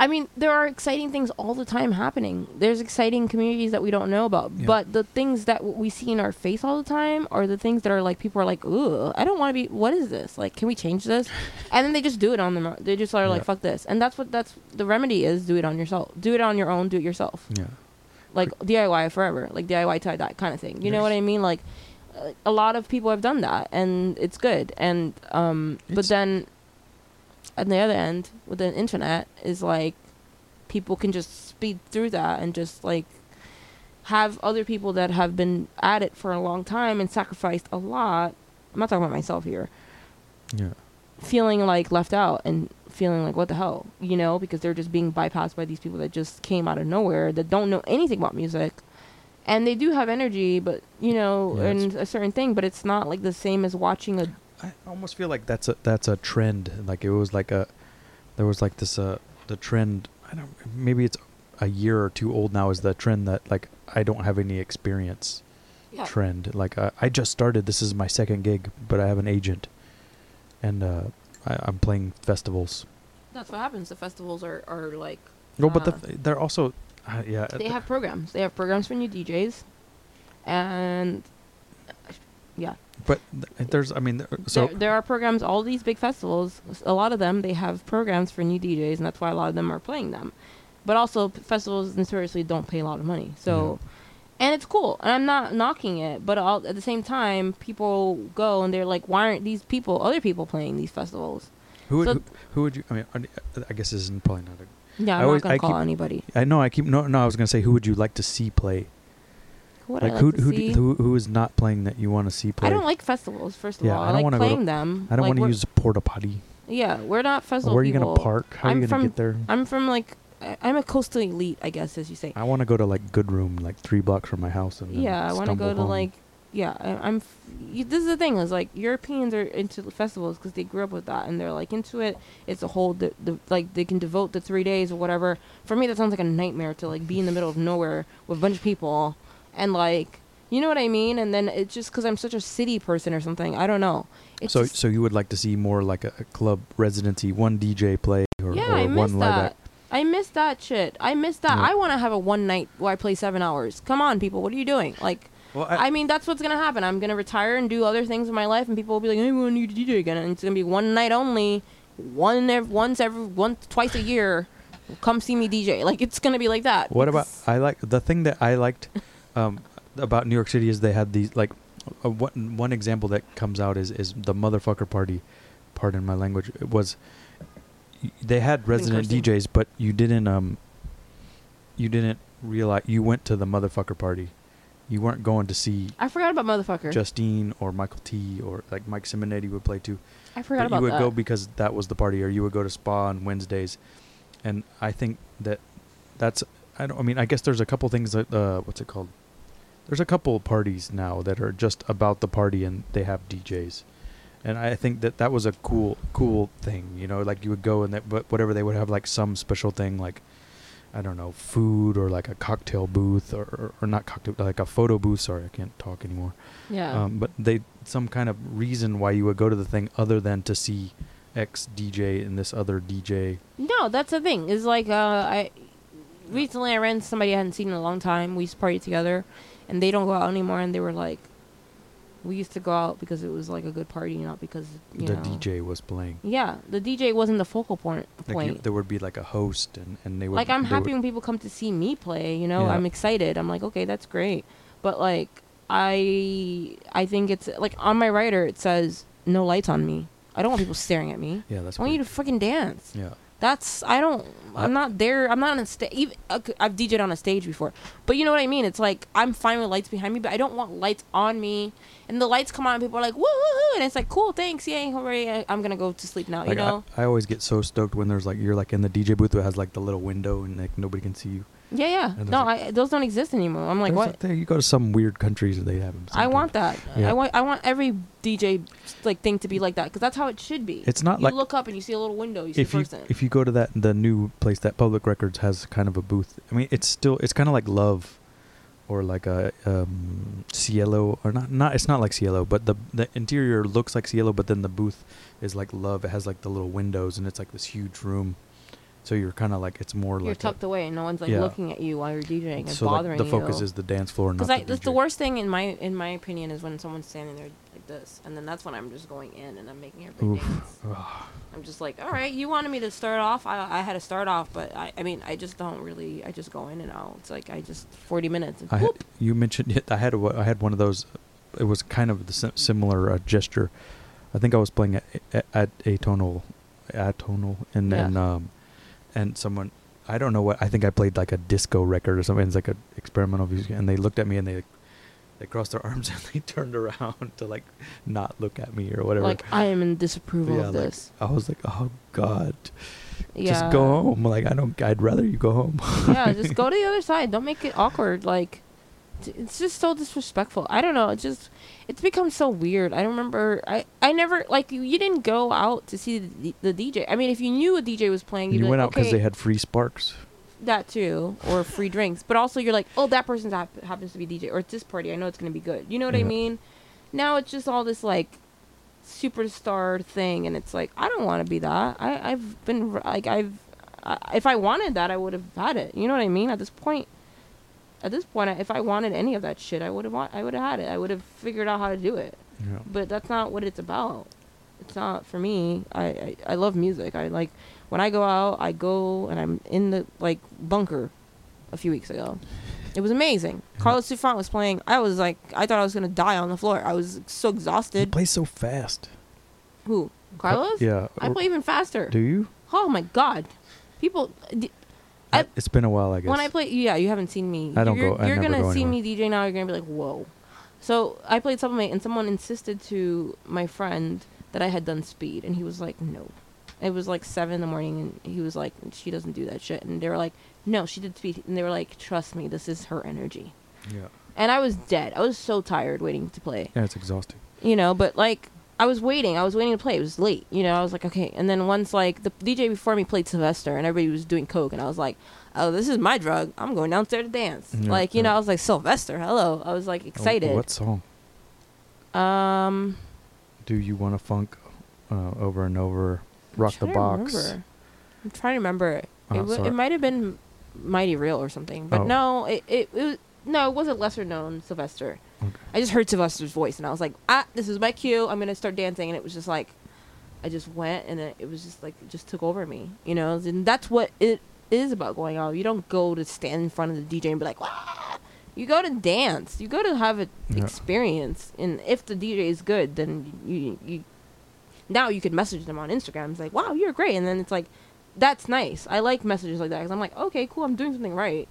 I mean, there are exciting things all the time happening. There's exciting communities that we don't know about. Yeah. But the things that we see in our face all the time are the things that are like people are like, "Ooh, I don't want to be. What is this? Like, can we change this?" and then they just do it on them. They just are like, "Fuck this," and that's what that's the remedy is. Do it on yourself. Do it on your own. Do it yourself yeah like DIY forever, like DIY tie dye kind of thing. You know what I mean? Like uh, a lot of people have done that, and it's good. And um, but then at the other end, with the internet, is like people can just speed through that and just like have other people that have been at it for a long time and sacrificed a lot. I'm not talking about myself here. Yeah. Feeling like left out and feeling like what the hell, you know, because they're just being bypassed by these people that just came out of nowhere that don't know anything about music. And they do have energy, but you know, Yeah, and a certain thing, but it's not like the same as watching a I almost feel like that's a that's a trend. Like it was like a there was like this uh the trend. I don't maybe it's a year or two old now. Is the trend that like I don't have any experience yeah. trend. Like uh, I just started. This is my second gig, but I have an agent, and uh, I, I'm playing festivals. That's what happens. The festivals are, are like No, but the, Uh, they're also uh, yeah. they have programs. They have programs for new DJs, and yeah, but th- there's I mean there- so there, there are programs. All these big festivals, a lot of them, they have programs for new DJs, and that's why a lot of them are playing them. But also, festivals notoriously don't pay a lot of money. So, and it's cool, and I'm not knocking it. But all, at the same time, people go and they're like, "Why aren't these people, other people, playing these festivals?" who would so- who, who would you? I mean I- guess this isn't probably not. A, Yeah, I I'm always- not gonna I call keep- anybody. I know I keep no no. I was gonna say who would you like to see play? Who would like I like who to who, see? who who is not playing that you want to see play? I don't like festivals. First of Yeah, all, I I, don't like wanna go them. I don't Like, want to use a porta potty. Yeah, we're not festival Where are you people. gonna park? How are I'm you gonna from- get there? I'm from like I'm a coastal elite, I guess, as you say. I want to go to like Good Room, like three blocks from my house, and Yeah, I want to go to like yeah. I, I'm. F- y- this is the thing is like Europeans are into festivals because they grew up with that and they're like into it. It's a whole the, the like they can devote the three days or whatever. For me, that sounds like a nightmare to like be in the middle of nowhere with a bunch of people and like you know what I mean. And then it's just because I'm such a city person or something. I don't know. It's So just- so you would like to see more like a, a club residency, one DJ play or, yeah, or I miss one live that. act. I miss that shit. I miss that. Yeah. I want to have a one night where I play seven hours. Come on, people. What are you doing? Like, Well, I, mean, that's what's gonna happen. I'm gonna retire and do other things in my life, and people will be like, "Hey, we want you to DJ again," and it's gonna be one night only, one ev- once every once twice a year. Come see me DJ. Like it's gonna be like that. What about I like the thing that I liked um, about New York City is they had these like uh, one one example that comes out is is the motherfucker party. Pardon my language. It was they had resident. DJs, but you didn't um you didn't realize you went to the motherfucker party. You weren't going to see I forgot about motherfucker. Justine or Michael T or like Mike Simonetti would play too. I forgot but about that. you would that. go because that was the party, or you would go to spa on Wednesdays, and I think that that's I don't I mean I guess there's a couple things that uh what's it called? There's a couple of parties now that are just about the party and they have DJs, and I think that that was a cool cool thing. You know, like you would go and that but whatever they would have like some special thing like. I don't know, food or like a cocktail booth or, or, or not cocktail, like a photo booth. Sorry, I can't talk anymore. yeah. Um, but they some kind of reason why you would go to the thing other than to see X DJ and this other DJ. No, that's the thing. Is like uh, I recently I ran into somebody I hadn't seen in a long time. We used to party together, and they don't go out anymore. And they were like, we used to go out because it was like a good party, not because you the know. DJ was playing. Yeah, the DJ wasn't the focal point. Like point. you, there would be like a host and, and they would like I'm happy when people come to see me play. You know, Yeah. I'm excited. I'm like, okay, that's great. But like, I I think it's like on my writer it says no lights on me. I don't want people staring at me. yeah, that's I want you to freaking dance. yeah. That's I don't. I'm not there. I'm not on a stage. I've DJed on a stage before, but you know what I mean. It's like I'm fine with lights behind me, but I don't want lights on me. And the lights come on, and people are like, "Woo, woo, woo!" And it's like, "Cool, thanks, yay, hooray!" I'm gonna go to sleep now. Like you know? I, I always get so stoked when there's like you're like in the DJ booth that has like the little window and like nobody can see you. Yeah, yeah. and No, like- I, those don't exist anymore. I'm like, what? there you go to some weird countries and they have them. I want that. Yeah. I want. I want every DJ like thing to be like that because that's how it should be. It's not you like look up and you see a little window. You see if a you person. if you go to that the new place that Public Records has kind of a booth. I mean, it's still it's kind of like Love, or like a um, Cielo, or not not it's not like Cielo, but the the interior looks like Cielo, but then the booth is like Love. It has like the little windows and it's like this huge room, so you're kind of like it's more like you're like a- tucked away and no one's like Yeah. looking at you while you're DJing and so like bothering the you. focus is the dance floor, not Because the that's the worst thing in my in my opinion is when someone's standing there like this, and then that's when I'm just going in and I'm making everybody dance. I'm just like, all right, you wanted me to start off. I I had to start off, but I I mean I just don't really. I just go in and out. It's like I just 40 minutes. And I had, you mentioned it. I had a, I had one of those. It was kind of the sim- similar uh, gesture. I think I was playing at, at, at atonal, atonal, and then um, and someone I don't know what I think I played like a disco record or something. It's like a experimental music, and they looked at me and they they crossed their arms and they turned around to like not look at me or whatever. Like I am in disapproval yeah, of like, this. I was like, oh god, yeah. just go home. Like I don't. I'd rather you go home. yeah, just go to the other side. Don't make it awkward. Like, it's just so disrespectful. I don't know. It just, it's become so weird. I don't remember. I, I never like you. You didn't go out to see the, the DJ. I mean, if you knew a DJ was playing, you'd you went like, out because okay, they had free sparks. that too, or free drinks. But also, you're like, oh, that person hap- happens to be DJ, or it's this party. I know it's gonna be good. You know what I mean? Now it's just all this like superstar thing, and it's like I don't want to be that. I I've been like I've I, if I wanted that, I would have had it. You know what I mean? At this point, at this point, if I wanted any of that shit, I would have want I would have had it. I would have figured out how to do it. Yeah. But that's not what it's about. It's not for me. I, I I love music. I like when I go out, I go and I'm in the like bunker a few weeks ago. It was amazing. Yeah. Carlos Souffront was playing. I was like, I thought I was gonna die on the floor. I was so He exhausted. plays so fast. Who? Carlos? Yeah. I play even faster. Do you? Oh my god, people. d- I- it's been a while, I guess. When I play, yeah, you haven't seen me. I don't you're, go- I You're gonna go see anywhere. me DJ now. You're gonna be like, whoa. So I played Sublimate, and someone insisted to my friend that I had done speed, and he was like, no. It was like seven in the morning, and he was like, she doesn't do that shit. And they were like, no, she did speed, and they were like, trust me, this is her energy. yeah. And I was dead. I was so tired waiting to play Yeah, it's exhausting. you know but like i was waiting. I was waiting to play. It was late you know? I was like okay. And then once like the dj before me played sylvester and everybody was doing coke and i was like oh this is my drug. I'm going downstairs to dance. Yeah, like you know i was like sylvester hello. I was like Oh, excited. what song? Um do you want to funk uh, over and over? Rock the box. remember. i'm trying to remember. It Oh, it, w- it might have been mighty real or something but Oh. no it, it, it was no it wasn't lesser known sylvester Okay. I just heard Sylvester's voice and I was like, ah, this is my cue. I'm gonna start dancing, and it was just like, I just went and it, it was just like it just took over me, you know. And that's what it is about going out. You don't go to stand in front of the DJ and be like, Wah! you go to dance. You go to have an Yeah. experience. And if the DJ is good, then you you now you could message them on Instagram. It's like, wow, you're great, and then it's like. That's nice. I like messages like that because I'm like, okay, cool. I'm doing something right.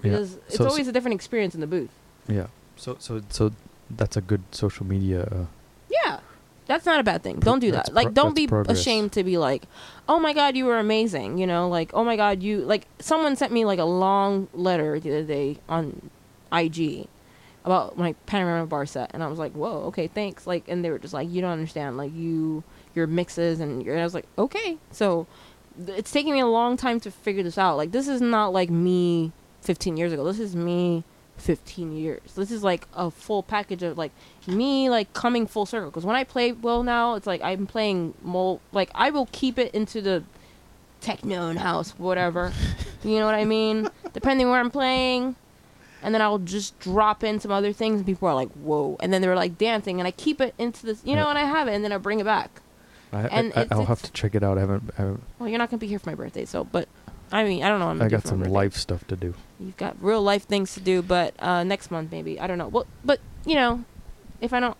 Yeah. Because it's So- so- always a different experience in the booth. Yeah. So so so that's a good social media. Uh, Yeah. That's not a bad thing. Pro- Don't do that. Like, pro- don't be progress. ashamed to be like, "Oh my God, you were amazing." You know, like, "Oh my God, you like." Someone sent me like a long letter the other day on IG about my panorama bar set, and I was like, "Whoa, okay, thanks." Like, and they were just like, "You don't understand. Like, you your mixes," and, your, and I was like, "Okay." So th- it's taking me a long time to figure this out. Like, this is not like me 15 years ago. This is me 15 years. This is like a full package of like me like coming full circle. Because when I play well now, it's like I'm playing more. Like I will keep it into the techno and house, whatever. you know what I mean? Depending where I'm playing. And then I'll just drop in some other things, and people are like, "Whoa!" And then they're like dancing, and I keep it into this, you know, Yeah. and I have it, and then I bring it back. I, And I, it's- I'll have to check it out. I haven't. I, haven't, Well, you're not gonna be here for my birthday, so but I mean, I don't know. What I'm I got some life stuff to do. You've got real life things to do, but uh, next month maybe. I don't know. Well, but you know, if I don't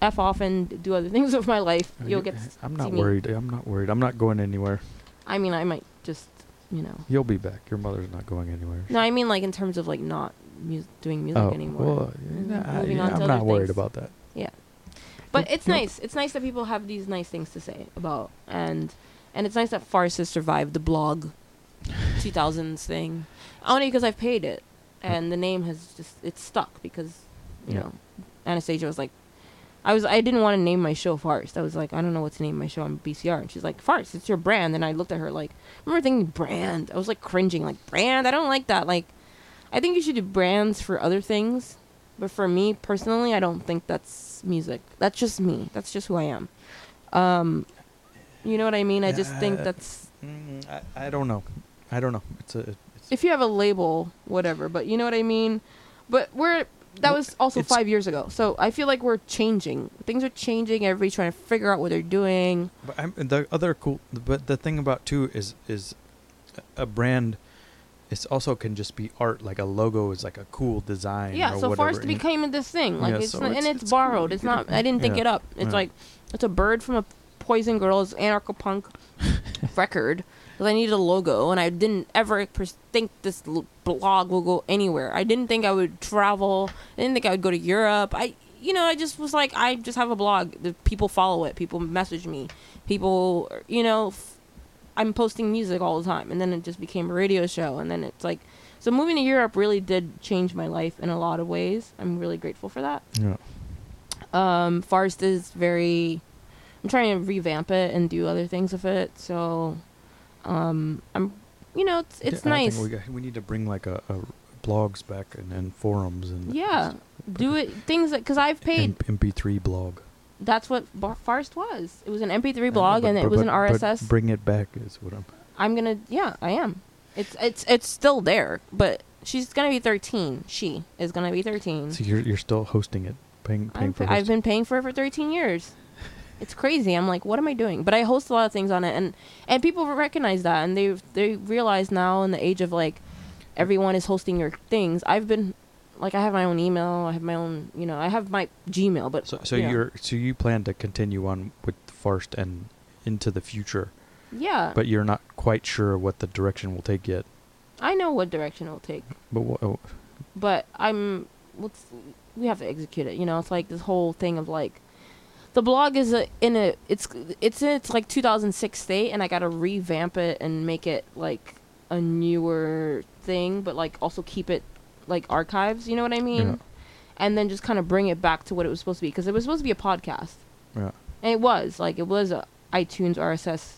f off and do other things with my life, you'll you- get. To I'm not me. worried. I'm not worried. I'm not going anywhere. I mean, I might just, you know. You'll be back. Your mother's not going anywhere. No, I mean like in terms of like not mu- doing music oh, anymore. well, Mm, yeah, I'm other not worried things. about that. Yeah, but it's Yep. nice. It's nice that people have these nice things to say about, and and it's nice that Farce has survived the blog 2000s thing, only because I've paid it, and the name has just it's stuck because you Yeah. know Anastasia was like, I was I didn't want to name my show Farce. I was like, I don't know what to name my show on BCR, and she's like, Farce, it's your brand. And I looked at her like, I remember thinking brand. I was like cringing, like brand. I don't like that. Like, I think you should do brands for other things. But for me personally, I don't think that's music. That's just me. That's just who I am. Um, you know what I mean? I just think that's Mm, I, I don't know. I don't know. It's a. It's, if you have a label, whatever. But you know what I mean? But we're that was also five years ago. So I feel like we're changing. Things are changing. Everybody's trying to figure out what they're doing. But I'm, the other cool, but the thing about too is is a brand. It's also can just be art. Like a logo is like a cool design. Yeah. or So whatever, Farce and- became this thing. Like Yeah, it's, so not, it's- and it's, it's borrowed. You It's not. I didn't think Yeah. it up. It's Yeah. like it's a bird from a Poison Girls anarcho punk record, because I needed a logo, and I didn't ever pers- think this l- blog will go anywhere. I didn't think I would travel. I didn't think I would go to Europe. I, you know, I just was like, I just have a blog. The people follow it. People message me. People, you know, f- I'm posting music all the time, and then it just became a radio show, and then it's like, so moving to Europe really did change my life in a lot of ways. I'm really grateful for that. Yeah. Um, Farce is very. I'm trying to revamp it and do other things with it. So, um, I'm, you know, it's it's Yeah, nice. we, got, we need to bring like a, a blogs back and, and forums and Yeah, do it things that because I've paid. M- MP3 blog. That's what Bar- Farce was. It was an MP3 I know, blog but- and it but- was an but- RSS. Bring it back is what I'm. I'm gonna. Yeah, I am. It's it's it's still there, but she's gonna be 13. She is gonna be 13. So you're you're still hosting it, paying paying I'm, for. I've been paying for it for 13 years. It's crazy. I'm like, what am I doing? But I host a lot of things on it, and and people recognize that, and they they realize now in the age of like, everyone is hosting your things. I've been, like, I have my own email. I have my own, you know, I have my Gmail, but So so you you're so you plan to continue on with Farce and into the future, yeah. but you're not quite sure what the direction will take yet. I know what direction it'll take, But wha- oh, but I'm. Let's. We have to execute it. You know, it's like this whole thing of like, the blog is a, in a. It's it's in its like 2006 state, and I gotta revamp it and make it like a newer thing, but like also keep it like archives. You know what I mean? Yeah. And then just kind of bring it back to what it was supposed to be because it was supposed to be a podcast, yeah. and it was like it was a iTunes RSS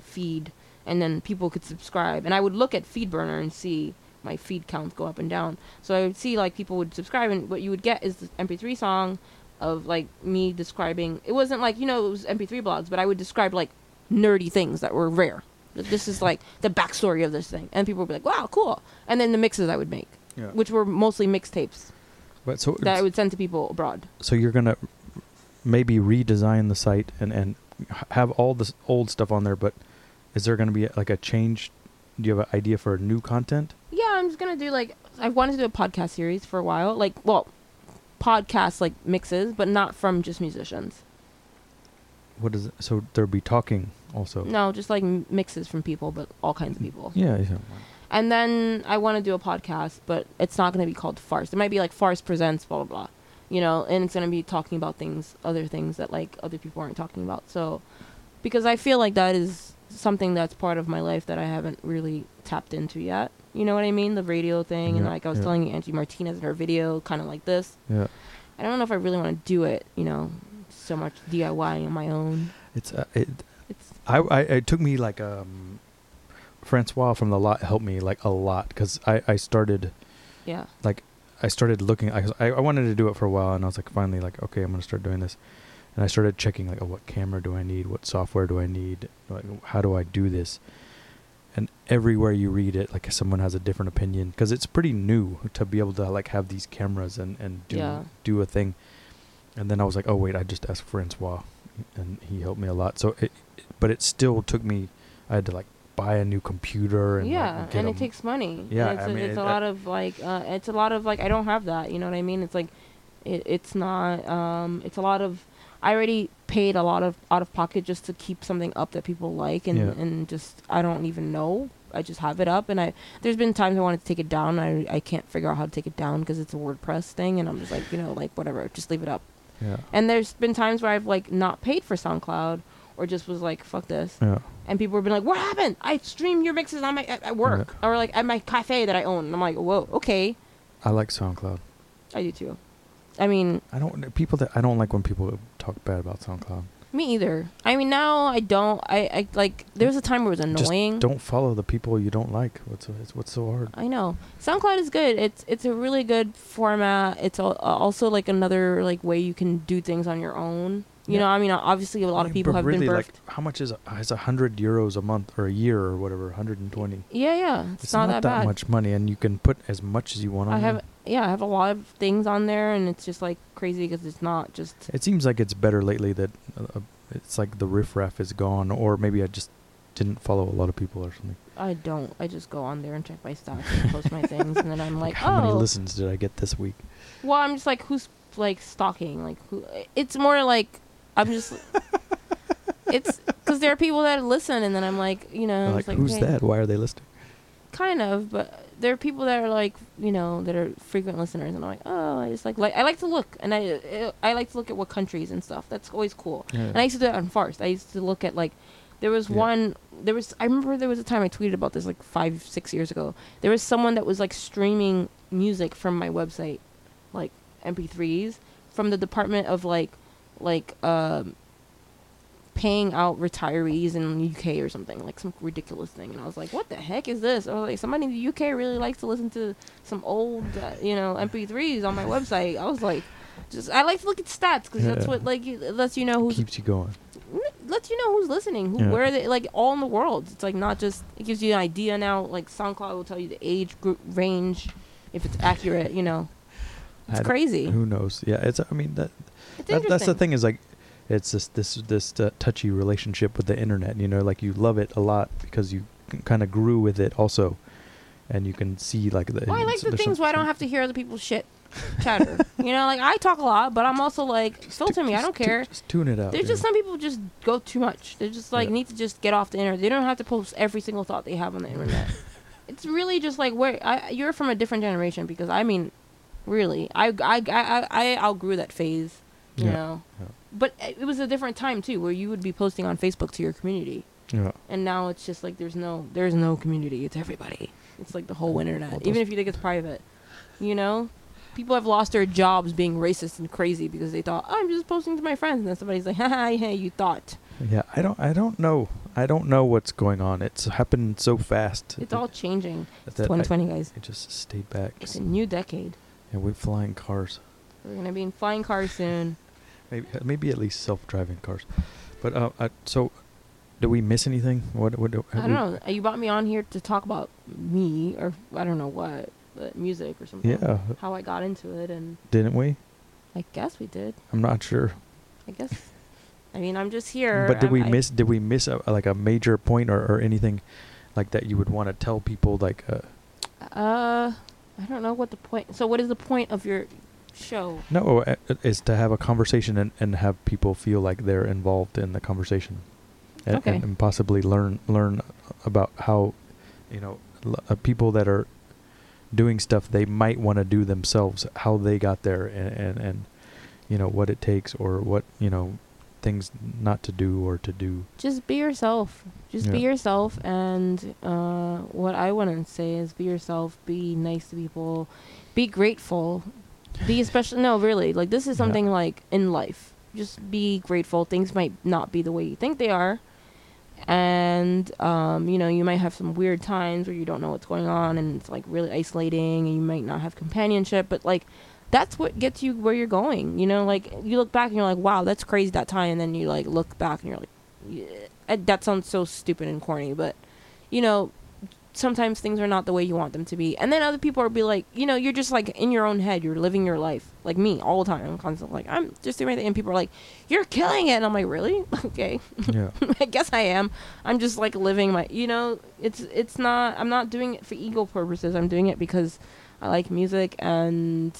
feed, and then people could subscribe, and I would look at FeedBurner and see my feed count go up and down. So I would see like people would subscribe, and what you would get is the MP3 song of like me describing. It wasn't like you know it was MP3 blogs, but I would describe like nerdy things that were rare. This is like the backstory of this thing, and people would be like, "Wow, cool!" And then the mixes I would make, Yeah. which were mostly mixtapes But so that I would send to people abroad. so you're gonna maybe redesign the site and and have all this old stuff on there, but is there gonna be like a change? Do you have an idea for new content? Yeah, I'm just gonna do like I wanted to do a podcast series for a while, like well, podcast like mixes, but not from just musicians. What is it? So there'll be talking also. No, just like m- mixes from people, but all kinds of people. Yeah. yeah. And then I want to do a podcast, but it's not going to be called Farce. It might be like Farce Presents, blah, blah, blah. You know, and it's going to be talking about things, other things that like other people aren't talking about. So, because I feel like that is something that's part of my life that I haven't really tapped into yet. You know what I mean? The radio thing. And like I was yeah. telling Angie Martinez in her video, kind of like this. Yeah. I don't know if I really want to do it, you know, so much DIY on my own. It's uh, it. It's I, I it took me like um, Francois from the lot helped me like a lot because I I started yeah. like I started looking. I, I I wanted to do it for a while, and I was like, finally, like, okay, I'm gonna start doing this. And I started checking, like, oh, what camera do I need? What software do I need? Like, how do I do this? And everywhere you read it, like, someone has a different opinion because it's pretty new to be able to like have these cameras and and do Yeah. do a thing. And then I was like, oh wait, I just asked Francois, and he helped me a lot. So, it, but it still took me. I had to like buy a new computer and like, yeah, get and it takes money. Yeah, and it's, I a, mean, it's it- a I- lot of like, uh, it's a lot of like, I don't have that. You know what I mean? It's like, it, it's not. Um, it's a lot of. I already paid a lot of out of pocket just to keep something up that people like, and Yeah. and just I don't even know. I just have it up, and I there's been times I wanted to take it down. I I can't figure out how to take it down because it's a WordPress thing, and I'm just like, you know, like whatever, just leave it up. yeah And there's been times where I've like not paid for SoundCloud or just was like, fuck this. yeah. And people have been like, "What happened? I stream your mixes on my at, at work or like at my cafe that I own." And I'm like, "Whoa, okay, I like SoundCloud. I do too." I mean, I don't people that I don't like when people talk bad about SoundCloud. me either. I mean, now I don't. I, I like. There was a time where it was Just annoying. Don't follow the people you don't like. What's so- it's- what's so hard? I know SoundCloud is good. It's it's a really good format. It's al- also like another like way you can do things on your own. You Yeah. know, I mean, obviously a lot of people have really, been birthed. like, how much is a, is a hundred euros a month or a year or whatever? Hundred and twenty. yeah, yeah, it's, It's not, that bad. much money, and you can put as much as you want on. I have there. Yeah, I have a lot of things on there, and it's just like crazy because it's not just It seems like it's better lately that uh, uh, it's like the riffraff is gone, or maybe I just didn't follow a lot of people or something. I don't. I just go on there and check my stuff and post my things, and then I'm like, how many oh. listens did I get this week? Well, I'm just like, who's like stalking? Like, who? It's more like I'm just. it's because there are people that listen, and then I'm like, you know, Like, like who's okay, that? Why are they listening? Kind of, but there are people that are like, you know, that are frequent listeners, and I'm like, oh, I just like, like I like to look, and I I like to look at what countries and stuff. That's always cool. Yeah. And I used to do that on Farce. I used to look at like, there was Yeah. one, there was, I remember there was a time I tweeted about this like five, six years ago. There was someone that was like streaming music from my website, like MP3s, from the Department of like, like, um, paying out retirees in the UK or something, like some ridiculous thing. And I was like, what the heck is this? I was like, somebody in the UK really likes to listen to some old, uh, you know, MP3s on my website. I was like, just I like to look at stats because that's what like lets you know who Keeps you going. lets you know who's listening, who Yeah. where they like all in the world. It's like not just it gives you an idea now. Like SoundCloud will tell you the age group range, if it's accurate. You know, it's crazy. Who knows? Yeah, it's. I mean that. That that's the thing is like, it's this this this uh, touchy relationship with the internet. You know, like you love it a lot because you kind of grew with it also, and you can see like the. Well, I like the things where I don't have to hear other people's shit chatter. you know, like I talk a lot, but I'm also like Just filter me. I don't care. Just tune it out. There's just know? some people just go too much. They just like Yeah. need to just get off the internet. They don't have to post every single thought they have on the internet. it's really just like where I, you're from a different generation because I mean, really, I I I I outgrew that phase. You Yeah, know, yeah. But it was a different time too, where you would be posting on Facebook to your community, Yeah. and now it's just like there's no there's no community. It's everybody. It's like the whole internet, Well, even if you think it's private. You know. People have lost their jobs being racist and crazy because they thought oh, I'm just posting to my friends, and then somebody's like, "Haha, hey, you thought." Yeah, I don't. I don't know. I don't know what's going on. It's happened so fast. It's all changing. It's that I- 2020, guys. I just stayed back. It's a new decade. And we're flying cars. We're gonna be in flying cars soon. Maybe maybe at least self-driving cars. But uh, I, so, do we miss anything? What what? Do, I don't know. You brought me on here to talk about me, or I don't know what, but music or something. Yeah, How I got into it, and didn't we? I guess we did. I'm not sure. I guess. I mean, I'm just here. But did I'm- we I- miss? Did we miss a, like a major point or, or anything like that you would want to tell people? Like, uh, Uh, I don't know what the point. So, what is the point of your show? no, uh, is to have a conversation and, and have people feel like they're involved in the conversation, and, Okay. and, and possibly learn learn about how, you know, l- uh, people that are doing stuff they might want to do themselves, how they got there, and, and and you know what it takes or what you know things not to do or to do. Just be yourself. Just be yourself. And uh, what I want to say is be yourself. Be nice to people. Be grateful. Be especially no, really. Like this is Yeah. something like in life. Just be grateful. Things might not be the way you think they are. And um, you know, you might have some weird times where you don't know what's going on and it's like really isolating and you might not have companionship, but like that's what gets you where you're going. You know, like you look back and you're like, "Wow, that's crazy that time." And then you like look back and you're like, yeah, that sounds so stupid and corny, but you know, sometimes things are not the way you want them to be. And then other people will be like, you know, you're just like in your own head, you're living your life. Like me, all the time. I'm constantly like, I'm just doing my thing. And people are like, you're killing it. And I'm like, really? okay. Yeah. I guess I am. I'm just like living my, you know, it's, it's not, I'm not doing it for ego purposes. I'm doing it because I like music and,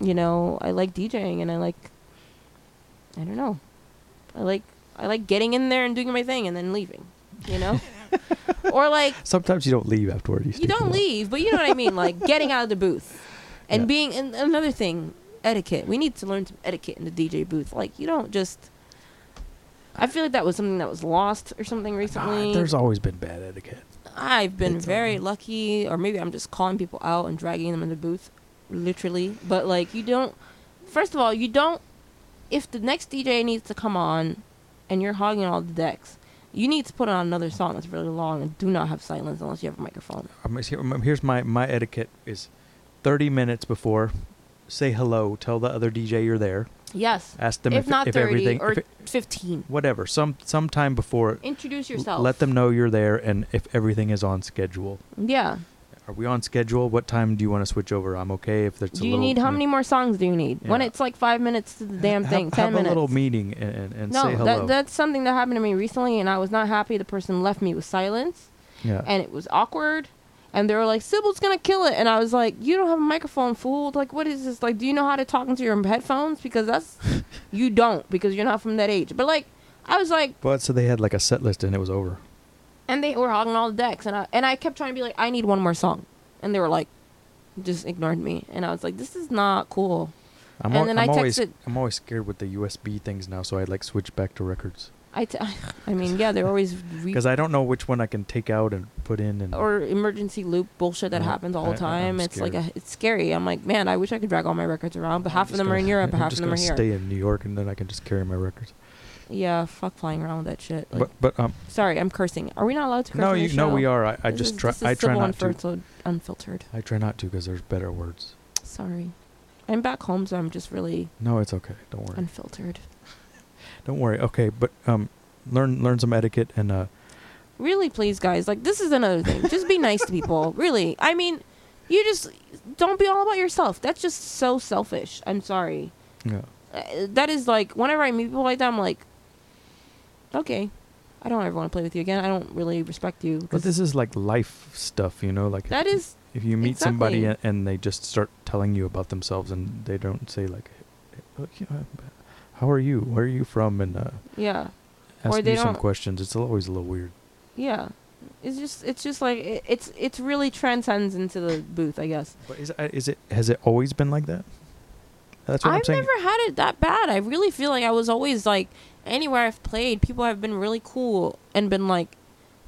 you know, I like DJing and I like, I don't know. I like, I like getting in there and doing my thing and then leaving, you know? or like, Sometimes you don't leave afterward. You, you stay for a don't leave, but you know what I mean, like getting out of the booth and Yeah. being and another thing, etiquette. We need to learn some etiquette in the DJ booth. Like you don't just. I feel like that was something that was lost or something Ah, recently. there's always been bad etiquette. I've been It's very all- lucky, or maybe I'm just calling people out and dragging them in the booth, literally. But like, you don't. First of all, you don't. If the next DJ needs to come on, and you're hogging all the decks, you need to put on another song that's really long and do not have silence unless you have a microphone. Um, here's my my etiquette is 30 minutes before say hello tell the other dj you're there Yes. ask them if, if, not if 30 everything or if it, 15. whatever some sometime before Introduce l- yourself. let them know you're there and if everything is on schedule Yeah. Are we on schedule what time do you want to switch over i'm okay if there's Do a you need how many more songs do you need? When it's like five minutes to the damn thing, have ten a minutes. Have a little meeting and, and, and no, say hello that that's something that happened to me recently, and I was not happy. The person left me with silence, yeah and it was awkward. And they were like, "Sybil's gonna kill it," and I was like, "You don't have a microphone, fool! Like, what is this? Like, do you know how to talk into your headphones? Because that's you don't because you're not from that age." But like, I was like, But so they had like a set list and it was over. And they were hogging all the decks, and I and I kept trying to be like, I need one more song, and they were like, just ignored me, and I was like, this is not cool. I'm, And al- then I'm I always I'm always scared with the USB things now, so I like switch back to records I, t- I mean, yeah, they're always re- because I don't know which one I can take out and put in and or emergency loop bullshit that happens all the time. I'm it's like a, it's scary. I'm like, man, I wish I could drag all my records around, but I'm half of them are in gonna- Europe, half of them are gonna here. Stay in New York and then I can just carry my records. Yeah, fuck flying around with that shit. Like, but but um sorry, I'm cursing. Are we not allowed to curse? no on you no show? we are I, I This just is- try this is I try civil not to unfiltered, unfiltered. I try not to because there's better words. Sorry, I'm back home, so I'm just really No, it's okay. Don't worry. unfiltered. Don't worry. Okay, but um, learn learn some etiquette and uh, Really, please, guys. Like, this is another thing. Just be nice to people. Really. I mean, you just don't be all about yourself. That's just so selfish. I'm sorry. yeah. Uh, that is like whenever I meet people like that, I'm like, okay, I don't ever want to play with you again. I don't really respect you. But this is like life stuff, you know. Like that if, is if you meet somebody exactly. a- and they just start telling you about themselves and they don't say like, "Hey, look, you know, "How are you? Where are you from?" and uh, yeah, ask Or they you some questions. It's always a little weird. yeah. It's just it's just like it, it's it's really transcends into the booth, I guess. But is it, is it has it always been like that? That's what I've am saying. never had it that bad. I really feel like I was always like anywhere I've played, people have been really cool and been like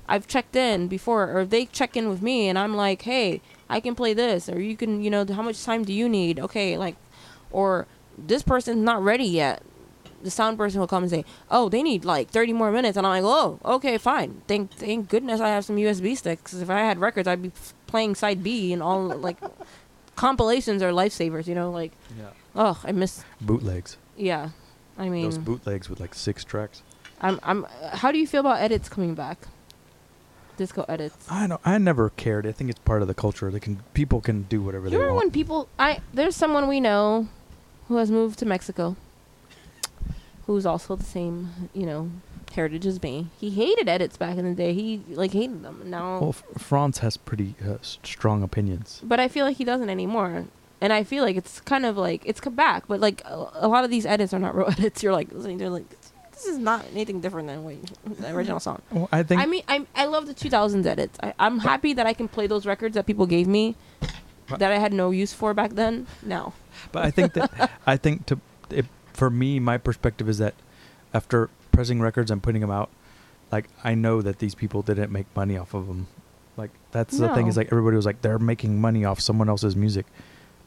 I've checked in before or they check in with me and I'm like, "Hey, I can play this or you can, you know, how much time do you need?" Okay, like or this person's not ready yet. The sound person will come and say, "Oh, they need like 30 more minutes." And I'm like, "Oh, okay, fine. Thank thank goodness I have some USB sticks. 'cause if I had records, I'd be f- playing side B and all like compilations are lifesavers, you know, like yeah. Oh, I miss. Bootlegs. Yeah, I mean, Those bootlegs with like six tracks. I'm. I'm. How do you feel about edits coming back? Disco edits. I know. I never cared. I think it's part of the culture. They can people can do whatever You they remember when want. people? I there's someone we know who has moved to Mexico, who's also the same, you know, heritage as me. He hated edits back in the day. He like hated them. Now, well, F- Franz has pretty uh, strong opinions. but I feel like he doesn't anymore. And I feel like it's kind of like it's come back, but like a, a lot of these edits are not real edits. You're like listening to like this is not anything different than what you- the original song. Well, I think I mean, I I love the 2000s edits. I, I'm happy that I can play those records that people gave me, But- that I had no use for back then. Now, But I think that I think to it, for me, my perspective is that after pressing records and putting them out, like I know that these people didn't make money off of them. Like that's the thing is like everybody was like they're making money off someone else's music.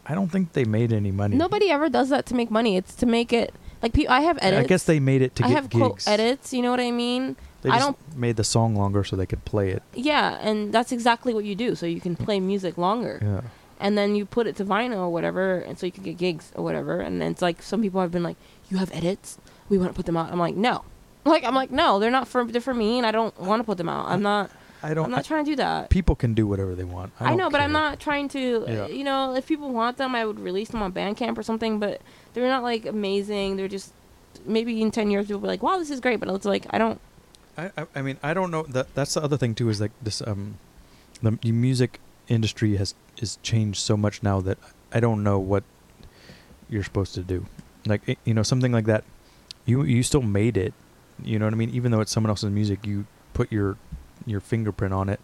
I don't think they made any money. nobody ever does that to make money. It's to make it like pe- I have edits. I guess they made it to I get have gigs. quote edits. You know what I mean? They I just don't- made the song longer so they could play it. Yeah, and that's exactly what you do. So you can play music longer, Yeah. and then you put it to vinyl or whatever, and so you can get gigs or whatever. And then it's like some people have been like, "You have edits? We want to put them out." I'm like, "No." Like I'm like, "No, they're not for they're for me, and I don't want to put them out. I'm not. I don't. I'm not I- trying to do that." people can do whatever they want. I, I, know, but I'm not trying to. uh, Yeah. You know, if people want them, I would release them on Bandcamp or something. But they're not like amazing. They're just maybe in ten years people will be like, "Wow, this is great," but it's like I don't. I, I, I mean, I don't know. That that's the other thing too. Is like this. Um, the music industry has is changed so much now that I don't know what you're supposed to do. Like you know, something like that. You you still made it. You know what I mean? Even though it's someone else's music, you put your your fingerprint on it.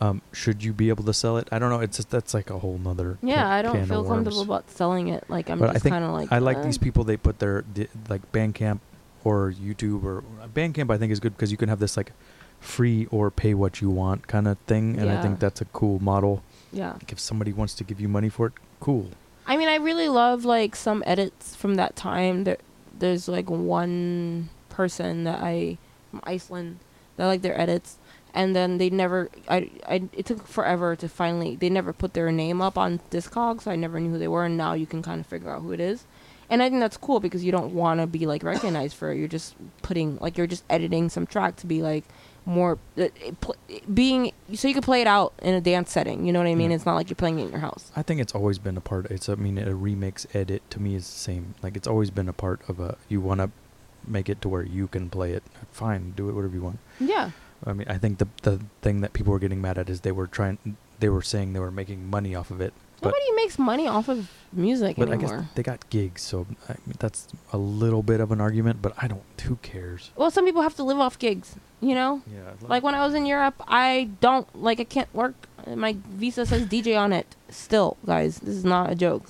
Um, should you be able to sell it? I don't know. It's just that's like a whole nother. Yeah, ca- I don't feel comfortable about selling it. Like I'm But just kind of like. I like uh, these people. They put their di- like Bandcamp or YouTube or Bandcamp. I think is good because you can have this like free or pay what you want kind of thing, and I think that's a cool model. Yeah, Like if somebody wants to give you money for it, cool. I mean, I really love like some edits from that time. There, there's like one person that I from Iceland that like their edits, and then they never. I, I it took forever to finally. They never put their name up on Discogs, so I never knew who they were. And now you can kind of figure out who it is, and I think that's cool because you don't want to be like recognized for it. You're just putting like you're just editing some track to be like more uh, it pl- being so you can play it out in a dance setting. You know what I mean? Mm. It's not like you're playing it in your house. I think it's always been a part. It's I mean a remix edit to me is the same. Like it's always been a part of a. You want to make it to where you can play it. Fine, do it whatever you want. Yeah. I mean, I think the the thing that people were getting mad at is they were trying, they were saying they were making money off of it, But Nobody makes money off of music but I guess anymore. they got gigs, so I mean, that's a little bit of an argument. But I don't. Who cares? well, some people have to live off gigs. You know, Yeah. like when I was in Europe, I don't like I can't work. My visa says DJ on it. Still, guys, this is not a joke.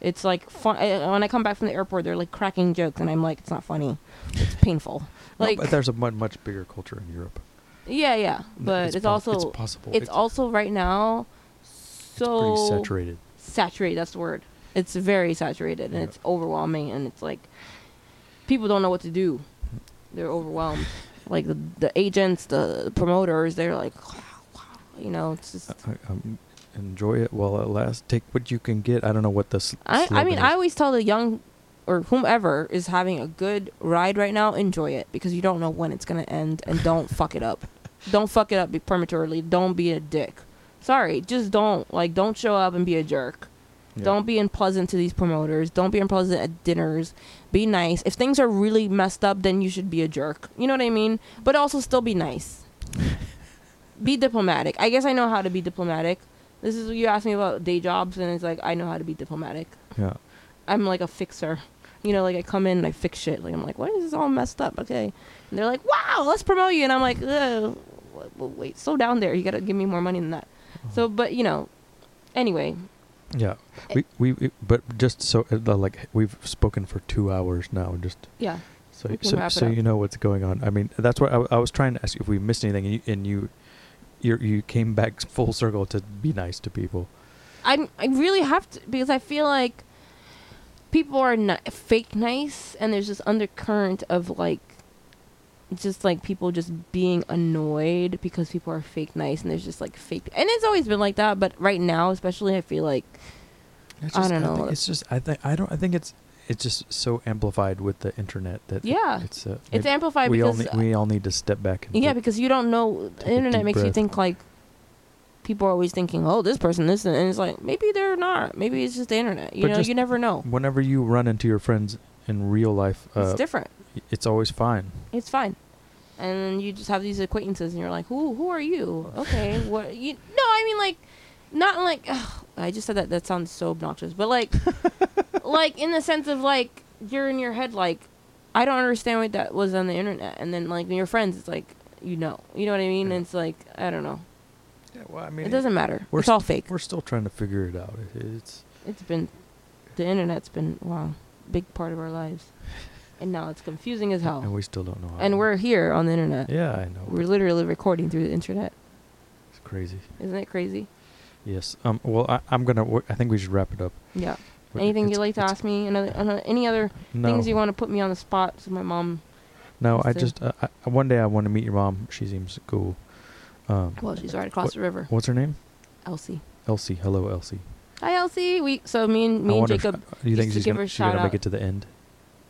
It's like fun. uh, When I come back from the airport, they're like cracking jokes, and I'm like, it's not funny. It's painful. No, Like, but there's a much, much bigger culture in Europe. Yeah, yeah, but it's, pos- also it's possible. it's also right now so pretty saturated. saturated. That's the word. It's very saturated and Yeah. it's overwhelming and it's like people don't know what to do. They're overwhelmed. Like the the agents, the promoters, they're like, you know, it's just. Uh, um, enjoy it while it lasts. Take what you can get. I don't know what the. I slogan mean, is. I always tell the young or whomever is having a good ride right now, enjoy it because you don't know when it's gonna end and don't fuck it up. Don't fuck it up prematurely. Don't be a dick. Sorry, just don't like don't show up and be a jerk. Yeah. Don't be unpleasant to these promoters. Don't be unpleasant at dinners. Be nice. If things are really messed up, then you should be a jerk. You know what I mean? But also still be nice. be diplomatic. I guess I know how to be diplomatic. This is you asked me about day jobs, and it's like I know how to be diplomatic. Yeah. I'm like a fixer. You know, like I come in and I fix shit. Like I'm like, why is this all messed up? Okay, and they're like, wow, let's promote you, and I'm like, Ugh, wait, slow down there. You gotta give me more money than that. So, but you know, anyway, Yeah. We, we we but just so uh, like we've spoken for two hours now. Just yeah. so so, so you know what's going on. I mean, that's what I, I was trying to ask you if we missed anything, and you and you, you you came back full circle to be nice to people. I I really have to because I feel like people are ni- fake nice, and there's this undercurrent of like just like people just being annoyed because people are fake nice, and there's just like fake, and it's always been like that. But right now, especially, I feel like It's I just, don't know. it's just I think I don't I think it's it's just so amplified with the internet that Yeah. it's uh, it's amplified we all because need, we all need to step back. And yeah, take- because you don't know. The internet makes you think like people are always thinking, oh, this person, this, and it's like maybe they're not. Maybe it's just the internet. You But know, you never know. whenever you run into your friends in real life, uh, it's different. it's always fine. It's fine. And then you just have these acquaintances, and you're like, "Who? Who are you? Okay, what? You? No, I mean like, not like. Ugh, I just said that. That sounds so obnoxious, but like, like in the sense of like you're in your head like, I don't understand what that was on the internet, and then like your friends, it's like you know, you know what I mean? Yeah. And it's like I don't know. Well, I mean, It doesn't matter. we're It's all fake. We're still trying to figure it out. It- It's It's been, the internet's been wow, big part of our lives, and now it's confusing as hell. and we still don't know. How And we're here on the internet. yeah, I know. We're literally recording through the internet. It's crazy. Isn't it crazy? Yes. Um. Well, I, I'm gonna. wo- I think we should wrap it up. Yeah. But Anything you'd like to ask me? Another, another any other No. things you want to put me on the spot? So my mom. no. I just. Uh, I, one day I want to meet your mom. She seems cool. Um. Well, she's right across What- the river. What's her name? Elsie. Elsie. Hello, Elsie. Hi, Elsie. We so me and I me and if- Jacob. do you think she's gonna, she's gonna make it to the end?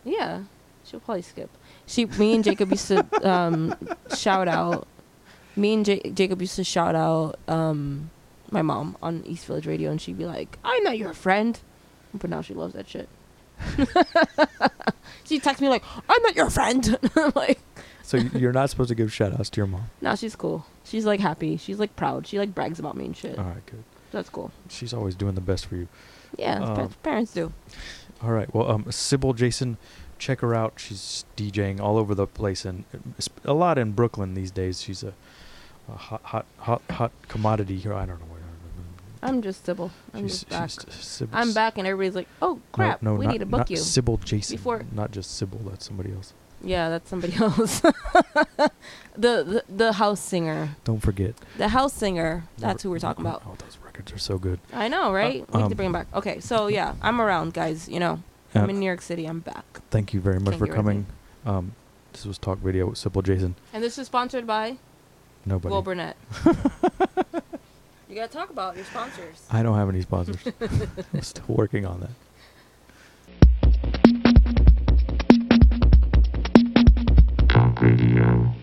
Yeah, she'll probably skip. She, me and Jacob used to um, shout out. Me and J- Jacob used to shout out um, my mom on East Village Radio, and she'd be like, "I'm not your friend," but now she loves that shit. she texts me like, "I'm not your friend." like, So you're not supposed to give shout outs to your mom. No, she's cool. She's like happy. She's like proud. She like brags about me and shit. All right, good. That's cool. She's always doing the best for you. Yeah, that's Um, parents do. All right. Well, um, Sybil Jason, check her out. She's DJing all over the place and uh, a lot in Brooklyn these days. She's a, a hot, hot, hot, hot commodity here. I don't know. I'm just Sybil. I'm she's, just back. I'm back, and everybody's like, "Oh crap, No, no, we not, need to book you." Sybil Jason. Before- not just Sybil. That's somebody else. Yeah, that's somebody else. the, the the house singer. Don't forget. The house singer. That's who we're talking about. Oh, those records are so good. I know, right? we need um, to bring him back. Okay, so yeah, I'm around, guys. You know, I'm Uh, in New York City. I'm back. Thank you very much for get rid of coming. Um, this was Talk Radio with Sybil Jason. And this is sponsored by Nobody. Will Burnett. you gotta talk about your sponsors. I don't have any sponsors. I'm still working on that. Radio.